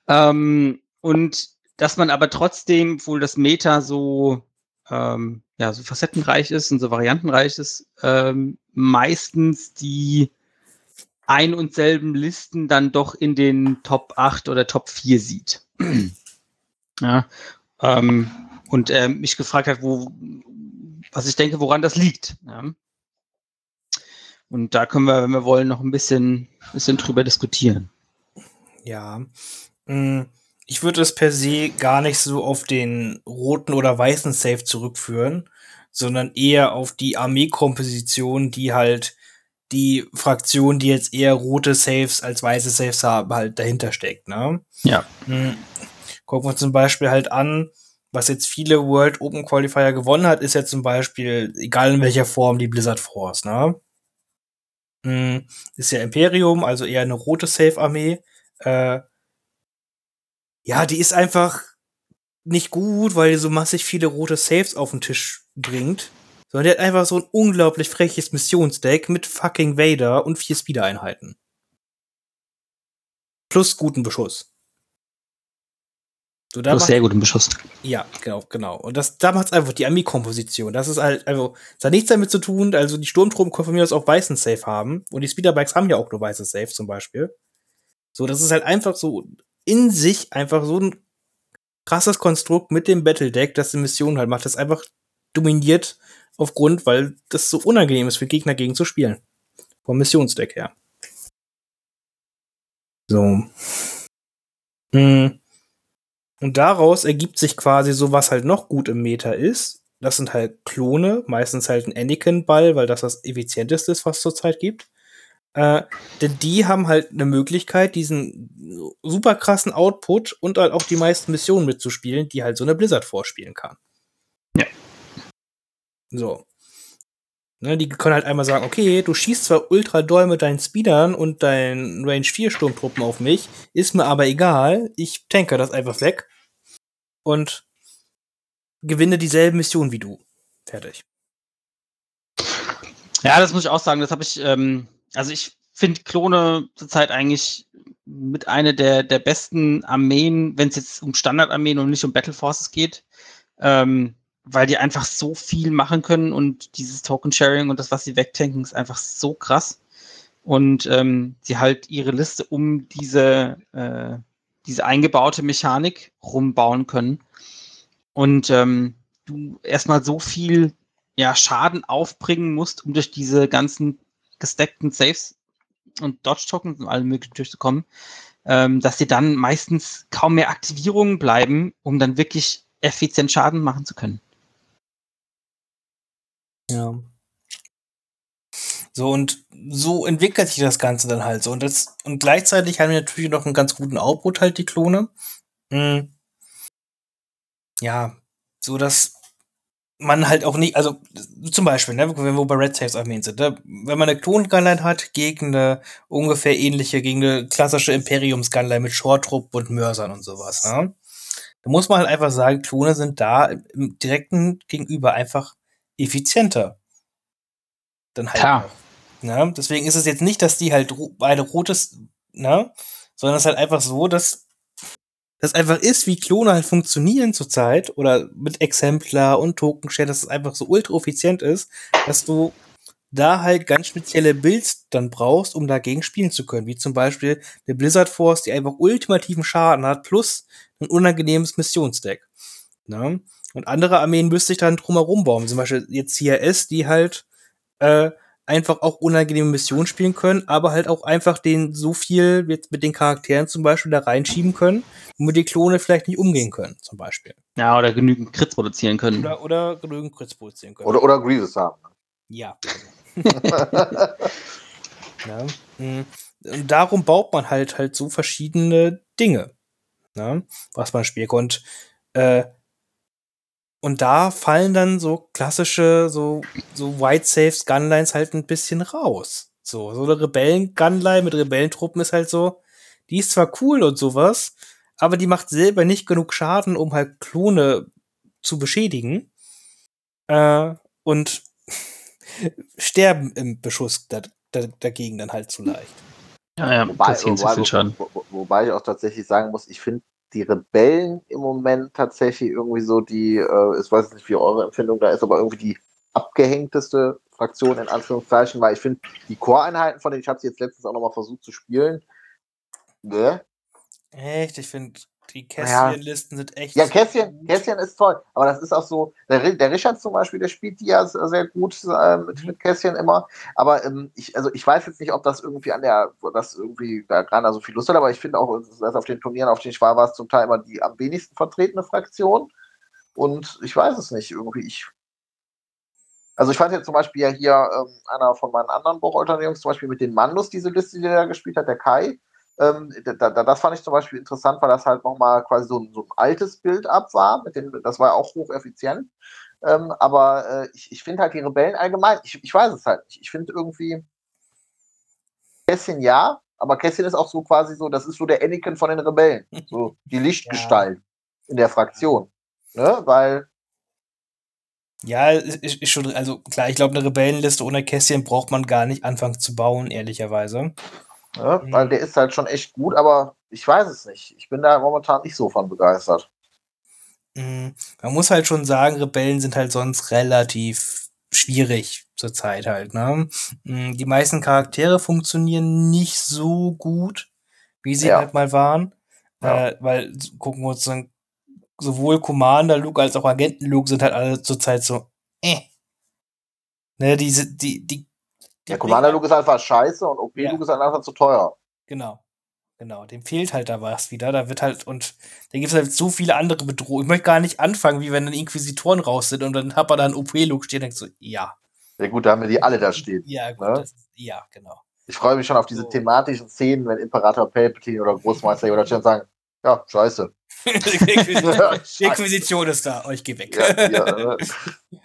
[SPEAKER 3] Ähm, und dass man aber trotzdem, obwohl das Meta so ähm, ja, so facettenreich ist und so variantenreich ist, ähm, meistens die ein und selben Listen dann doch in den Top 8 oder Top 4 sieht. *clears throat* ja, ähm, und er mich gefragt hat, wo, was ich denke, woran das liegt. Ja. Und da können wir, wenn wir wollen, noch ein bisschen, bisschen drüber diskutieren.
[SPEAKER 1] Ja. Mh ich würde es per se gar nicht so auf den roten oder weißen Safe zurückführen, sondern eher auf die Armeekomposition, die halt die Fraktion, die jetzt eher rote Saves als weiße Saves haben, halt dahinter steckt, ne?
[SPEAKER 3] Ja.
[SPEAKER 1] Hm. Gucken wir uns zum Beispiel halt an, was jetzt viele World Open Qualifier gewonnen hat, ist ja zum Beispiel, egal in welcher Form, die Blizzard Force, ne? Hm. Ist ja Imperium, also eher eine rote Safe-Armee. Äh, ja, die ist einfach nicht gut, weil die so massig viele rote Saves auf den Tisch bringt. Sondern die hat einfach so ein unglaublich freches Missionsdeck mit fucking Vader und vier Speeder-Einheiten. Plus guten Beschuss.
[SPEAKER 3] So, da Plus sehr guten Beschuss.
[SPEAKER 1] Ja, genau, genau. Und das, da macht's einfach die Armee-Komposition. Das ist halt, also, das hat nichts damit zu tun, also die Sturmtruppen können von mir aus auch weißen Safe haben. Und die Speederbikes haben ja auch nur weiße Safe zum Beispiel. So, das ist halt einfach so in sich einfach so ein krasses Konstrukt mit dem Battle Deck, das die Mission halt macht, das einfach dominiert aufgrund, weil das so unangenehm ist für Gegner gegen zu spielen. Vom Missionsdeck her. So. Hm. Und daraus ergibt sich quasi so, was halt noch gut im Meta ist. Das sind halt Klone, meistens halt ein Anakin-Ball, weil das das effizienteste ist, was es zurzeit gibt. Äh, denn die haben halt eine Möglichkeit, diesen super krassen Output und halt auch die meisten Missionen mitzuspielen, die halt so eine Blizzard vorspielen kann.
[SPEAKER 3] Ja.
[SPEAKER 1] So. Ne, die können halt einmal sagen, okay, du schießt zwar ultra doll mit deinen Speedern und deinen Range 4 Sturmtruppen auf mich, ist mir aber egal, ich tanke das einfach weg und gewinne dieselben Missionen wie du. Fertig.
[SPEAKER 3] Ja, das muss ich auch sagen, das habe ich ähm, also ich finde Klone zurzeit eigentlich mit einer der, der besten Armeen, wenn es jetzt um Standardarmeen und nicht um Battle Forces geht, ähm, weil die einfach so viel machen können und dieses Token-Sharing und das, was sie wegtanken, ist einfach so krass. Und ähm, sie halt ihre Liste um diese, äh, diese eingebaute Mechanik rumbauen können. Und ähm, du erstmal so viel ja, Schaden aufbringen musst, um durch diese ganzen gestackten Saves und Dodge-Tokens und allem möglichen durchzukommen, ähm, dass dir dann meistens kaum mehr Aktivierungen bleiben, um dann wirklich effizient Schaden machen zu können.
[SPEAKER 1] Ja. So, und so entwickelt sich das Ganze dann halt so. Und, das, und gleichzeitig haben wir natürlich noch einen ganz guten Output, halt die Klone. Mhm. Ja, so dass man halt auch nicht, also zum Beispiel, ne, wenn wir bei Red Saves Armeen sind, ne, wenn man eine Klon-Gunline hat gegen eine ungefähr ähnliche, gegen eine klassische Imperiums-Gunline mit Short-Trupp und Mörsern und sowas, ne, da muss man halt einfach sagen, Klone sind da im direkten Gegenüber einfach effizienter. Dann halt.
[SPEAKER 3] Ja.
[SPEAKER 1] Ne? Deswegen ist es jetzt nicht, dass die halt beide rotes, ne? Sondern es ist halt einfach so, dass das einfach ist, wie Klone halt funktionieren zurzeit oder mit Exemplar und Token Share, dass es einfach so ultra effizient ist, dass du da halt ganz spezielle Builds dann brauchst, um dagegen spielen zu können. Wie zum Beispiel eine Blizzard Force, die einfach ultimativen Schaden hat, plus ein unangenehmes Missionsdeck. Ne? Und andere Armeen müsste ich dann drumherum bauen. Zum Beispiel jetzt CRS, die halt äh, einfach auch unangenehme Missionen spielen können, aber halt auch einfach den so viel jetzt mit den Charakteren zum Beispiel da reinschieben können, womit die Klone vielleicht nicht umgehen können, zum Beispiel.
[SPEAKER 3] Ja, oder genügend Crits produzieren können.
[SPEAKER 1] Oder, oder genügend Crits produzieren können.
[SPEAKER 2] Oder, oder Grievous haben.
[SPEAKER 1] Ja. ja. *laughs* *laughs* mm. Und darum baut man halt halt so verschiedene Dinge, ne, was man spielen kann. Und, äh, und da fallen dann so klassische, so, so White Saves Gunlines halt ein bisschen raus. So, so eine Rebellen-Gunline mit Rebellentruppen ist halt so, die ist zwar cool und sowas, aber die macht selber nicht genug Schaden, um halt Klone zu beschädigen. Äh, und *laughs* sterben im Beschuss da, da, dagegen dann halt zu leicht.
[SPEAKER 3] Ja, ja,
[SPEAKER 2] Wobei,
[SPEAKER 3] passieren
[SPEAKER 2] wobei,
[SPEAKER 3] Schaden.
[SPEAKER 2] wo, wo, wobei ich auch tatsächlich sagen muss, ich finde die Rebellen im Moment tatsächlich irgendwie so die, äh, ich weiß nicht, wie eure Empfindung da ist, aber irgendwie die abgehängteste Fraktion in Anführungszeichen, weil ich finde, die Core-Einheiten von denen, ich habe sie jetzt letztens auch nochmal versucht zu spielen, ne?
[SPEAKER 1] Echt? Ich finde, die. Kästchen-Listen sind echt.
[SPEAKER 2] Ja, Kästchen. Kästchen ist toll, aber das ist auch so, der, der Richard zum Beispiel, der spielt die ja sehr gut äh, mit, mit Kästchen immer, aber ähm, ich, also ich weiß jetzt nicht, ob das irgendwie an der, das irgendwie da gerade so viel Lust hat, aber ich finde auch, dass auf den Turnieren, auf denen ich war, war es zum Teil immer die am wenigsten vertretene Fraktion und ich weiß es nicht, irgendwie, ich also ich fand jetzt zum Beispiel ja hier ähm, einer von meinen anderen Buchhaltern-Jungs, zum Beispiel mit den Mandos, diese Liste, die er gespielt hat, der Kai, ähm, da, da, das fand ich zum Beispiel interessant, weil das halt nochmal quasi so ein, so ein altes Bild-up war. Mit dem, das war ja auch hocheffizient. Ähm, aber äh, ich, ich finde halt die Rebellen allgemein, ich, ich weiß es halt nicht. Ich finde irgendwie Kässchen ja, aber Kässchen ist auch so quasi so, das ist so der Anakin von den Rebellen. *laughs* So die Lichtgestalt in der Fraktion. Ne? Weil,
[SPEAKER 1] Ja, ist, ist schon, also klar, ich glaube, eine Rebellenliste ohne Kästchen braucht man gar nicht anfangen zu bauen, ehrlicherweise.
[SPEAKER 2] Ne?
[SPEAKER 1] Mhm.
[SPEAKER 2] weil der ist halt schon echt gut, aber ich weiß es nicht. Ich bin da momentan nicht so von begeistert.
[SPEAKER 1] Mm, Man muss halt schon sagen, Rebellen sind halt sonst relativ schwierig zurzeit halt, ne? Mm, Die meisten Charaktere funktionieren nicht so gut, wie sie
[SPEAKER 2] Ja.
[SPEAKER 1] halt mal waren.
[SPEAKER 2] Ja.
[SPEAKER 1] Äh, weil gucken wir uns dann sowohl Commander Luke als auch Agenten Luke sind halt alle zurzeit so, äh. Ne, diese, die, die, die
[SPEAKER 2] Der Commander Luke ist einfach scheiße und OP
[SPEAKER 1] Ja.
[SPEAKER 2] Luke ist halt einfach zu teuer.
[SPEAKER 1] Genau. Genau, dem fehlt halt da was wieder. Da wird halt, und da gibt es halt so viele andere Bedrohungen. Ich möchte gar nicht anfangen, wie wenn dann Inquisitoren raus sind und dann hat man da einen OP-Look stehen und denkt so, ja.
[SPEAKER 2] Ja gut, da haben wir die alle da stehen.
[SPEAKER 1] Ja, gut,
[SPEAKER 2] Ne?
[SPEAKER 1] das, ja, genau.
[SPEAKER 2] Ich freue mich schon auf diese
[SPEAKER 1] So.
[SPEAKER 2] thematischen Szenen, wenn Imperator Palpatine oder Großmeister stehen und sagen, ja, scheiße. *laughs*
[SPEAKER 1] Inquisition, *laughs* die Inquisition ist da, euch geh weg.
[SPEAKER 2] Ja, ja, äh, *laughs*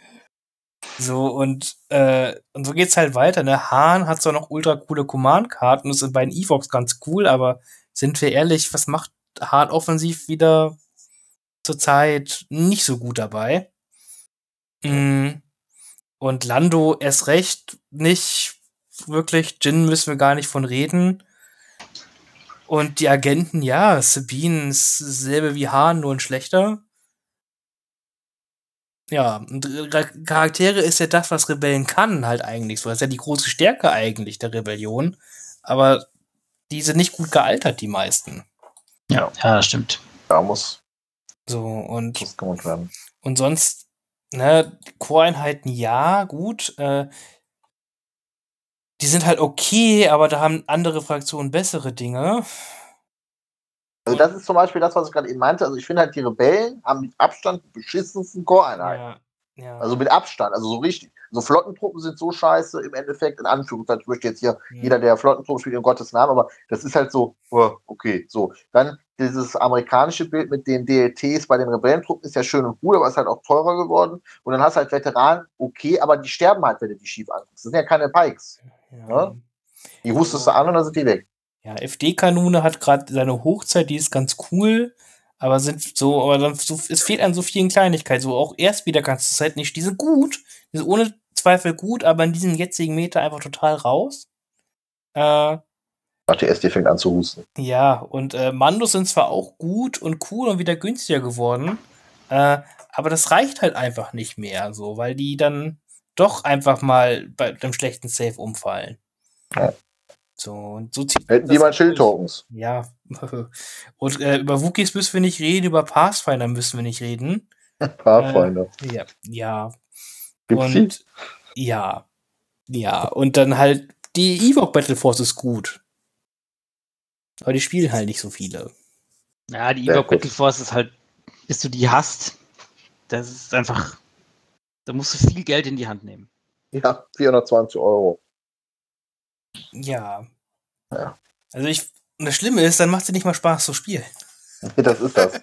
[SPEAKER 1] So, und, äh, und so geht's halt weiter, ne? Hahn hat zwar noch ultra coole Command-Karten, das sind bei den Evox ganz cool, aber sind wir ehrlich, was macht Hahn offensiv wieder zurzeit nicht so gut dabei? Mm. Und Lando erst recht nicht wirklich. Jin müssen wir gar nicht von reden. Und die Agenten, ja, Sabine ist dasselbe wie Hahn, nur ein schlechter. Ja, und Re- Charaktere ist ja das, was Rebellen kann, halt eigentlich so. Das ist ja die große Stärke eigentlich der Rebellion. Aber die sind nicht gut gealtert, die meisten.
[SPEAKER 3] Ja, ja, das stimmt.
[SPEAKER 2] ja, muss,
[SPEAKER 1] So, und,
[SPEAKER 2] muss gemacht werden.
[SPEAKER 1] und sonst ne, Core-Einheiten ja, gut. Äh, die sind halt okay, aber da haben andere Fraktionen bessere Dinge.
[SPEAKER 2] Also das ist zum Beispiel das, was ich gerade eben meinte. Also ich finde halt, die Rebellen haben mit Abstand die beschissensten Core-Einheiten.
[SPEAKER 1] Ja, ja.
[SPEAKER 2] Also mit Abstand, also so richtig. So Flottentruppen sind so scheiße im Endeffekt, in Anführungszeichen. Ich möchte jetzt hier
[SPEAKER 1] Ja.
[SPEAKER 2] jeder, der Flottentruppen spielt, in Gottes Namen, aber das ist halt so, oh, okay, so. Dann dieses amerikanische Bild mit den DLTs bei den Rebellentruppen ist ja schön und gut, aber ist halt auch teurer geworden. Und dann hast du halt Veteranen, okay, aber die sterben halt, wenn du die schief anguckst. Das sind ja keine Pikes.
[SPEAKER 1] ja.
[SPEAKER 2] Die hustest du an und dann sind die weg.
[SPEAKER 1] Ja, FD-Kanone hat gerade seine Hochzeit, die ist ganz cool, aber sind so, aber dann so, es fehlt an so vielen Kleinigkeiten. So auch erst wieder kannst du es halt nicht. Die sind gut, die sind ohne Zweifel gut, aber in diesem jetzigen Meter einfach total raus. Äh,
[SPEAKER 2] Ach, die SD fängt an zu husten.
[SPEAKER 1] ja, und äh, Mandos sind zwar auch gut und cool und wieder günstiger geworden, äh, aber das reicht halt einfach nicht mehr, so, weil die dann doch einfach mal bei dem schlechten Save umfallen.
[SPEAKER 2] Ja.
[SPEAKER 1] So, und so zieht
[SPEAKER 2] Hätten die mal
[SPEAKER 1] durch.
[SPEAKER 2] Schild-Tokens.
[SPEAKER 1] Ja. *laughs* Und äh, über Wookies müssen wir nicht reden, über Pathfinder müssen wir nicht reden. *laughs*
[SPEAKER 2] Pathfinder.
[SPEAKER 1] Ja, ja.
[SPEAKER 2] Gibt's die?
[SPEAKER 1] Und ja. Ja. Und dann halt die Ewok Battle Force ist gut. Aber die spielen halt nicht so viele.
[SPEAKER 3] Ja, die Ewok
[SPEAKER 2] gut.
[SPEAKER 3] Battle Force ist halt, bis du die hast, das ist einfach, da musst du viel Geld in die Hand nehmen.
[SPEAKER 2] Ja, 420 Euro.
[SPEAKER 1] Ja.
[SPEAKER 2] Ja.
[SPEAKER 1] Also ich. Und das Schlimme ist, dann macht sie nicht mal Spaß zu spielen.
[SPEAKER 2] Das ist das.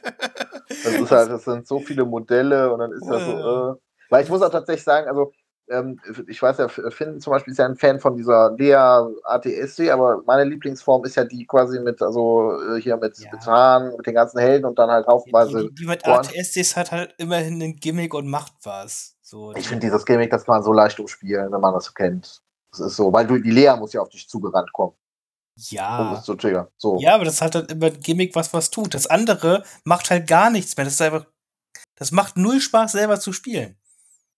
[SPEAKER 2] Das ist halt, das sind so viele Modelle und dann ist das so, äh, weil ich muss auch tatsächlich sagen, also ähm, ich weiß ja, Finn zum Beispiel ist ja ein Fan von dieser Lea ATSC, aber meine Lieblingsform ist ja die quasi mit, also äh, hier mit
[SPEAKER 1] Ja.
[SPEAKER 2] Veteranen, mit den ganzen Helden und dann halt
[SPEAKER 1] Die,
[SPEAKER 2] haufenweise.
[SPEAKER 1] die, die mit
[SPEAKER 2] Ohren.
[SPEAKER 1] ATSDs hat halt immerhin ein Gimmick und macht was. So,
[SPEAKER 2] Ich finde dieses Gimmick, das kann man so leicht umspielen, wenn man das so kennt. Das ist so, weil du, die Lea muss ja auf dich zugerannt kommen, um
[SPEAKER 1] ja.
[SPEAKER 2] das zu triggern. So.
[SPEAKER 1] Ja, aber das hat halt immer ein Gimmick, was was tut. Das andere macht halt gar nichts mehr. Das ist einfach. Das macht null Spaß, selber zu spielen.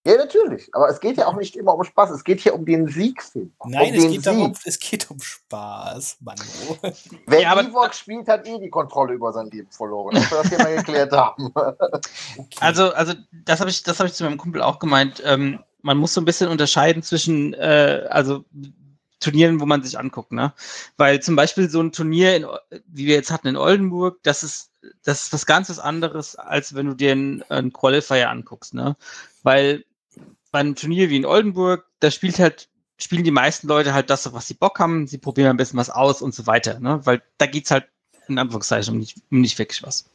[SPEAKER 2] Ja, natürlich. Aber es geht ja auch nicht immer um Spaß. Es geht hier um den Sieg.
[SPEAKER 1] Nein,
[SPEAKER 2] um
[SPEAKER 1] es
[SPEAKER 2] den
[SPEAKER 1] geht, darum, es geht um Spaß, Mann. *laughs*
[SPEAKER 2] Wer
[SPEAKER 3] Ja, aber-
[SPEAKER 2] Ewok spielt, hat eh die Kontrolle über sein Leben verloren. Dass wir das hier mal geklärt haben. *laughs*
[SPEAKER 1] Okay.
[SPEAKER 3] Also, also das habe ich, das habe ich zu meinem Kumpel auch gemeint. Ähm, man muss so ein bisschen unterscheiden zwischen, äh, also Turnieren, wo man sich anguckt, ne? Weil zum Beispiel so ein Turnier, in, wie wir jetzt hatten in Oldenburg, das ist, das ist was ganz anderes, als wenn du dir einen, einen Qualifier anguckst, ne? Weil bei einem Turnier wie in Oldenburg, da spielt halt, spielen die meisten Leute halt das, was sie Bock haben, sie probieren ein bisschen was aus und so weiter, ne? Weil da geht's halt in Anführungszeichen um nicht, um nicht wirklich was.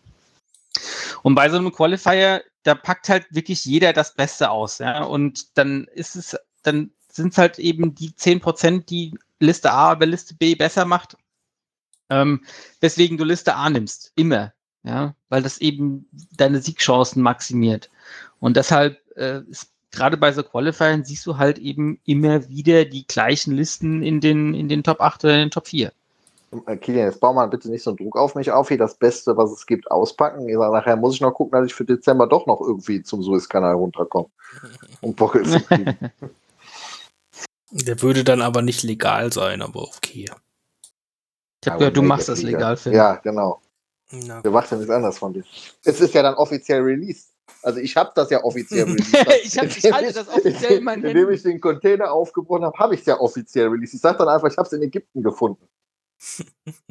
[SPEAKER 3] Und bei so einem Qualifier, da packt halt wirklich jeder das Beste aus, ja. Und dann ist es, dann sind es halt eben die 10%, die Liste A über Liste B besser macht. Ähm, weswegen du Liste A nimmst. Immer. Ja, weil das eben deine Siegchancen maximiert. Und deshalb äh, ist gerade bei so Qualifiern siehst du halt eben immer wieder die gleichen Listen in den, in den Top 8 oder in den Top 4.
[SPEAKER 2] Äh, Kilian, jetzt bau mal bitte nicht so einen Druck auf mich auf, hier das Beste, was es gibt, auspacken. Ich sag, nachher muss ich noch gucken, dass ich für Dezember doch noch irgendwie zum Suezkanal runterkomme. *laughs* Um Pockel zu kriegen.
[SPEAKER 1] Der würde dann aber nicht legal sein, aber okay.
[SPEAKER 3] Ich habe gehört, du machst das legal, Phil.
[SPEAKER 2] Ja, genau.
[SPEAKER 1] Na,
[SPEAKER 2] Wer macht denn nichts anderes von dir? Es ist ja dann offiziell released. Also ich habe das ja offiziell released.
[SPEAKER 3] Ich hab- ich halte das offiziell in meinen
[SPEAKER 2] Indem
[SPEAKER 3] Händen.
[SPEAKER 2] ich den Container aufgebrochen habe, habe ich es ja offiziell released. Ich sage dann einfach, ich habe es in Ägypten gefunden.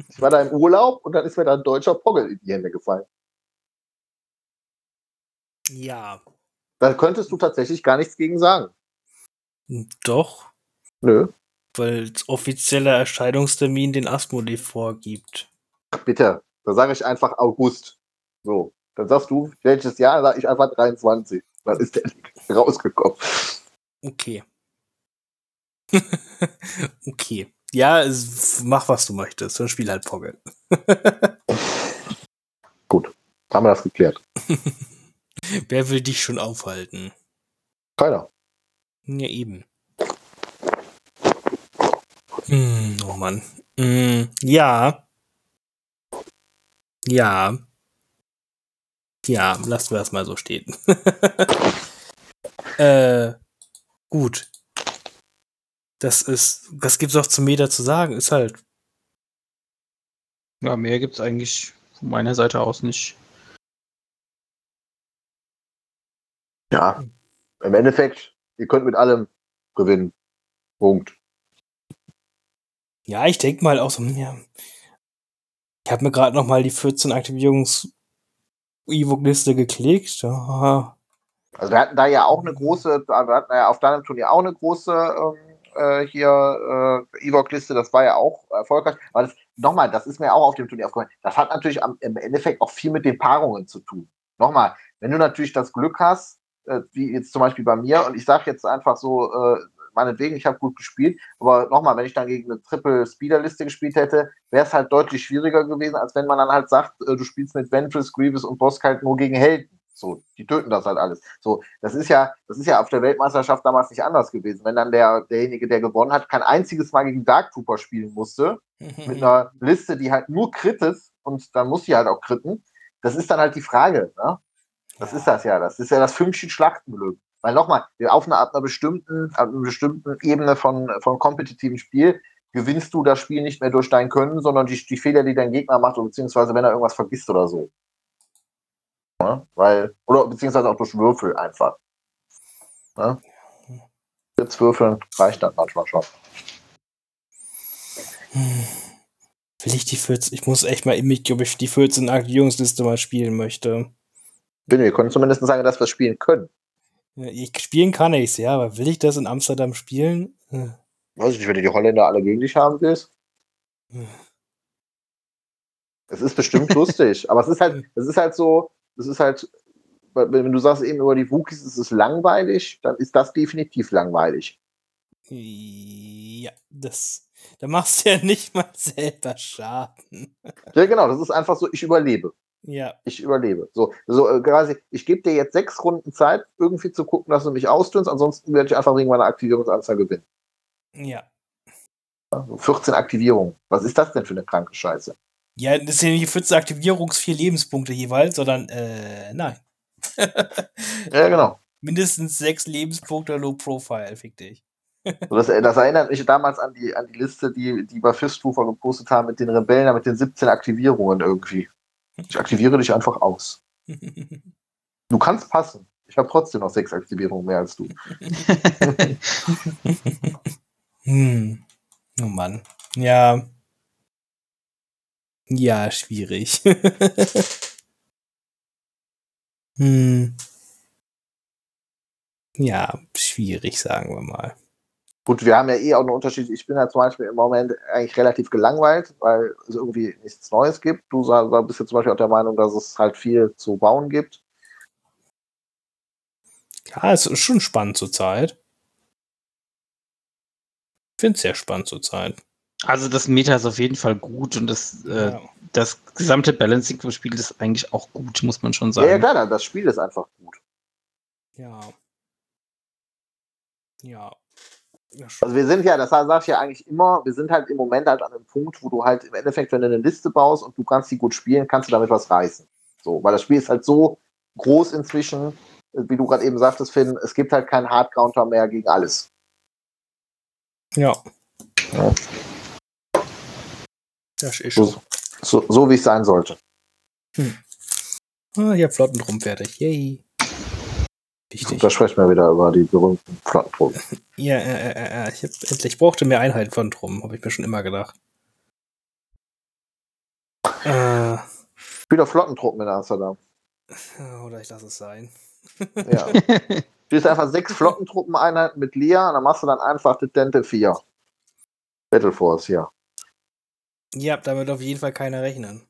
[SPEAKER 2] Ich war da im Urlaub und dann ist mir da ein deutscher Poggle in die Hände gefallen.
[SPEAKER 1] ja,
[SPEAKER 2] Da könntest du tatsächlich gar nichts gegen sagen.
[SPEAKER 1] doch,
[SPEAKER 2] Nö.
[SPEAKER 1] weil das offizieller Erscheinungstermin den Asmodee vorgibt.
[SPEAKER 2] Bitte. Da sage ich einfach August. So. Dann sagst du, welches Jahr? Dann sage ich einfach 23. Dann ist der rausgekommen.
[SPEAKER 1] Okay. *laughs* okay. Ja, mach was du möchtest. Dann spiel halt Poggle. *laughs*
[SPEAKER 2] Haben wir das geklärt. *laughs*
[SPEAKER 1] Wer will dich schon aufhalten?
[SPEAKER 2] Keiner.
[SPEAKER 1] Ja, eben. Hm, oh Mann. Hm, ja. Ja. Ja, lassen wir das mal so stehen. *laughs* äh, gut. Das ist, was gibt's auch zum Meter zu sagen? Ist halt,
[SPEAKER 3] Ja, mehr gibt's eigentlich von meiner Seite aus nicht.
[SPEAKER 2] Ja. Im Endeffekt, ihr könnt mit allem gewinnen. Punkt.
[SPEAKER 1] Ja, ich denke mal auch so, ja. Ich habe mir gerade noch mal die 14 Aktivierungs Evoke-Liste geklickt. Ja.
[SPEAKER 2] Also wir hatten da ja auch eine große, wir hatten ja auf deinem Turnier auch eine große ähm, äh, hier äh, Evoke-Liste, das war ja auch erfolgreich. Aber das, nochmal, das ist mir auch auf dem Turnier aufgefallen. Das hat natürlich am, im Endeffekt auch viel mit den Paarungen zu tun. Nochmal, wenn du natürlich das Glück hast, äh, wie jetzt zum Beispiel bei mir, und ich sage jetzt einfach so, äh, meinetwegen, ich habe gut gespielt, aber nochmal, wenn ich dann gegen eine Triple-Speeder-Liste gespielt hätte, wäre es halt deutlich schwieriger gewesen, als wenn man dann halt sagt, äh, du spielst mit Ventress, Grievous und Bosk halt nur gegen Helden. So, die töten das halt alles. So, das ist ja, das ist ja auf der Weltmeisterschaft damals nicht anders gewesen. Wenn dann der, derjenige, der gewonnen hat, kein einziges Mal gegen Dark Trooper spielen musste, mit einer Liste, die halt nur krit ist, und dann muss sie halt auch kritten, das ist dann halt die Frage, ne? Das
[SPEAKER 1] Ja.
[SPEAKER 2] ist das ja. Das ist ja das Fünkchen Schlachtenglück. Weil nochmal, auf einer, einer bestimmten, einer bestimmten Ebene von, von kompetitivem Spiel gewinnst du das Spiel nicht mehr durch dein Können, sondern die, die Fehler, die dein Gegner macht, oder beziehungsweise wenn er irgendwas vergisst oder so. Ja, weil, oder beziehungsweise auch durch Würfel einfach. Ja? Jetzt würfeln reicht dann manchmal schon.
[SPEAKER 1] Hm. Will ich die 14, ich muss echt mal in mich, ob ich die 14 Aktivierungsliste mal spielen möchte.
[SPEAKER 2] Wir können zumindest sagen, dass wir spielen können.
[SPEAKER 1] Ich spielen kann ich's, ja, aber will ich das in Amsterdam spielen? Äh,
[SPEAKER 2] Weiß ich nicht, wenn du die Holländer alle gegen dich haben willst.
[SPEAKER 1] hm.
[SPEAKER 2] Es ist bestimmt lustig, aber es ist halt, es ist halt so, es ist halt, wenn du sagst eben über die Wookies, es ist langweilig, dann ist das definitiv langweilig.
[SPEAKER 1] Ja, das, da machst du ja nicht mal selber Schaden.
[SPEAKER 2] Ja, genau, das ist einfach so, ich überlebe.
[SPEAKER 1] Ja,
[SPEAKER 2] Ich überlebe. So, so äh, quasi, ich gebe dir jetzt sechs Runden Zeit, irgendwie zu gucken, dass du mich austönst, ansonsten werde ich einfach wegen meiner Aktivierungsanzahl gewinnen.
[SPEAKER 1] ja.
[SPEAKER 2] So 14 Aktivierungen. Was ist das denn für eine kranke Scheiße?
[SPEAKER 1] Ja, das sind ja nicht 14 Aktivierungs, vier Lebenspunkte jeweils, sondern, äh, nein. *laughs*
[SPEAKER 2] Ja, genau.
[SPEAKER 1] Mindestens sechs Lebenspunkte Low Profile, fick dich. *laughs*
[SPEAKER 2] So, das, das erinnert mich damals an die, an die Liste, die, die bei Fistrufer gepostet haben mit den Rebellen, mit den 17 Aktivierungen irgendwie. Ich aktiviere dich einfach aus. *laughs* Du kannst passen. Ich habe trotzdem noch sechs Aktivierungen mehr als du.
[SPEAKER 1] hm. Oh Mann. Ja. Ja, schwierig. *laughs* hm. Ja, schwierig, sagen wir mal.
[SPEAKER 2] Gut, wir haben ja eh auch einen Unterschied. Ich bin ja zum Beispiel im Moment eigentlich relativ gelangweilt, weil es irgendwie nichts Neues gibt. Du bist ja zum Beispiel auch der Meinung, dass es halt viel zu bauen gibt.
[SPEAKER 1] Ja, es ist schon spannend zurzeit. Ich finde es sehr spannend zurzeit.
[SPEAKER 3] Also das Meta ist auf jeden Fall gut und das, äh,
[SPEAKER 1] Ja.
[SPEAKER 3] das gesamte Balancing vom Spiel ist eigentlich auch gut, muss man schon
[SPEAKER 2] Ja,
[SPEAKER 3] sagen.
[SPEAKER 2] ja, klar, das Spiel ist einfach gut.
[SPEAKER 1] Ja. Ja. ja.
[SPEAKER 2] Also wir sind ja, das sage ich ja eigentlich immer, wir sind halt im Moment halt an einem Punkt, wo du halt im Endeffekt, wenn du eine Liste baust und du kannst die gut spielen, kannst du damit was reißen. So, weil das Spiel ist halt so groß inzwischen, wie du gerade eben sagtest, Finn, es gibt halt keinen Hardcounter mehr gegen alles.
[SPEAKER 1] ja.
[SPEAKER 2] Ja.
[SPEAKER 1] Das ist schon.
[SPEAKER 2] So, so, so wie es sein sollte.
[SPEAKER 1] Ah, ich hab Flottentrum fertig. Yay. Wichtig.
[SPEAKER 2] Da sprechen wir wieder über die berühmten Flottentruppen. *laughs*
[SPEAKER 1] Ja, äh, äh, äh, ich, hab, ich brauchte mehr Einheiten von Drum, habe ich mir schon immer gedacht. Äh,
[SPEAKER 2] Wieder Flottentruppen in Amsterdam.
[SPEAKER 1] oder ich lasse es sein.
[SPEAKER 2] Ja. *laughs* Du spielst einfach sechs Flottentruppeneinheiten mit Lia und dann machst du dann einfach Detente 4. Battle Force, ja.
[SPEAKER 1] Ja, damit auf jeden Fall keiner rechnen.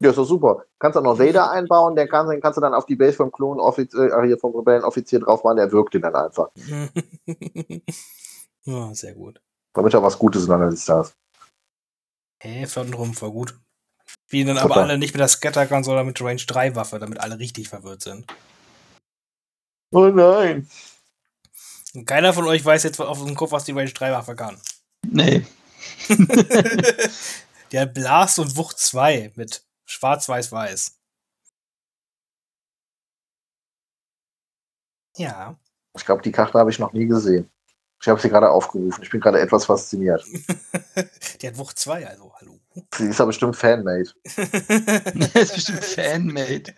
[SPEAKER 2] Ja, ist doch super. Kannst auch noch Vader *laughs* einbauen, den kannst, den kannst du dann auf die Base vom Klon äh, hier vom Rebellenoffizier drauf machen, der wirkt den dann einfach. *laughs*
[SPEAKER 1] ja, sehr gut.
[SPEAKER 2] Damit er was Gutes in deiner Liste hast.
[SPEAKER 1] Hä, Flottentrum war gut. Spielen dann aber
[SPEAKER 2] Super.
[SPEAKER 1] alle nicht mit der Scattergun, sondern mit Range 3 Waffe, damit alle richtig verwirrt sind.
[SPEAKER 2] Oh nein.
[SPEAKER 1] Und keiner von euch weiß jetzt auf dem Kopf, was die Range 3 Waffe kann.
[SPEAKER 3] Nee. *laughs*
[SPEAKER 1] Der hat Blast und Wucht 2 mit Schwarz-Weiß-Weiß. Ja.
[SPEAKER 2] Ich glaube, die Karte habe ich noch nie gesehen. Ich habe sie gerade aufgerufen. Ich bin gerade etwas fasziniert. *laughs*
[SPEAKER 1] Die hat Wucht 2, also hallo.
[SPEAKER 2] Sie ist ja bestimmt Fanmade. *laughs*
[SPEAKER 3] das ist bestimmt Fanmade.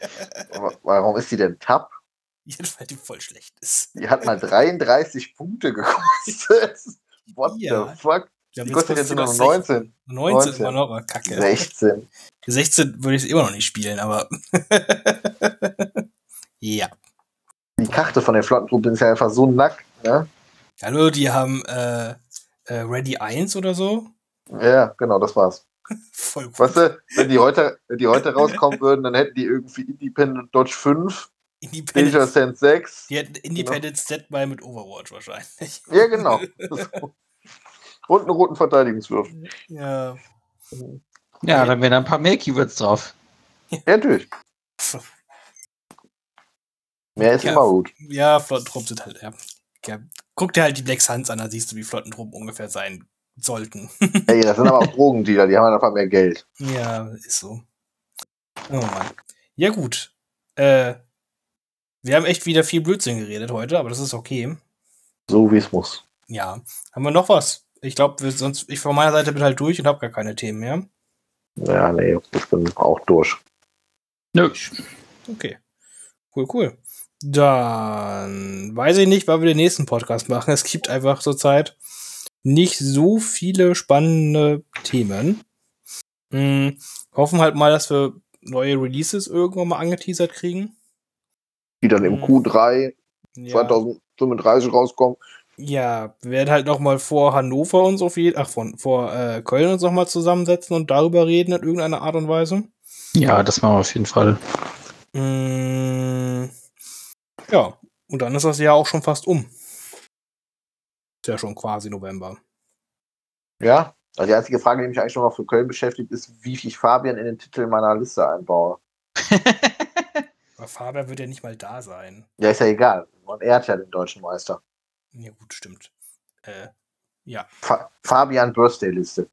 [SPEAKER 2] Aber Warum ist sie denn Tab?
[SPEAKER 1] Jedenfalls die voll schlecht ist.
[SPEAKER 2] Die hat mal 33 Punkte gekostet. What
[SPEAKER 1] Ja.
[SPEAKER 2] the fuck?
[SPEAKER 1] Ja,
[SPEAKER 2] Die kostet jetzt
[SPEAKER 1] das
[SPEAKER 2] 19.
[SPEAKER 1] 19
[SPEAKER 2] 19.
[SPEAKER 1] immer noch, aber kacke.
[SPEAKER 2] 16.
[SPEAKER 1] Die 16 würde ich immer noch nicht spielen, aber. *laughs* ja.
[SPEAKER 2] Die Karte von den Flottentruppen ist ja einfach so nackt, ne?
[SPEAKER 1] Hallo, die haben äh, äh, Ready 1 oder so.
[SPEAKER 2] Ja, genau, das war's. *laughs*
[SPEAKER 1] Voll gut.
[SPEAKER 2] Weißt du, wenn die heute, wenn die heute rauskommen würden, dann hätten die irgendwie Independent Dodge 5, Danger
[SPEAKER 1] Independence,
[SPEAKER 2] Sense 6.
[SPEAKER 1] die hätten Independence Set bei mit Overwatch wahrscheinlich.
[SPEAKER 2] Ja, genau. *laughs* Und einen roten Verteidigungswürfel.
[SPEAKER 1] Ja.
[SPEAKER 3] Ja, dann wären da ein paar mehr Keywords drauf.
[SPEAKER 2] Ja, natürlich. Mehr ist
[SPEAKER 1] Ja.
[SPEAKER 2] immer gut.
[SPEAKER 1] Ja, Flottentruppen sind halt, ja. ja. Guck dir halt die Black Suns an, da siehst du, wie Flottentruppen ungefähr sein sollten. *laughs*
[SPEAKER 2] Ey, das sind aber auch Drogendealer, die haben einfach mehr Geld.
[SPEAKER 1] ja, ist so. Oh Mann. Ja, gut. Äh, wir haben echt wieder viel Blödsinn geredet heute, aber das ist okay.
[SPEAKER 2] So wie es muss.
[SPEAKER 1] Ja. Haben wir noch was? Ich glaube, sonst, ich von meiner Seite bin halt durch und habe gar keine Themen mehr.
[SPEAKER 2] Ja, nee, ich bin auch durch.
[SPEAKER 3] Nö.
[SPEAKER 1] Okay. Cool, cool. Dann weiß ich nicht, wann wir den nächsten Podcast machen. Es gibt einfach zurzeit nicht so viele spannende Themen. Hm, hoffen halt mal, dass wir neue Releases irgendwann mal angeteasert kriegen.
[SPEAKER 2] Die dann im
[SPEAKER 1] Mhm.
[SPEAKER 2] Q3
[SPEAKER 1] Ja,
[SPEAKER 2] 2035 rauskommen.
[SPEAKER 1] Ja wir werden halt noch mal vor Hannover uns auf jeden, ach, von, vor äh, Köln uns noch mal zusammensetzen und darüber reden in irgendeiner Art und Weise.
[SPEAKER 3] Ja, das machen wir auf jeden Fall.
[SPEAKER 1] Mm, ja, und dann ist das Jahr auch schon fast um. Ist ja schon quasi November.
[SPEAKER 2] Ja. Also die einzige Frage, die mich eigentlich noch für Köln beschäftigt, ist, wie ich Fabian in den Titel meiner Liste einbaue. *laughs*
[SPEAKER 1] Aber Fabian wird ja nicht mal da sein.
[SPEAKER 2] Ja, ist ja egal. Man ehrt ja den deutschen Meister.
[SPEAKER 1] Ja, gut, stimmt. Äh, ja.
[SPEAKER 2] Fa Fabian Birthday-Liste.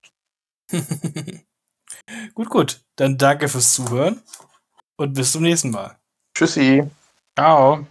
[SPEAKER 2] *laughs*
[SPEAKER 1] gut, gut. Dann danke fürs Zuhören und bis zum nächsten Mal.
[SPEAKER 2] Tschüssi.
[SPEAKER 3] Ciao.